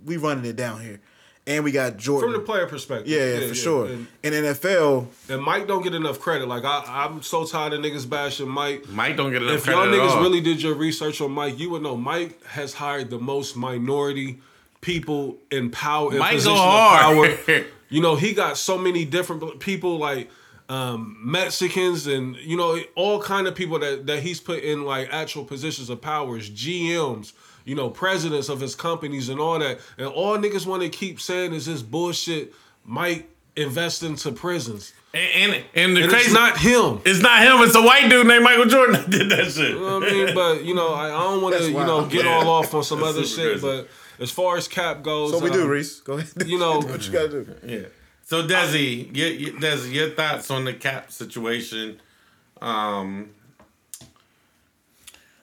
we running it down here, and we got Jordan. From the player perspective, yeah, yeah, for sure. And, in NFL, and Mike don't get enough credit. Like I, I'm so tired of niggas bashing Mike. Mike don't get enough if y'all credit at niggas all. really did your research on Mike, you would know Mike has hired the most minority people in power. In Mike go position of hard. power. <laughs> You know, he got so many different people like um, Mexicans and you know all kind of people that that he's put in like actual positions of powers, GMs. You know, presidents of his companies and all that, and all niggas want to keep saying is this bullshit. Mike invest into prisons, And, and, and the and crazy it's not him. It's not him. It's a white dude named Michael Jordan that did that shit. You know what I mean? But you know, I, I don't want to you know get Yeah. all off on some other shit. crazy. But as far as cap goes, so we do, um, Reese. Go ahead. You know, <laughs> what you gotta do. Yeah. So Desi, your, your, Desi, your thoughts on the cap situation? Um,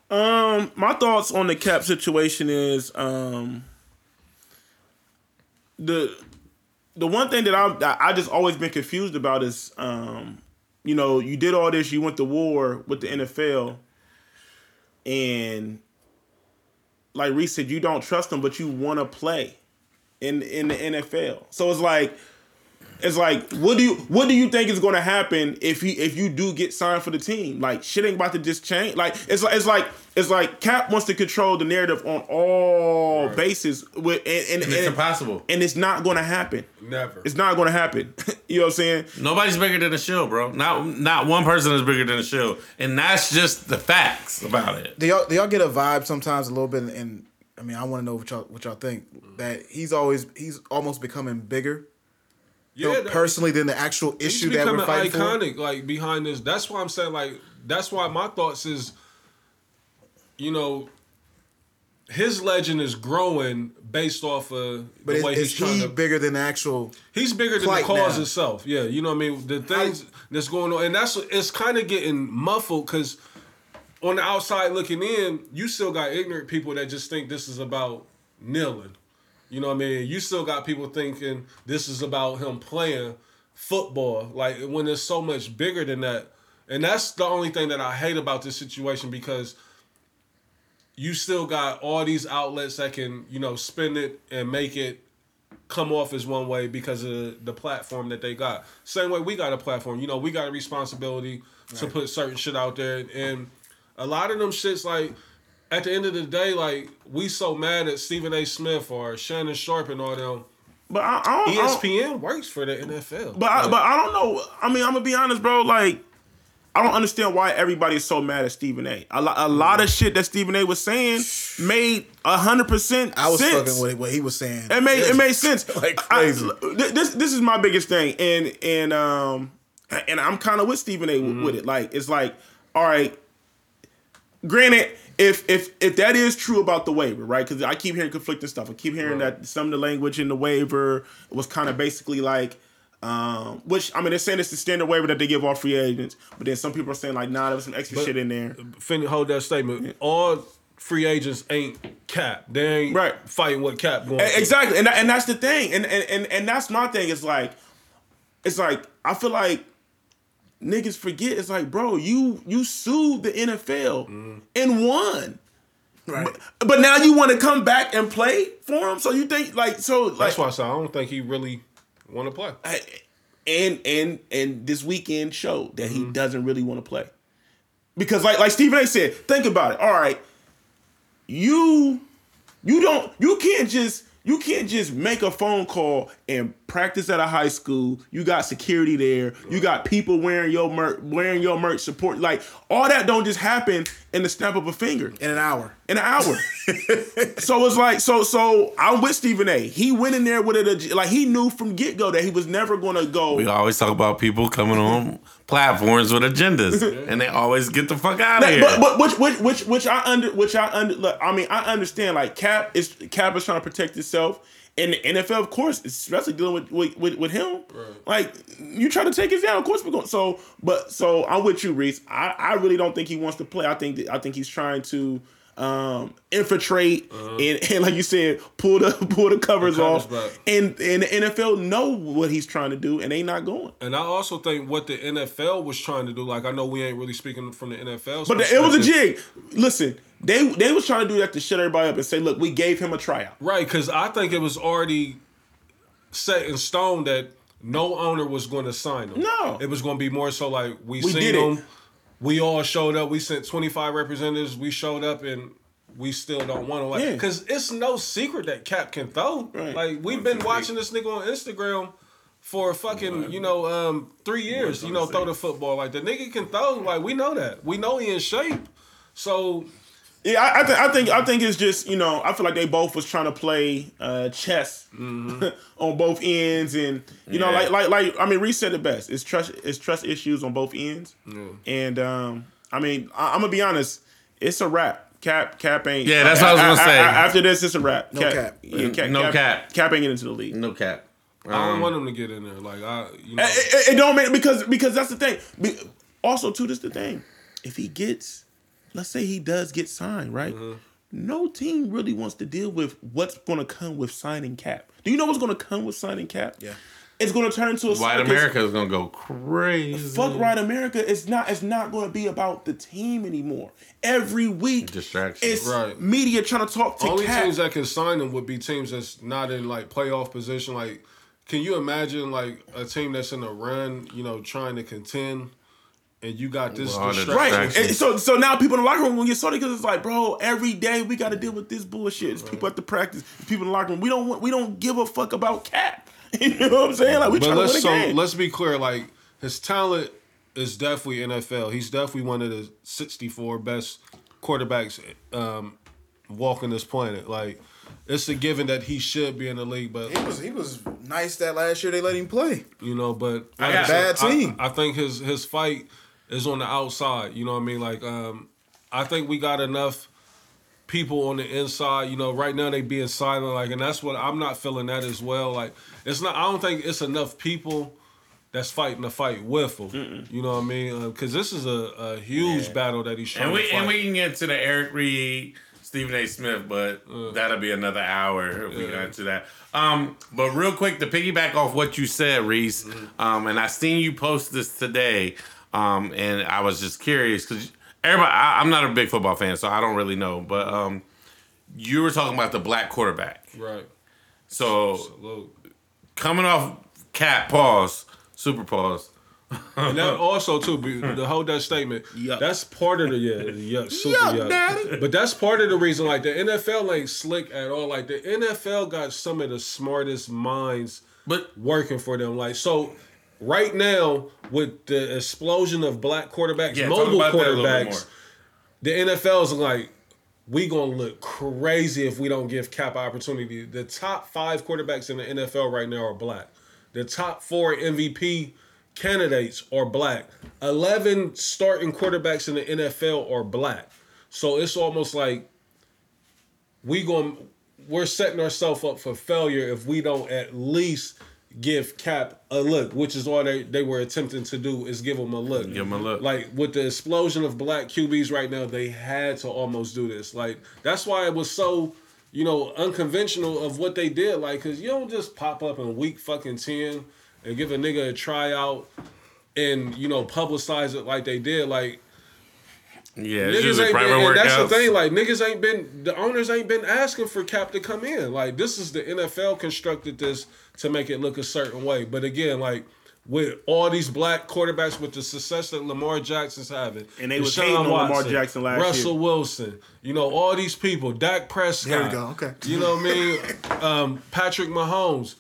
Um, my thoughts on the cap situation is um the the one thing that I I just always been confused about is um you know you did all this you went to war with the NFL and like Reese said you don't trust them but you want to play in in the NFL so it's like it's like what do you what do you think is going to happen if you if you do get signed for the team? Like shit ain't about to just change. Like it's like it's like it's like Cap wants to control the narrative on all bases with and and, and it's and, impossible. and it's not going to happen. never. It's not going to happen. <laughs> you know what I'm saying? Nobody's bigger than the show, bro. Not not one person is bigger than the show, and that's just the facts about it. Do y'all do y'all get a vibe sometimes a little bit? And I mean, I want to know what y'all what y'all think that he's always he's almost becoming bigger. That- personally than the actual issue that we're fighting for. iconic. Like behind this, that's why I'm saying like that's why my thoughts is, you know, his legend is growing based off of But the is, way is he to. bigger than the actual? He's bigger than the cause now? itself. Yeah, you know what I mean. The things that's going on, and that's it's kind of getting muffled because on the outside looking in, you still got ignorant people that just think this is about kneeling. You know what I mean? You still got people thinking this is about him playing football. Like when it's so much bigger than that. And that's the only thing that I hate about this situation because you still got all these outlets that can, you know, spin it and make it come off as one way because of the platform that they got. Same way we got a platform. You know, we got a responsibility to put certain shit out there. And a lot of them shits, like, at the end of the day, like, we so mad at Stephen A. Smith or Shannon Sharpe and all them. But I, I don't, I don't- ESPN works for the NFL. But I, but I don't know. I mean, I'm gonna be honest, bro. Like, I don't understand why everybody is so mad at Stephen A. A, lo- a lot of shit that Stephen A. was saying made hundred percent. I was sense. fucking with what he was saying. It made it made sense. <laughs> Like crazy. th- this this is my biggest thing, and and um and I'm kind of with Stephen A. Mm-hmm. with it. Like it's like, all right. Granted, if if if that is true about the waiver, right? Because I keep hearing conflicting stuff. I keep hearing that some of the language in the waiver was kind of basically like. Um, which I mean, they're saying it's the standard waiver that they give all free agents, but then some people are saying like, nah, there was some extra But- shit in there. fin- hold that statement. All free agents ain't cap. They ain't Right. fighting what cap going. Through. Exactly, and that, and that's the thing, and, and and and that's my thing. It's like, it's like I feel like niggas forget. It's like, bro, you you sued the NFL mm-hmm. and won, right. but now you want to come back and play for him. So you think like so like That's why I said I don't think he really want to play. and and and this weekend showed that he mm-hmm. doesn't really want to play because like like Stephen A. said, think about it. All right, you you don't you can't just you can't just make a phone call and practice at a high school. You got security there. You got people wearing your merch, wearing your merch support. Like all that don't just happen in the snap of a finger In an hour. in an hour. <laughs> so it's like so so I'm with Stephen A. He went in there with it like he knew from get go that he was never gonna go. We always talk about people coming on platforms with agendas, <laughs> and they always get the fuck out of here. But, but which which which which I under which I under look, I mean I understand like Cap is Cap is trying to protect itself. And the NFL, of course, especially dealing with with, with, with him, like you try to take us down. Of course, we're going. So, but so I'm with you, Reese. I, I really don't think he wants to play. I think that, I think he's trying to um, infiltrate and, and like you said, pull the <laughs> pull the covers, covers off. back. And and the NFL know what he's trying to do, and they not going. And I also think what the NFL was trying to do, like I know we ain't really speaking from the NFL, But the, it was a jig. Listen, they they was trying to do that to shut everybody up and say, look, we gave him a tryout. right? Because I think it was already set in stone that no owner was going to sign him. No. it was going to be more so like we, We seen did it. him. We all showed up. We sent twenty five representatives. We showed up and. We still don't want to like Yeah. because it's no secret that Cap can throw. Right. Like we've been watching this nigga on Instagram for fucking you know um three years. You know throw the football like the nigga can throw. Like we know that. We know he in shape. So Yeah, I, I, th- I think I think it's just you know I feel like they both was trying to play uh, chess <laughs> on both ends, and you know like like like I mean Reese said it best. It's trust it's trust issues on both ends, and um, I mean I, I'm gonna be honest, it's a wrap. Cap Cap ain't. Yeah, that's what I was gonna say. after this, it's a wrap. No cap. yeah, cap, No cap. cap. Cap ain't getting into the league. no cap. I don't Um, want him to get in there. Like I, you know, It, it- it don't make because because that's the thing. Also, too, this the thing. If he gets, let's say he does get signed, right? Mm-hmm. No team really wants to deal with what's going to come with signing Cap. Do you know what's going to come with signing Cap? Yeah. it's going to turn into a White. America is gonna go crazy. Fuck right America. It's not. It's not going to be about the team anymore. Every week, Distraction. It's Right. media trying to talk to only Cap. teams that can sign him would be teams that's not in like playoff position. Like, can you imagine like a team that's in a run, you know, trying to contend, and you got this Well, all the distraction? Right. And so so now people in the locker room will get salty because it's like, bro, every day we got to deal with this bullshit. It's people at the practice, people in the locker room. We don't want, we don't give a fuck about Cap. <laughs> you know what I'm saying? Like we But trying to win a so game. let's be clear. Like his talent is definitely NFL. He's definitely one of the 64 best quarterbacks um, walking this planet. Like it's a given that he should be in the league, but He was he was nice that last year they let him play. you know, but I got- said, Bad team. I, I think his his fight is on the outside. You know what I mean? Like, um, I think we got enough people on the inside. You know, right now they being silent, like, and that's what I'm not feeling that as well. Like, it's not. I don't think it's enough people that's fighting the fight with him. You know what I mean? Because this is a, a huge battle that he's trying And we to fight. and we can get to the Eric Reid, Stephen A. Smith, but that'll be another hour if we got to that. Um, but real quick to piggyback off what you said, Reese, um, and I seen you post this today, um, and I was just curious because everybody, I, I'm not a big football fan, so I don't really know, but um, you were talking about the black quarterback. right. So Salute. coming off cat pause, super pause. And that <laughs> also too, be- to hold that statement, Yuck. that's part of the yeah, yuck, super Yuck, yuck. daddy. But that's part of the reason. Like the NFL ain't slick at all. Like the NFL got some of the smartest minds But working for them. Like so, right now with the explosion of black quarterbacks, yeah, mobile about that a little bit more. quarterbacks, the NFL's like, we gonna look crazy if we don't give Cap opportunity. The top five quarterbacks in the NFL right now are black. The top four MVP candidates are black. Eleven starting quarterbacks in the NFL are black. So it's almost like we going we're setting ourselves up for failure if we don't at least give Cap a look, which is all they, they were attempting to do is give him a look. Give him a look. Like with the explosion of black QBs right now, they had to almost do this. Like that's why it was so, you know, unconventional of what they did. Like, cause you don't just pop up in week fucking ten and give a nigga a tryout and you know publicize it like they did. Like yeah, it's niggas ain't private been, and that's the thing. Like niggas ain't been, the owners ain't been asking for Cap to come in. Like this is the NFL constructed this to make it look a certain way. But again, like with all these black quarterbacks, with the success that Lamar Jackson's having, And they was Deshaun hating on Lamar Jackson last year. Russell year. Wilson, you know all these people, Dak Prescott, There we go, okay. you know what I mean, <laughs> um, Patrick Mahomes.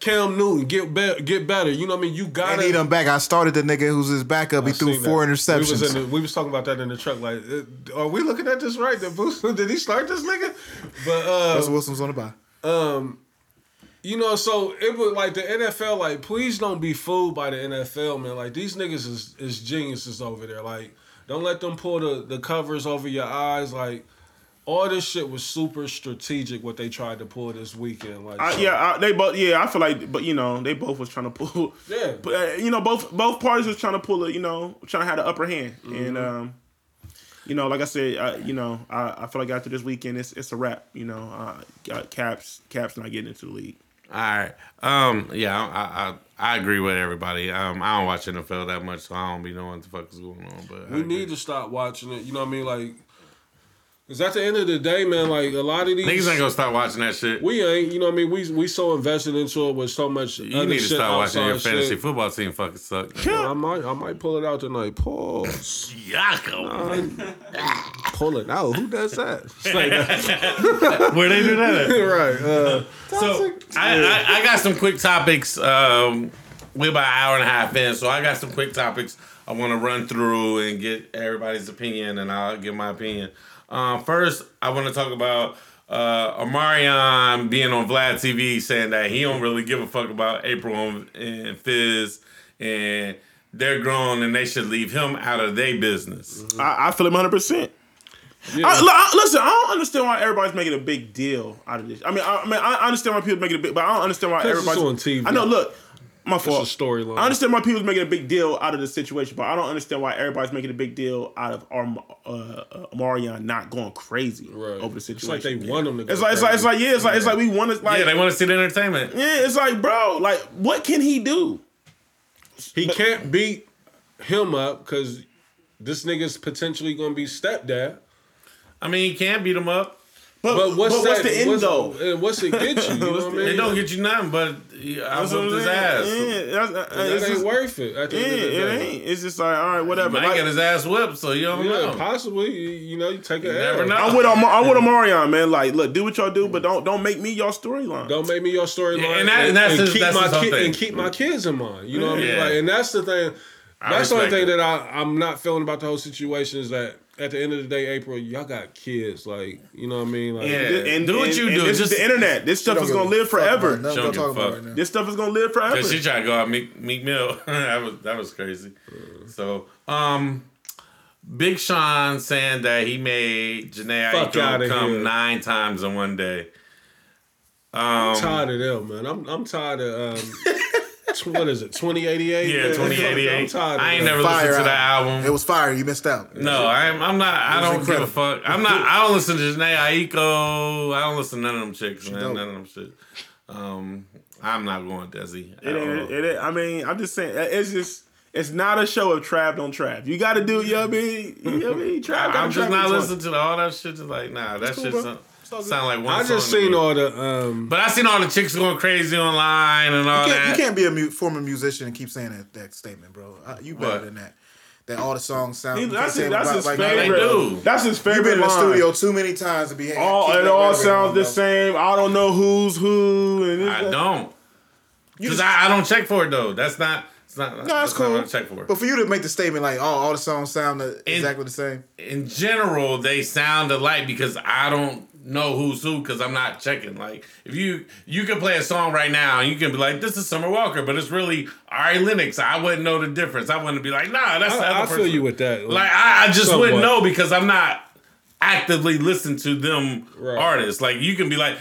Cam Newton, get better, get better. You know what I mean. You gotta need him back. I started the nigga who's his backup. He I threw four that. We was, interceptions. the, we was talking about that in the truck. Like, uh, are we looking at this right? Did, Boost, <laughs> did he start this nigga? But uh, Russell Wilson's on the bye. Um, you know, so it was like the NFL. Like, please don't be fooled by the NFL, man. Like these niggas is is geniuses over there. Like, don't let them pull the the covers over your eyes. Like. All this shit was super strategic. What they tried to pull this weekend, like I, so- yeah, I, they both. Yeah, I feel like, but you know, they both was trying to pull. <laughs> Yeah. but uh, you know, both both parties was trying to pull it. You know, trying to have the upper hand, and um, you know, like I said, I, you know, I, I feel like after this weekend, it's it's a wrap. You know, uh, got Caps Caps not getting into the league. All right. Um. Yeah. I, I I agree with everybody. Um. I don't watch NFL that much, so I don't be knowing what the fuck is going on. But we agree. need to stop watching it. You know what I mean? Like, cause at the end of the day, man, like a lot of these niggas ain't gonna stop watching that shit. We ain't, you know what I mean? We we so invested into it with so much. you need to stop watching your fantasy shit. football team fucking suck. I might I might pull it out tonight. Pause. <laughs> Yako. pull it out. Who does that? <laughs> It's like. <laughs> Where they do that? At? right. Uh, So I, I I got some quick topics. Um, we're about an hour and a half in, so I got some quick topics I want to run through and get everybody's opinion, and I'll give my opinion. Um, first, I want to talk about uh, Omarion being on Vlad TV saying that he don't really give a fuck about April and, and Fizz, and they're grown and they should leave him out of their business. I, I feel him hundred percent. Listen, I don't understand why everybody's making a big deal out of this. I mean, I, I mean, I understand why people making a big, but I don't understand why everybody's on TV. I know. Look, my fault. a storyline. I understand why people's making a big deal out of the situation, but I don't understand why everybody's making a big deal out of Arm, uh, uh, Marion not going crazy Right. over the situation. It's situation. like they want them to go It's like it's like it's like yeah, it's like it's like we want to like yeah, they want to see the entertainment. yeah, it's like bro, like what can he do? he can't beat him up because this nigga's potentially gonna be stepdad. I mean, he can't beat him up. But, But what's but that? what's the end what's, though? and What's it get you? You <laughs> know what I mean? It don't get you nothing, but he- I That's what whooped I'm his ass. Yeah, that's, uh, that ain't just- worth it. At the Yeah, end of the it ain't. It's just like all right, whatever. Might Like, get his ass whipped, so you don't Yeah, know. possibly. You, you know, you take it. never L. know. I'm with Omar, I'm with Omarion, man. Like, look, do what y'all do, but don't don't make me your storyline. Don't make me your storyline. Yeah, and that- and that's his- keep that's my kid thing. and keep my kids in mind. You know what I mean? Yeah. Like, and that's the thing. I That's the only thing it. that I, I'm not feeling about the whole situation is that at the end of the day, April, y'all got kids. Like, you know what I mean? Like, Yeah. And, Do what you and do. This Just- is the internet. This stuff is gonna live fuck about forever. it. Nothing Don't to give a talk about fuck. right now. This stuff is gonna live forever. Cause she tried to go out Meek, Meek Mill. <laughs> that was that was crazy. So um, Big Sean saying that he made Jhené Fuck Aiko come here. nine times in one day. I'm Um, tired of them, man. I'm I'm tired of um, tw- <laughs> what is it? Twenty eighty eight. yeah, twenty eighty eight. I'm eight. tired. Of I ain't never Fire listened to that album. album. It was fire. You missed out. No, I'm, I'm not. I don't give a fuck. I'm not. I don't listen to Jhené Aiko. I don't listen to none of them chicks, man. None of them shit. Um, I'm not going Desi. It ain't, it ain't, I mean, I'm just saying, it's just, it's not a show of Trav on trap. You got to do, you know what I mean? You know what I mean? Trav gotta I'm just trap not listening to all that shit. Just like nah, that cool, shit bro. Sound, It's all good. sound like one. I just song seen me. all the um. But I seen all the chicks going crazy online and all You can't, that. you can't be a mu- former musician and keep saying that, that statement, bro. Uh, you better What? than that. That all the songs sound. He- you that's his, say that's about- his like, favorite. they do. That's his favorite You've been in the line. studio too many times to be. All, it all sounds the same. I don't know who's who. And I that. don't. Because I, I don't check for it though. That's not. It's not. No, that's that's not cool. what I check for. It. But for you to make the statement like, "Oh, all the songs sound the- exactly the same," in general, they sound alike because I don't know who's who because I'm not checking. Like, if you you can play a song right now and you can be like, "This is Summer Walker," but it's really Ari Lennox. I wouldn't know the difference. I wouldn't be like, "Nah, that's the I, other I feel you with that. Like, I, I just Somewhat. wouldn't know because I'm not actively listening to them Right. artists. Like, you can be like.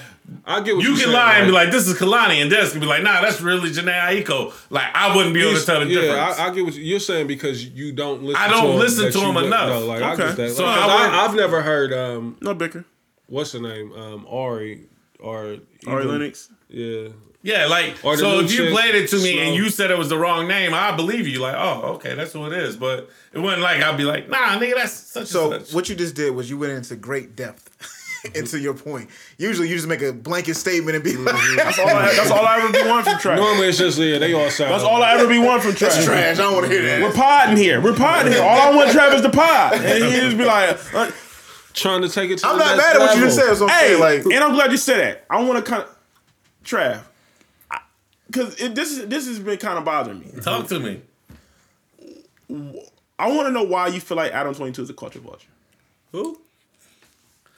I get what You you're can saying, lie and be like, "This is Kehlani," and Des can be like, "Nah, that's really Jhené Aiko." Like, I wouldn't be able to tell the yeah, difference. I, I get what you're saying because you don't listen. I don't to listen that to you him enough. No, like I Okay. get that. So Like, I, I've never heard um, No bicker. What's the name um, Ari or Ari even- Lennox. Yeah, Yeah, like Or so if you chick, played it to me and you said it was the wrong name, I believe you. Like, oh, okay, that's who it is. But it wasn't like I'd be like, nah, nigga, that's such So and such. what you just did was you went into great depth <laughs> into your point. Usually, you just make a blanket statement and be like, <laughs> That's all, I, that's all I ever be wanting from Trav. normally it's just yeah, they all sound. That's all I ever be wanting from Trav. "That's trash." I don't want to hear that. We're podding here. We're podding here. All I want Trav is to pod. And he just be like, uh, trying to take it to I'm the not mad at what you just said. level. So I'm hey, like, and I'm glad you said that. I want to kind of, Trav, because this is this has been kind of bothering me. Talk to me. I want to know why you feel like Adam Twenty Two is a culture vulture. Who?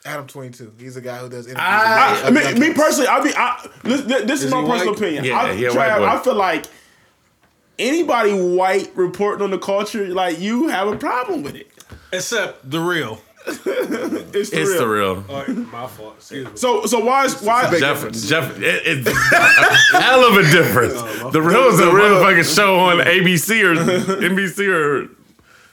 Adam 22. He's a guy who does interviews. Ah. I- I, I mean, me personally, I be I, this, this is, Is my personal white? opinion. Yeah, I, he a Trav. I feel like anybody white reporting on the culture, like you have a problem with it. Except the real. <laughs> It's the It's real. the real. All right, my fault. Excuse me. So so why is why Jeff, Jeff, it, it's hell of a difference. the real is a motherfucking show on <laughs> ABC or NBC or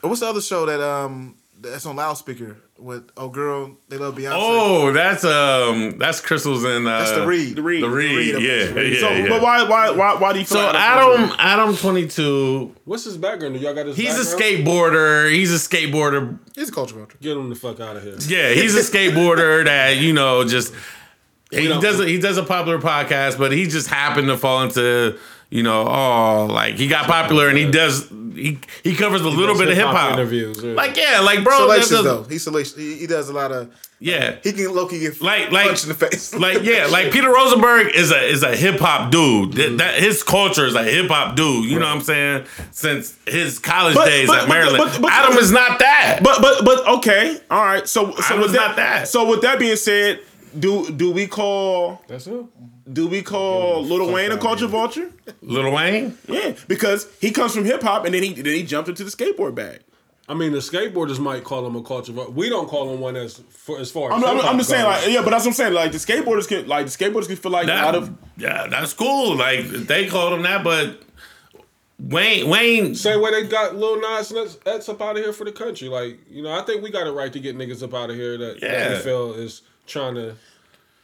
What's the other show that um that's on loudspeaker with oh girl they love Beyonce? oh, that's um, that's Crissle's and uh, that's the read. the read? The read, The read, yeah, the read. yeah, So, yeah. but why why why why do you feel So like Adam, Adam, twenty two. What's his background? Do y'all got his? He's a skateboarder. He's a skateboarder He's a culture vulture. Get him the fuck out of here. Yeah, he's a skateboarder <laughs> that you know just he don't- does a, he does a popular podcast, but he just happened to fall into you know oh like he got popular and he does he he covers a little bit of hip hop interviews. yeah. Like yeah, like bro, Salacious there's a- though. He's salacious. He, he does a lot of. yeah. He can low key get Like- like- in the face. Like yeah, <laughs> like Peter Rosenberg is a is a hip hop dude. That, that- mm-hmm. his culture is a hip hop dude. You know what I'm saying? Since his college But- days but- at Maryland, but- but- Adam is not that. But but but okay, all right. So so Adam's with that, not that. so with that being said, do do we call That's it. do we call Lil Wayne a culture vulture? Lil Wayne, Yeah, because he comes from hip hop and then he then he jumped into the skateboard bag. I mean, the skateboarders might call him a culture. vulture. We don't call him one as for, as far as I'm, I'm, I'm just saying like yeah, but that's what I'm saying. Like the skateboarders can like the skateboarders can feel like that, out of yeah, that's cool. Like they called him that, but Wayne Wayne Same way they got Lil Nas X X up out of here for the country. Like, you know, I think we got a right to get niggas up out of here that, that Yeah. we feel is trying to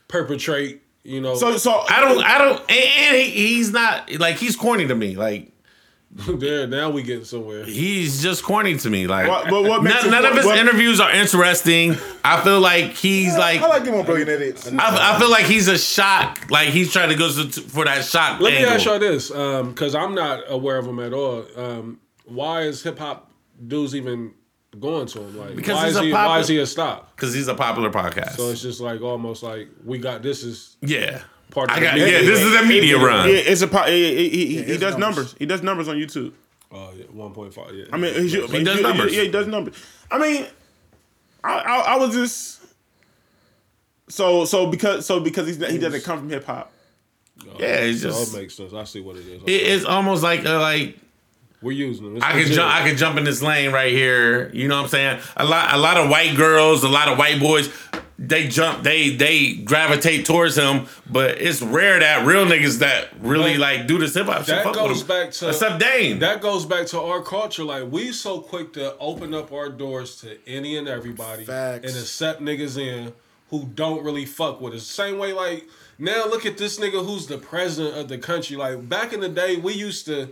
perpetrate, you know. so so I don't, I don't, and, and he, he's not like he's corny to me. Like <laughs> there, now we getting somewhere. he's just corny to me. Like What- but what makes none, none of his what- interviews are interesting. I feel like he's like, I like them on brilliant idiots. I, I feel like he's a shock. Like he's trying to go to, for that shock. Let me angle. ask y'all this, because I'm not aware of him at all. Um, why is hip hop dudes even going to him? Like, Because why he's is a he? popu- why is he a stop? because he's a popular podcast. So it's just like almost like we got this is yeah, part of I the got, media. yeah. This is a media run. yeah, it's a po- he, he, he, he does numbers. numbers. He does numbers on YouTube. oh yeah, one point five. Yeah, I mean, he's, He does numbers. Yeah, he does numbers. I mean, I, I, I was just so so because so because he's he doesn't come from hip hop. Yeah, it's so just it makes sense. I see what it is. it, it's almost like uh, like We're using them. It's I can jump. I can jump in this lane right here. You know what I'm saying? A lot. A lot of white girls. A lot of white boys. They jump. They they gravitate towards him. But it's rare that real niggas that really But like do this hip hop shit. that fuck goes him. back to except Dane. That goes back to our culture. Like we so quick to open up our doors to any and everybody Facts. and accept niggas in who don't really fuck with us. Same way, like now look at this nigga who's the president of the country. Like back in the day, we used to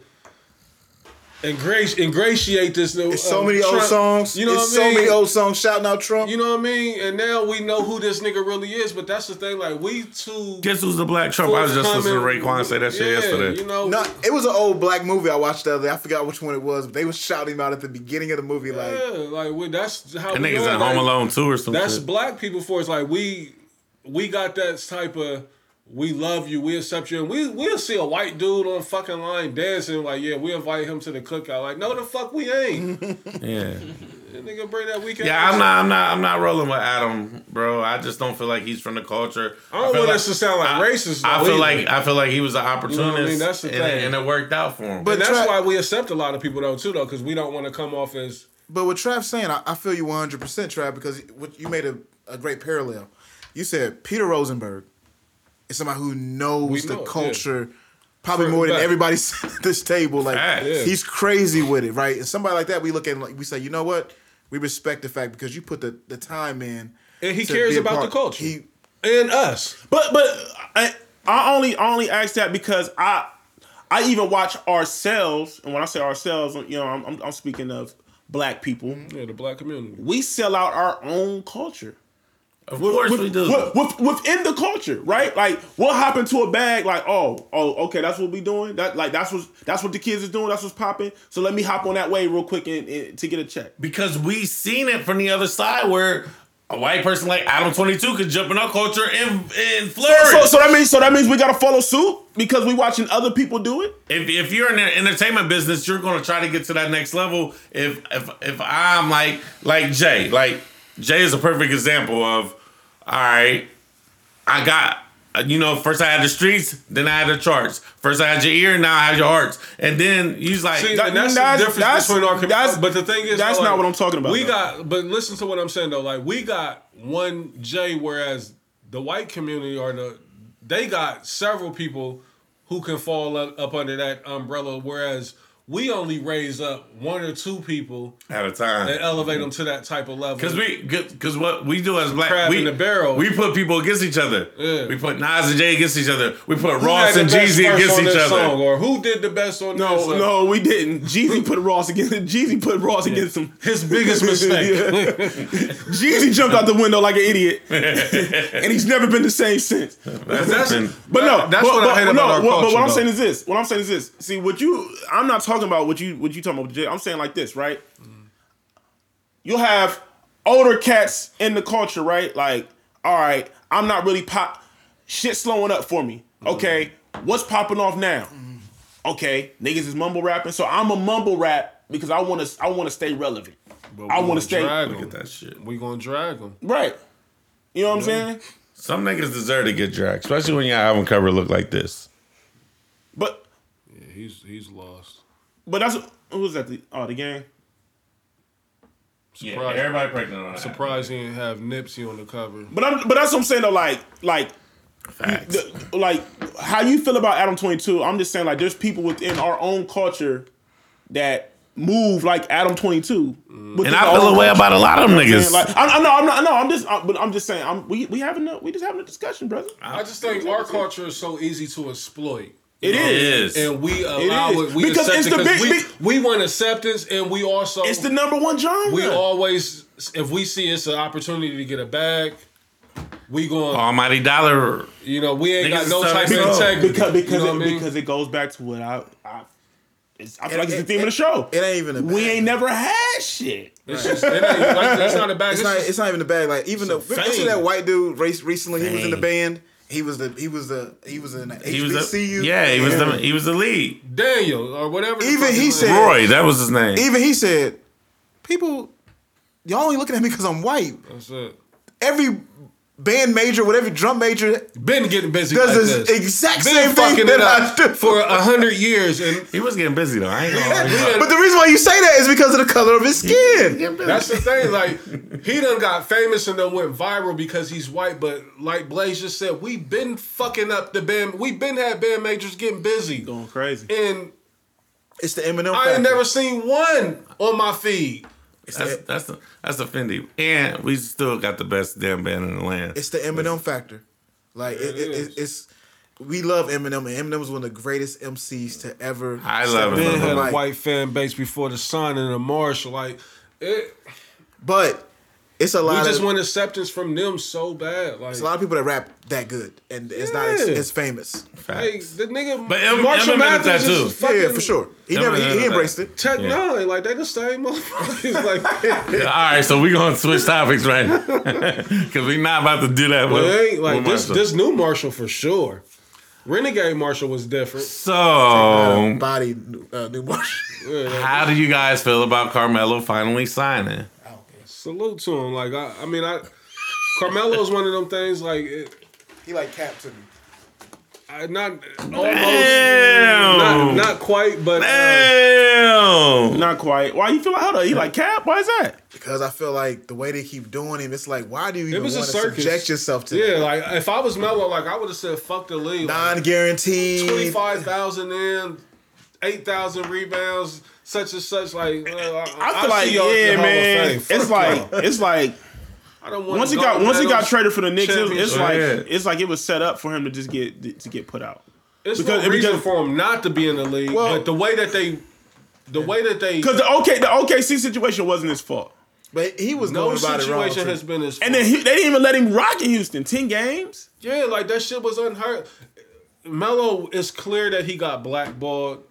ingrati- ingratiate this. uh, It's so many old songs. You know it's what I mean? so many old songs shouting out Trump. You know what I mean? And now we know who this nigga really is. But that's the thing. Like we too. Guess who's the black Trump? I was just listening to forthcoming. Raekwon say that shit Yeah, yesterday. You know, No, it was an old black movie I watched the other day. I forgot which one it was, but they was shouting him out at the beginning of the movie. Like, yeah, like we, that's how That we niggas at like, Home Alone too or something. That's shit. black people for us. Like we we got that type of we love you, we accept you, and we we'll see a white dude on fucking line dancing like yeah, we invite him to the cookout. Like no, the fuck we ain't. <laughs> yeah. <laughs> That nigga bring that weekend. Yeah, I'm not. I'm not. I'm not rolling with Adam, bro. I just don't feel like he's from the culture. I don't feel want us to sound like I- racist. I feel either. like I feel like he was an opportunist, You know what I mean? That's the and, thing. It, and it worked out for him. But But that's Tra- why we accept a lot of people though too though, because we don't want to come off as but what Trav saying, I, I feel you 100, percent Trav, because what you made a, a great parallel. You said Peter Rosenberg is somebody who knows We the know it, yeah. culture probably Front more than back. everybody <laughs> at this table. Like Facts. Yeah. he's crazy with it, right? And somebody like that, we look at and like, we say, you know what? We respect the fact because you put the, the time in, and he to cares be a about part. the culture He and us. But but I, I only only ask that because I I even watch ourselves, and when I say ourselves, you know, I'm I'm, I'm speaking of black people. Yeah, the black community. We sell out our own culture. Of course with, we do. with- with- within the culture, right? Like what happened to a bag, like oh, oh, okay, that's what we doing. That like that's what that's what the kids is doing. That's what's popping. So let me hop on that way real quick and, and to get a check. because we seen it from the other side where a white person like Adam Twenty Two could jump in our culture and and flourish. So, so that means so that means we gotta follow suit because we watching other people do it. if, if you're in the entertainment business, you're gonna try to get to that next level. If if if I'm like like Jay, like Jay is a perfect example of all right, I got you know, first I had the streets, then I had the charts. First I had your ear, now I have your hearts. And then he's like, See, That- that's, that's- the difference that's- between our community. But the thing is, that's though, not like, what I'm talking about, We though. got, but listen to what I'm saying though. Like we got one J, whereas the white community or the they got several people who can fall up under that umbrella, whereas we only raise up one or two people at a time. and elevate mm-hmm. them to that type of level. Cause we, cause what we do as black, we, in the barrel. we put people against each other. Yeah. We put Nas and Jay against each other. We put Who Ross and Jeezy against on each other. song, or who did the best on No, this? song? no, we didn't. Jeezy put Ross against Jeezy put Ross against him. His biggest mistake. <laughs> Jeezy jumped out the window like an idiot, <laughs> and he's never been the same since. That's, But no, that's but, what but, I hate no, about our what, culture. but what I'm though. saying is this. What I'm saying is this. See, what you, I'm not talking about what you, what you talking about. Jay. I'm saying like this, right? You'll have older cats in the culture, right? Like, all right, I'm not really pop. Shit slowing up for me. Okay, what's popping off now? Okay, niggas is mumble rapping, so I'm a mumble rap because I want to, I want to stay relevant. But I wanna stay- drag Look 'em. at that shit. We gonna drag them. Right. You know what I'm saying? Some niggas deserve to get dragged, especially when your album cover look like this. But Yeah, he's he's lost. But that's who was that? The oh the gang. Surprised, everybody pregnant on that. surprised he didn't have Nipsey on the cover. But I'm but that's what I'm saying though. Like like Facts. the, like how you feel about Adam 22. I'm just saying like there's people within our own culture that move like Adam 22. Mm. And I feel a way about a lot of them niggas. Like I, I know I'm not no I'm just I, but I'm just saying I'm we we having a, we just having a discussion, brother. I just think our culture is so easy to exploit. It it is. is. And we allow is. it. We Because it's the the 'cause big- we, big- we want acceptance, and we also It's the number one genre. we always if we see it's an opportunity to get a bag, we going. Almighty Dollar. you know, we ain't got no is type of selling integrity. because because you know it, I mean? because it goes back to what I I, it's, I feel like it's the it- theme of the show. it ain't even a we bag. ain't never had shit. it's just it ain't, like, it's not a bag. It's It's not. just- It's not even a bag. Like even the Some you see fame. that white dude race recently. He was in the band. He was the. He was the. He was in that He was the, HBCU. yeah, he was the he was the lead. Daniel or whatever. Even he said- Roy, that was his name. Even he said, "People, y'all only looking at me because I'm white. That's it. Every band major, whatever drum major, Been getting busy does like this this. exact Been same thing fucking that it I up do. for a hundred years, and He was getting busy though. I ain't gonna argue. But the reason why you say that is because of the color of his skin. That's the thing. Like he done got famous and then went viral because he's white. But like Blaze just said, we've been fucking up the band. We've been had band majors getting busy, Going crazy. and It's the Eminem. I ain't never seen one on my feed. That's that's the that's the Fendi, and we still got the best damn band in the land. It's the Eminem factor. Like it, it it, is. it, it's we love Eminem, and Eminem was one of the greatest MCs to ever. I love on him. Ben the had a white fan base before the Sun and the Marshall. Like it, but it's a we lot just of want acceptance from them so bad. Like, it's a lot of people that rap that good, and it's not as, Yeah. as famous. hey, the nigga But Em- Marshall Eminem did Mathers that is too. Yeah, fucking yeah, for sure. He Eminem never he, he embraced it. Tech Yeah. Nine, like they the same motherfuckers. <laughs> like All right, so we gonna switch topics right <laughs> <laughs> now because we not about to do that. Well, with, it ain't like with this. Marshall. This new Marshall for sure. Renegade Marshall was different. So, Body uh, new Marshall. how do you guys feel about Carmelo finally signing? Salute to him. Like I, I mean, I Carmelo's one of them things. Like it, He like Cap to. I, not almost, Damn. not, not quite, but uh, Not quite. Why you feel like hold on? He like Cap? Why is that? Because I feel like the way they keep doing him, it's like, why do you even was want to subject yourself to yeah. that? Like if I was Melo, like I would have said, "Fuck the league." Like, non-guaranteed? Twenty five thousand in, eight thousand rebounds, such and such. Like well, I, I feel like see y'all in yeah, the Hall of man. It's like it's like I don't want once he got once he got traded for the Knicks, it- it's like Yeah. it's like it was set up for him to just get to get put out. It's Because- no reason because- for him not to be in the league, Well- but the way that they, the way that they, Because the OK the OKC situation wasn't his fault, But he was no going about it wrong. situation has been his. and then he, they didn't even let him rock in Houston ten games. yeah, like that shit was unheard. Melo is clear that he got blackballed,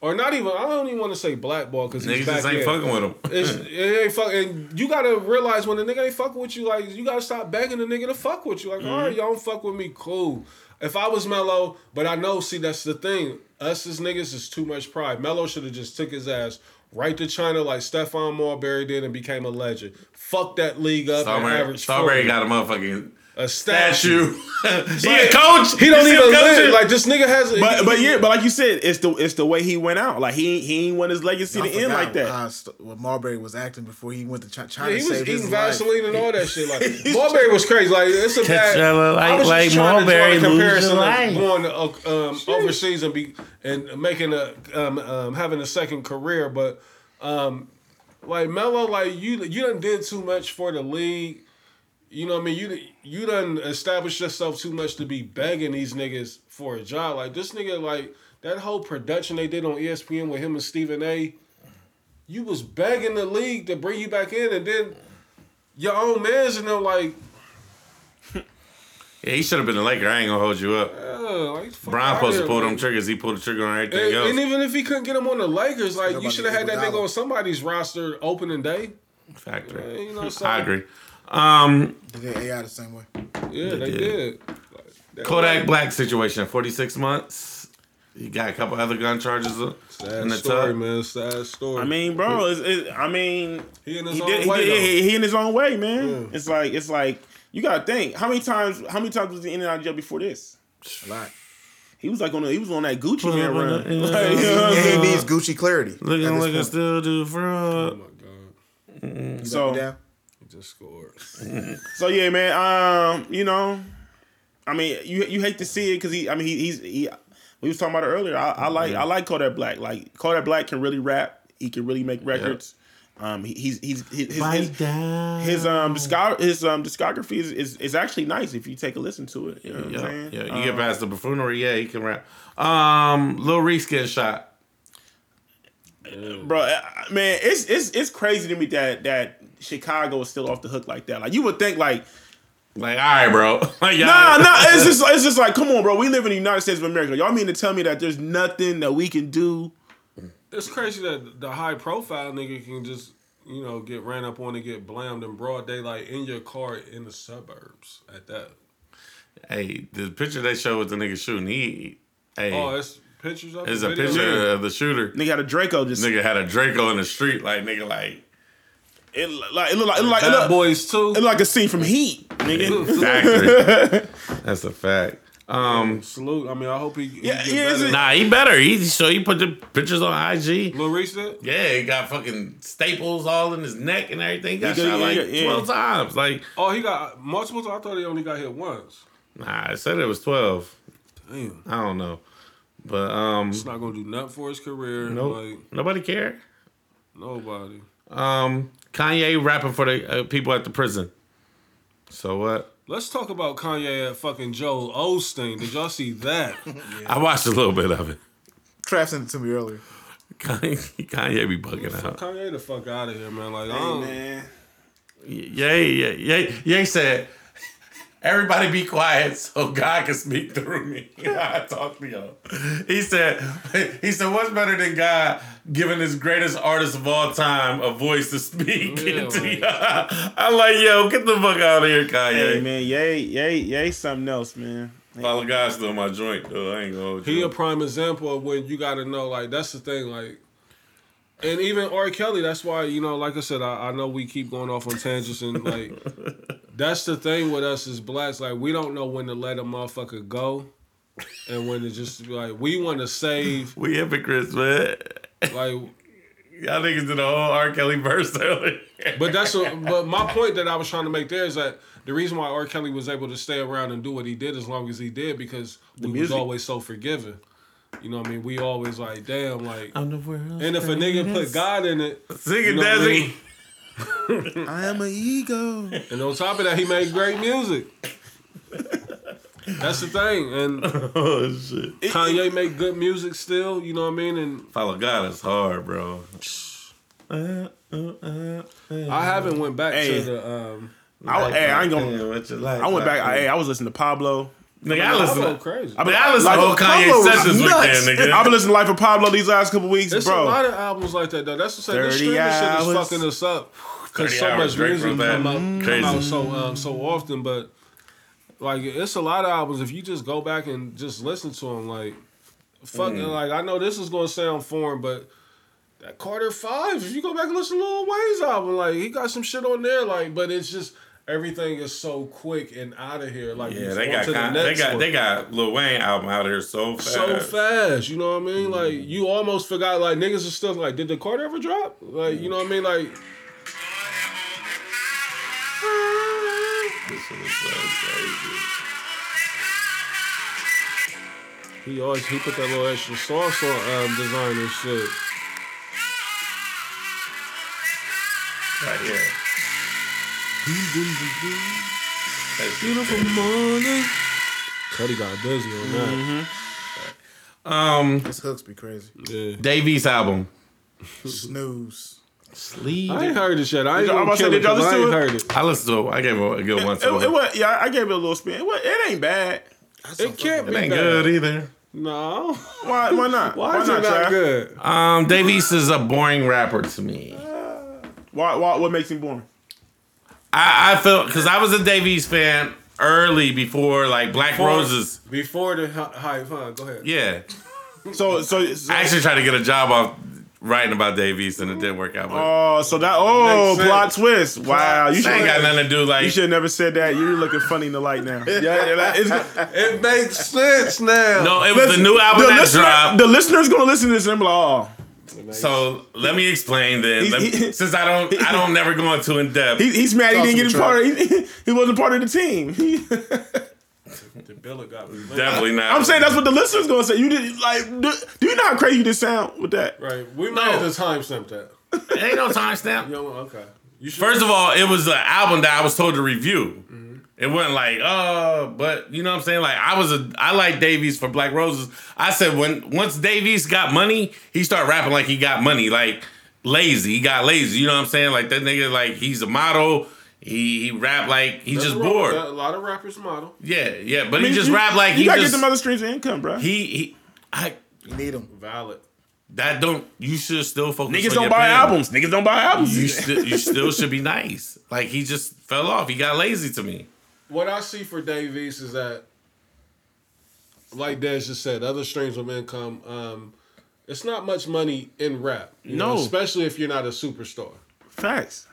or not even. I don't even want to say blackballed because he's Niggas back just ain't in. fucking with him. <laughs> It's, it ain't fuck, and you gotta realize when the nigga ain't fucking with you, like you gotta stop begging the nigga to fuck with you. Like, mm-hmm. all right, y'all don't fuck with me, cool. If I was Melo, but I know, see, that's the thing. Us as niggas is too much pride. Melo should have just took his ass right to China like Stephon Marbury did and became a legend. Fuck that league up and Strawberry, average Strawberry 40. got a motherfucking a statue. statue. <laughs> he a coach. He don't still even coaching. live. Like this nigga has. A, But he- but yeah, but like you said, it's the it's the way he went out. Like he he ain't want his legacy I to end like that. how st- what Marbury was acting before he went to China, China Yeah, to he was save his eating life. Vaseline and all that shit. Like <laughs> Marbury was crazy. Like it's a bad. y'all like- I was like just trying Marbury to draw a comparison your of life. going to, um, overseas and be and making a um, um, having a second career, but um, like Melo, like you you done did too much for the league. You know what I mean? You you done established yourself too much to be begging these niggas for a job. Like this nigga, like that whole production they did on ESPN with him and Stephen A. You was begging the league to bring you back in, and then your own man's and them like, <laughs> Yeah, he should have been a Laker. I ain't gonna hold you up. like Brian outta supposed to pull them triggers. He pulled the trigger on everything And, else. and even if he couldn't get him on the Lakers, like you should have had that nigga on somebody's roster opening day. Factory. Yeah, you know, so- <laughs> I agree. Um, did They did AI the same way. Yeah, they did. did. Like, that- Kodak Black situation. Forty six months. You got a couple other gun charges uh, Sad in the story, tub. man. Sad story. I mean, bro, it's, it, I mean, he in his he own did, he, way. did, he, he in his own way, man. It's like it's like you gotta think how many times how many times was he in and out of jail before this? A lot. He was like on a, he was on that Gucci Pull man run. the- <laughs> Like, you know what I'm He saying? needs Gucci clarity. at Looking this like a point. still do fraud. oh fraud. my god, You So- back me down? he just scored. <laughs> So yeah, man. Um, you know, I mean, you you hate to see it because he. I mean, he, he's he. We was talking about it earlier. I, I like I like Kodak Black. Like Kodak Black can really rap. He can really make records. Um, he, he's he's his his, his, his um discog- his um discography is, is is actually nice if you take a listen to it. You know what Yeah, I'm saying? yeah. You Um, get past the buffoonery, yeah, he can rap. Um, Lil Reese getting shot. bro. uh, Man, it's it's it's crazy to me that that Chicago is still off the hook like that. Like you would think like Like, all right, bro. <laughs> like, y'all- Nah, <laughs> nah. It's just it's just like, come on, bro. We live in the United States of America. Y'all mean to tell me that there's nothing that we can do? It's crazy that the high profile nigga can just you know get ran up on and get blamed in broad daylight in your car in the suburbs at that. Hey, the picture they show with the nigga shooting, he, hey, Oh, it's pictures of it's the a video? picture of the shooter. Nigga had a Draco just Nigga had a Draco in the street, like nigga, like it like it look like it look like it Bad look, boys too. it look like a scene from Heat. nigga. Factory. <laughs> That's a fact. Um, Salute. I mean, I hope he. he Yeah, get yeah, is nah, he better. He so he put the pictures on IG. Lil Reese did? Yeah, he got fucking staples all in his neck and everything. He got He shot did, like yeah, yeah. twelve times. Like, Oh, he got multiple. I thought he only got hit once. nah, I said it was twelve. Damn. I don't know, but um, It's not gonna do nothing for his career. nope, Like nobody cared. nobody. Um, Kanye rapping for the uh, people at the prison. So what? Let's talk about Kanye at fucking Joel Osteen. Did y'all see that? <laughs> I watched a little bit of it. Trav sent it to me earlier. Kanye, Kanye be bugging out. Kanye the fuck out of here, man. Like, I Hey, don't, man. Yay, yay, yay, yay said, everybody be quiet so God can speak through me. <laughs> I talk to y'all. He said, <laughs> he said, what's better than God giving his greatest artist of all time a voice to speak <laughs> Yeah, into right. y'all? I'm like, yo, get the fuck out of here, Kanye. Hey, man. Yay, yay, yay, something else, man. Follow God still my joint, though. I ain't gonna hold he a prime example of when you got to know. Like, that's the thing. Like, and even R. Kelly. That's why you know, like I said, I, I know we keep going off on tangents and like, <laughs> that's the thing with us as blacks. Like, we don't know when to let a motherfucker go. And when to just be like, we want to save, we hypocrites, man. like, Y'all niggas did a whole R. Kelly verse earlier. But that's a, <laughs> but my point that I was trying to make there is that the reason why R. Kelly was able to stay around and do what he did as long as he did because we was always so forgiving. You know what I mean? We always like, damn, like I'm the world's and if a nigga put God in it, Sing you it, know what I Desi. mean? I am an ego. and on top of that, he made great music. That's the thing. And <laughs> Oh, shit. Kanye make good music still, you know what I mean? And Follow God is hard, bro. I haven't went back Hey. to the um I, hey, I ain't gonna. Damn, what you like, I went back. like, Hey, I was listening to Pablo. Nigga, I listen. Pablo To, crazy. I mean, been, I listened to whole Kanye Pablo was sessions nuts. weekend, nigga. I've been listening to Life of Pablo these last couple weeks, There's bro. a lot of albums like that though. That's what I'm saying. This 30 streaming shit is fucking us up. Because so hours much straight music from that. come out, come out so um, so often, but like it's a lot of albums. If you just go back and just listen to them, like fucking Mm. like I know this is gonna sound foreign, but that Carter Five. If you go back and listen to Lil Wayne's album, like he got some shit on there, like but it's just. Everything is so quick and out of here. Like yeah, they got the they got they got Lil Wayne album out of here so fast. so fast. You know what I mean? Like Mm. you almost forgot. Like niggas are still like, did the card ever drop? Like you know what I mean? Like This shit is so crazy. he always he put that little extra sauce on um, design and shit. Right here. That's Beautiful morning. Cuddy got busy on that. Um, His hooks be crazy. Yeah. Dave East album. Snooze. Sleep. I ain't heard this shit. I ain't Did y'all- gonna I'm kill about it to say, did y'all 'cause I listen ain't to it? heard it. I listened to it. I gave it a good one. It, To it, was- yeah, I gave it a little spin. It, was, it ain't bad. It can't it be ain't bad. good either. No. Why? <laughs> Why not? Why is it not Trav? good? Um, Dave East is a boring rapper to me. Why, why? What makes him boring? I, I felt because I was a Dave East fan early before like Black Roses. Before the hy- hype, huh? Go ahead. Yeah, So, so, so I actually tried to get a job off writing about Dave East and it didn't work out. But Oh, so that oh plot twist! Wow, you should ain't should got nothing to do like you should have never said that. You're looking funny in the light now. <laughs> Yeah, yeah It makes sense now. no. It was the new album the that listener, dropped. the listener's gonna listen to this and be like, oh, So let me explain then. Let me- he- since I don't, I don't never go into in depth. he, he's mad he didn't get the a part. Of, he, <laughs> he wasn't part of the team. <laughs> The Billa got me. Definitely not. I'm saying that's what the listener's gonna say. You did like, do, do you know how crazy this sound with that? Right. We might have to timestamp that. It ain't no timestamp. You know, okay. You First of all, it was an album that I was told to review. Mm-hmm. It wasn't like, uh, but you know what I'm saying? Like I was a I like Dave East for Black Roses. I said when once Dave East got money, he started rapping like he got money, like lazy. He got lazy. You know what I'm saying? Like that nigga, like he's a model. He he rap like he's Nothing just bored. A lot of rappers model. Yeah, yeah. But I mean, he just you- rap like you he gotta just get them other streams of income, bro. he he I You need him. Valid. that don't you should still focus Niggas on don't your buy pen. albums. Niggas don't buy albums. You still you still should be nice. Like he just fell off. He got lazy to me. What I see for Dave East is that, like Des just said, other streams of income. Um, it's not much money in rap. you know, No. especially if you're not a superstar. Facts.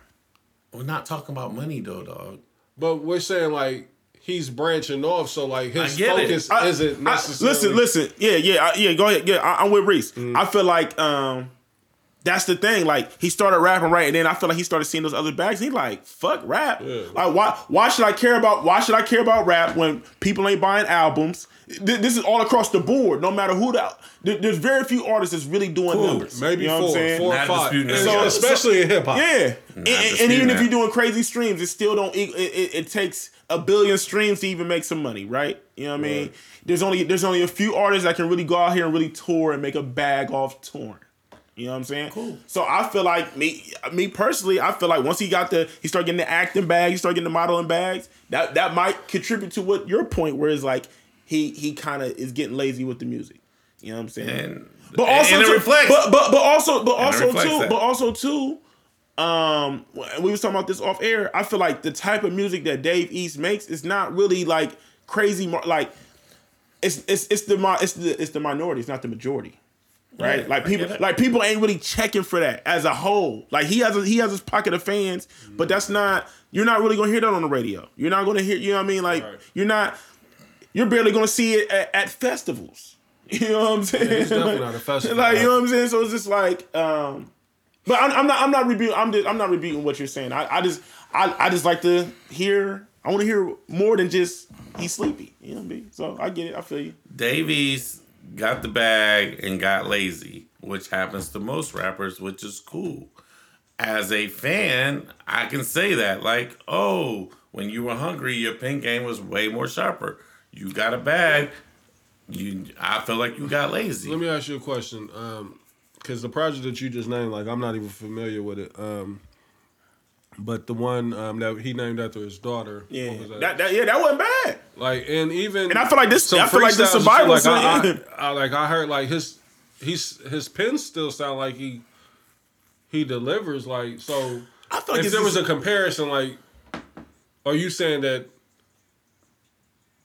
We're not talking about money though, dog. But we're saying like he's branching off, so like his I it. focus I- isn't I- necessarily. listen, listen. Yeah, yeah, I- yeah. Go ahead. Yeah, I, I'm with Reese. Mm. I feel like um, that's the thing. Like he started rapping right, and then I feel like he started seeing those other bags. He like fuck rap. Yeah. Like why? Why should I care about? Why should I care about rap when people ain't buying albums? Th- This is all across the board. No matter who the there- there's very few artists that's really doing Cool. numbers. Maybe you know what I'm four, saying? four or five, disputing And so, especially in hip hop. Yeah, and, and- and disputing even if you're doing crazy streams, it still don't. It, it, it takes a billion streams to even make some money, right? You know what I mean? There's only there's only a few artists that can really go out here and really tour and make a bag off touring. You know what I'm saying? Cool. So I feel like me, me personally, I feel like once he got the, he started getting the acting bag, he started getting the modeling bags. That that might contribute to what your point, where it's like he he kind of is getting lazy with the music. You know what I'm saying? And, but also and too, reflects. but but but also but also too that. but also too um we was talking about this off air i feel like the type of music that dave east makes is not really like crazy like it's it's it's the it's the it's the minority it's not the majority right Yeah, like people like people ain't really checking for that as a whole like he has a, he has his pocket of fans but that's not you're not really gonna hear that on the radio you're not gonna hear you know what i mean like Right. you're not you're barely gonna see it at, at festivals <laughs> you know what i'm saying it's definitely Like- not a <laughs> festival. like you know what I'm saying. So it's just like, um, but I'm, I'm not I'm not rebuking I'm just, I'm not rebuking what you're saying. I, I just I, I just like to hear. I want to hear more than just he's sleepy. You know what I mean? So I get it. I feel you. Dave East got the bag and got lazy, which happens to most rappers, which is cool. As a fan, I can say that. Like, oh, when you were hungry, your pen game was way more sharper. You got a bag. You, I feel like you got lazy. Let me ask you a question, Um, because the project that you just named, like I'm not even familiar with it. Um, but the one um, that he named after his daughter, Yeah, was that? that, that yeah that wasn't bad. like and even And I feel like this- I feel like the freestyles survival Like, I, I, I, like I heard like his he's his pens still sound like he he delivers like so. I feel like if there was a comparison, like, are you saying that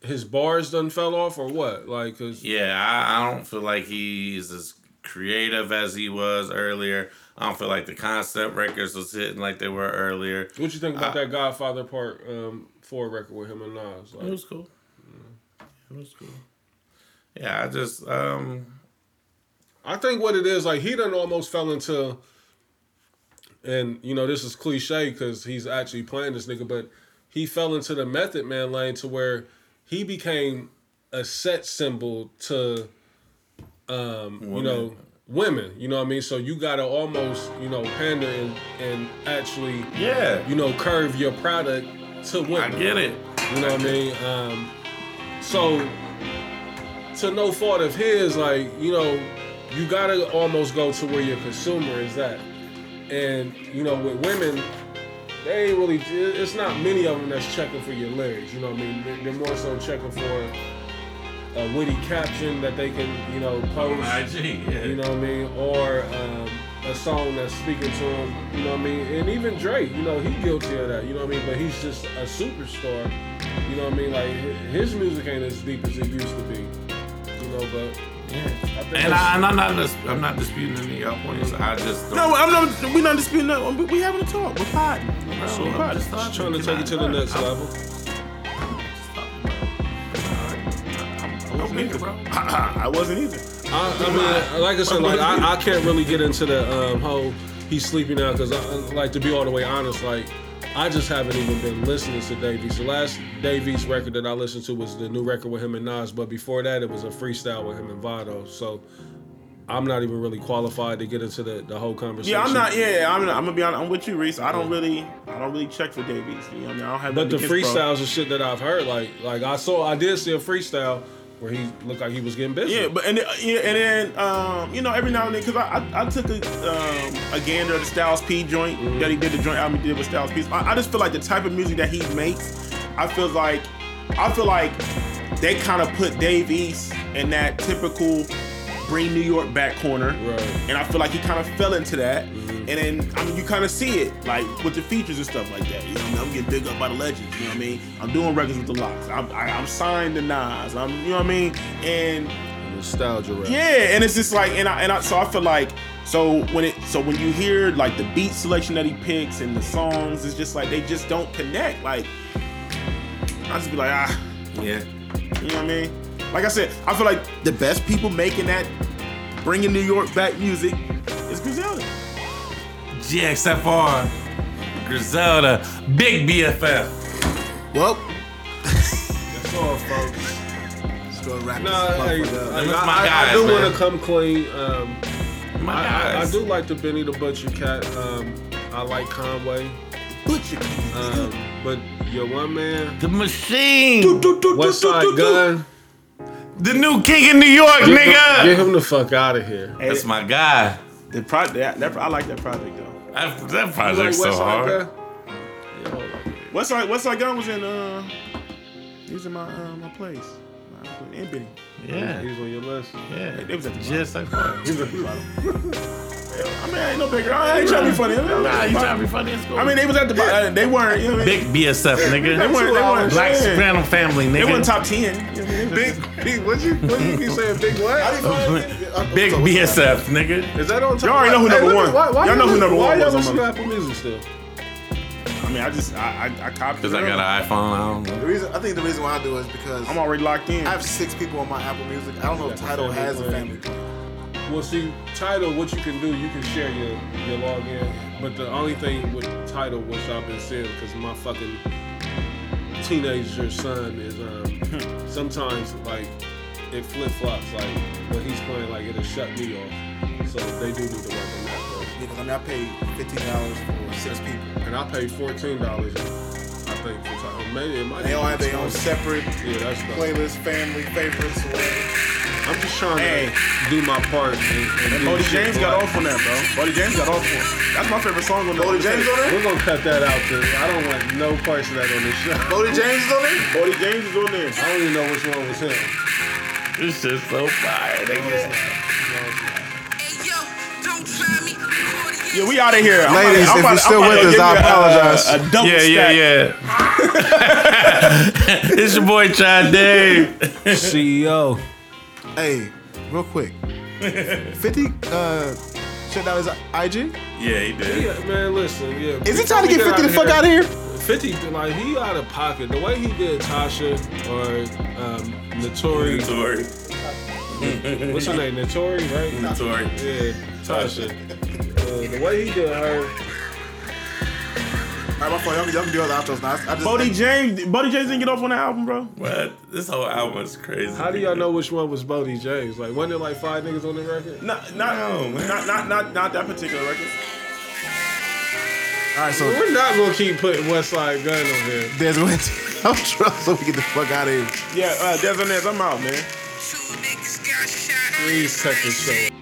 his bars done fell off or what? Like, cause Yeah, I, I don't feel like he's as creative as he was earlier. I don't feel like the concept records was hitting like they were earlier. what you think about that Godfather Part um, Four record with him and Nas? Like, It was cool. It was cool. Yeah, I just um I think what it is, like he done almost fell into, and you know this is cliche because he's actually playing this nigga, but he fell into the Method Man lane to where he became a set symbol to, um, you know, women. You know what I mean? So you gotta almost, you know, pander and, and actually, yeah. you know, curve your product to women. I get it. You know what I mean? Um, so to no fault of his, like you know, you gotta almost go to where your consumer is at, and you know, with women, they ain't really. It's not many of them that's checking for your lyrics. You know what I mean? They're, they're more so checking for a witty caption that they can, you know, post. IG, yeah. You know what I mean? Or um, a song that's speaking to him. You know what I mean? And even Drake, you know, he guilty of that. You know what I mean? But he's just a superstar. You know what I mean? Like his music ain't as deep as it used to be. You know, but Yeah. I And, I, and I'm not I'm not disputing any of y'all points. I just don't, No, I'm not. We're not disputing that. We, we having a talk. We're potting. bro, We're I'm potting. just just trying to Can take it to the next I'm- level. I wasn't either, bro. <laughs> I wasn't either. I, I mean, like I said, like I, I can't really get into the um, whole he's sleeping now because, like, to be all the way honest, like I just haven't even been listening to Dave East. The last Dave East record that I listened to was the new record with him and Nas, but before that, it was a freestyle with him and Vado. So I'm not even really qualified to get into the, the whole conversation. Yeah, I'm not. Yeah, I'm. I'm gonna be honest. I'm with you, Reese. I don't really. I don't really check for Dave East. You know I mean? I don't have. But the nothing against bro. freestyles and shit that I've heard, like, like I saw, I did see a freestyle where he looked like he was getting busy. Yeah, but and then, yeah, and then um, you know every now and then because I, I I took a um a gander at the Styles P joint that he did the joint album he did with Styles P. I, I just feel like the type of music that he makes, I feel like I feel like they kind of put Dave East in that typical bring New York back corner, Right. and I feel like he kind of fell into that. And then I mean you kind of see it like with the features and stuff like that. You know, what I mean? I'm getting big up by the legends. You know what I mean? I'm doing records with the locks. I'm, I, I'm signed to Nas. I'm you know what I mean? And nostalgia rap. yeah, and it's just like, and I, and I, so I feel like, so when it, so when you hear like the beat selection that he picks and the songs, it's just like they just don't connect. Like, I just be like, ah, Yeah. you know what I mean? Like I said, I feel like the best people making that, bringing New York back music is Griselda. GXFR, Griselda, Big BSF. Well, That's all, folks. let's go wrap No, this hey, up. I, I- my I- I guys, do want to come clean. Um, My I, I, I do like the Benny the Butcher cat. Um, I like Conway. Butcher. Um, but your one man, The machine. Westside Gunn, The new king in New York, nigga! get nigga. him the fuck out of here. That's my guy. The project, that, that, I like that project though. That, that You like project's so West hard. Gun? Yeah, hold on. West Side, Gun was in, uh, he was in my, uh, my place. My, in Benny. Yeah. He was on your list. Yeah. It was at the GXFR. <laughs> I mean, I ain't no bigger. I ain't trying to be funny. Nah, you trying to be funny in school? I mean, they was at the bottom. They weren't. You know what I mean? Big <laughs> BSF, They nigga. weren't. They weren't. Black yeah. Soprano family, nigga. They weren't top ten. You know what I mean? Big, <laughs> big, what you, what you keep saying? Big what? Big BSF, nigga. Is that on top? Y'all already know who number look one. Why, why Y'all know who listen- number why one y'all was on listen to my- Apple Music still? I mean, I just I I, I copied. Because I got an iPhone. I don't know. The know. reason I think the reason why I do it is because I'm already locked in. I have six people on my Apple Music. I don't know if Tidal family has a family plan. Well, see, Tidal, what you can do, you can share your, your login. But the only thing with Tidal, which I've been seeing, because my fucking teenager son is, um, <laughs> sometimes like it flip flops. Like when he's playing, like it'll shut me off. So they do need to work on that, bro. Because I mean, I paid fifteen dollars for six people. And I paid fourteen dollars, I think, for Tidal. Maybe it might. They all have their own separate Yeah, that's dope. playlist, family favorites. whatever. I'm just trying Hey. to do my part. And, and And Bodie James got off on that, bro. Bodie James got off on. it. That's my favorite song on the Bodie James on there? We're gonna cut that out, cause I don't want no parts of that on this show. Bodie James is on there. Bodie James is on there. I don't even know which one was him. This shit's so fire, nigga. Yeah, we out of here. I'm Ladies, about- I'm if you're still I'm about with us, I you a- apologize. A, a double Yeah, yeah, stack. yeah. <laughs> it's your boy, Chad Dave. CEO. Hey, real quick. Fifty uh, shut down his IG. Yeah, he did. Yeah, man, listen, yeah. Is he trying to get Fifty the fuck out of here? 50, like, he out of pocket. The way he did Tasha or um, Notori. Tori. What's her name? Notori, right? Tori. Yeah, Tasha. Uh, the way he did her. All right, my fault. Y'all, y'all can do other outros now. I, I just, Boldy James. Boldy James didn't get off on the album, bro. What? This whole album is crazy. How do y'all know which one was Boldy James? Like, wasn't there like five niggas on the record? Not, not, No, man. not, not, not, not that particular record. all right, so We're not gonna keep putting Westside Gunn on here. there's one outro <laughs> so we get the fuck out of here. Yeah, uh, Des on I'm out, man. Please cut this show.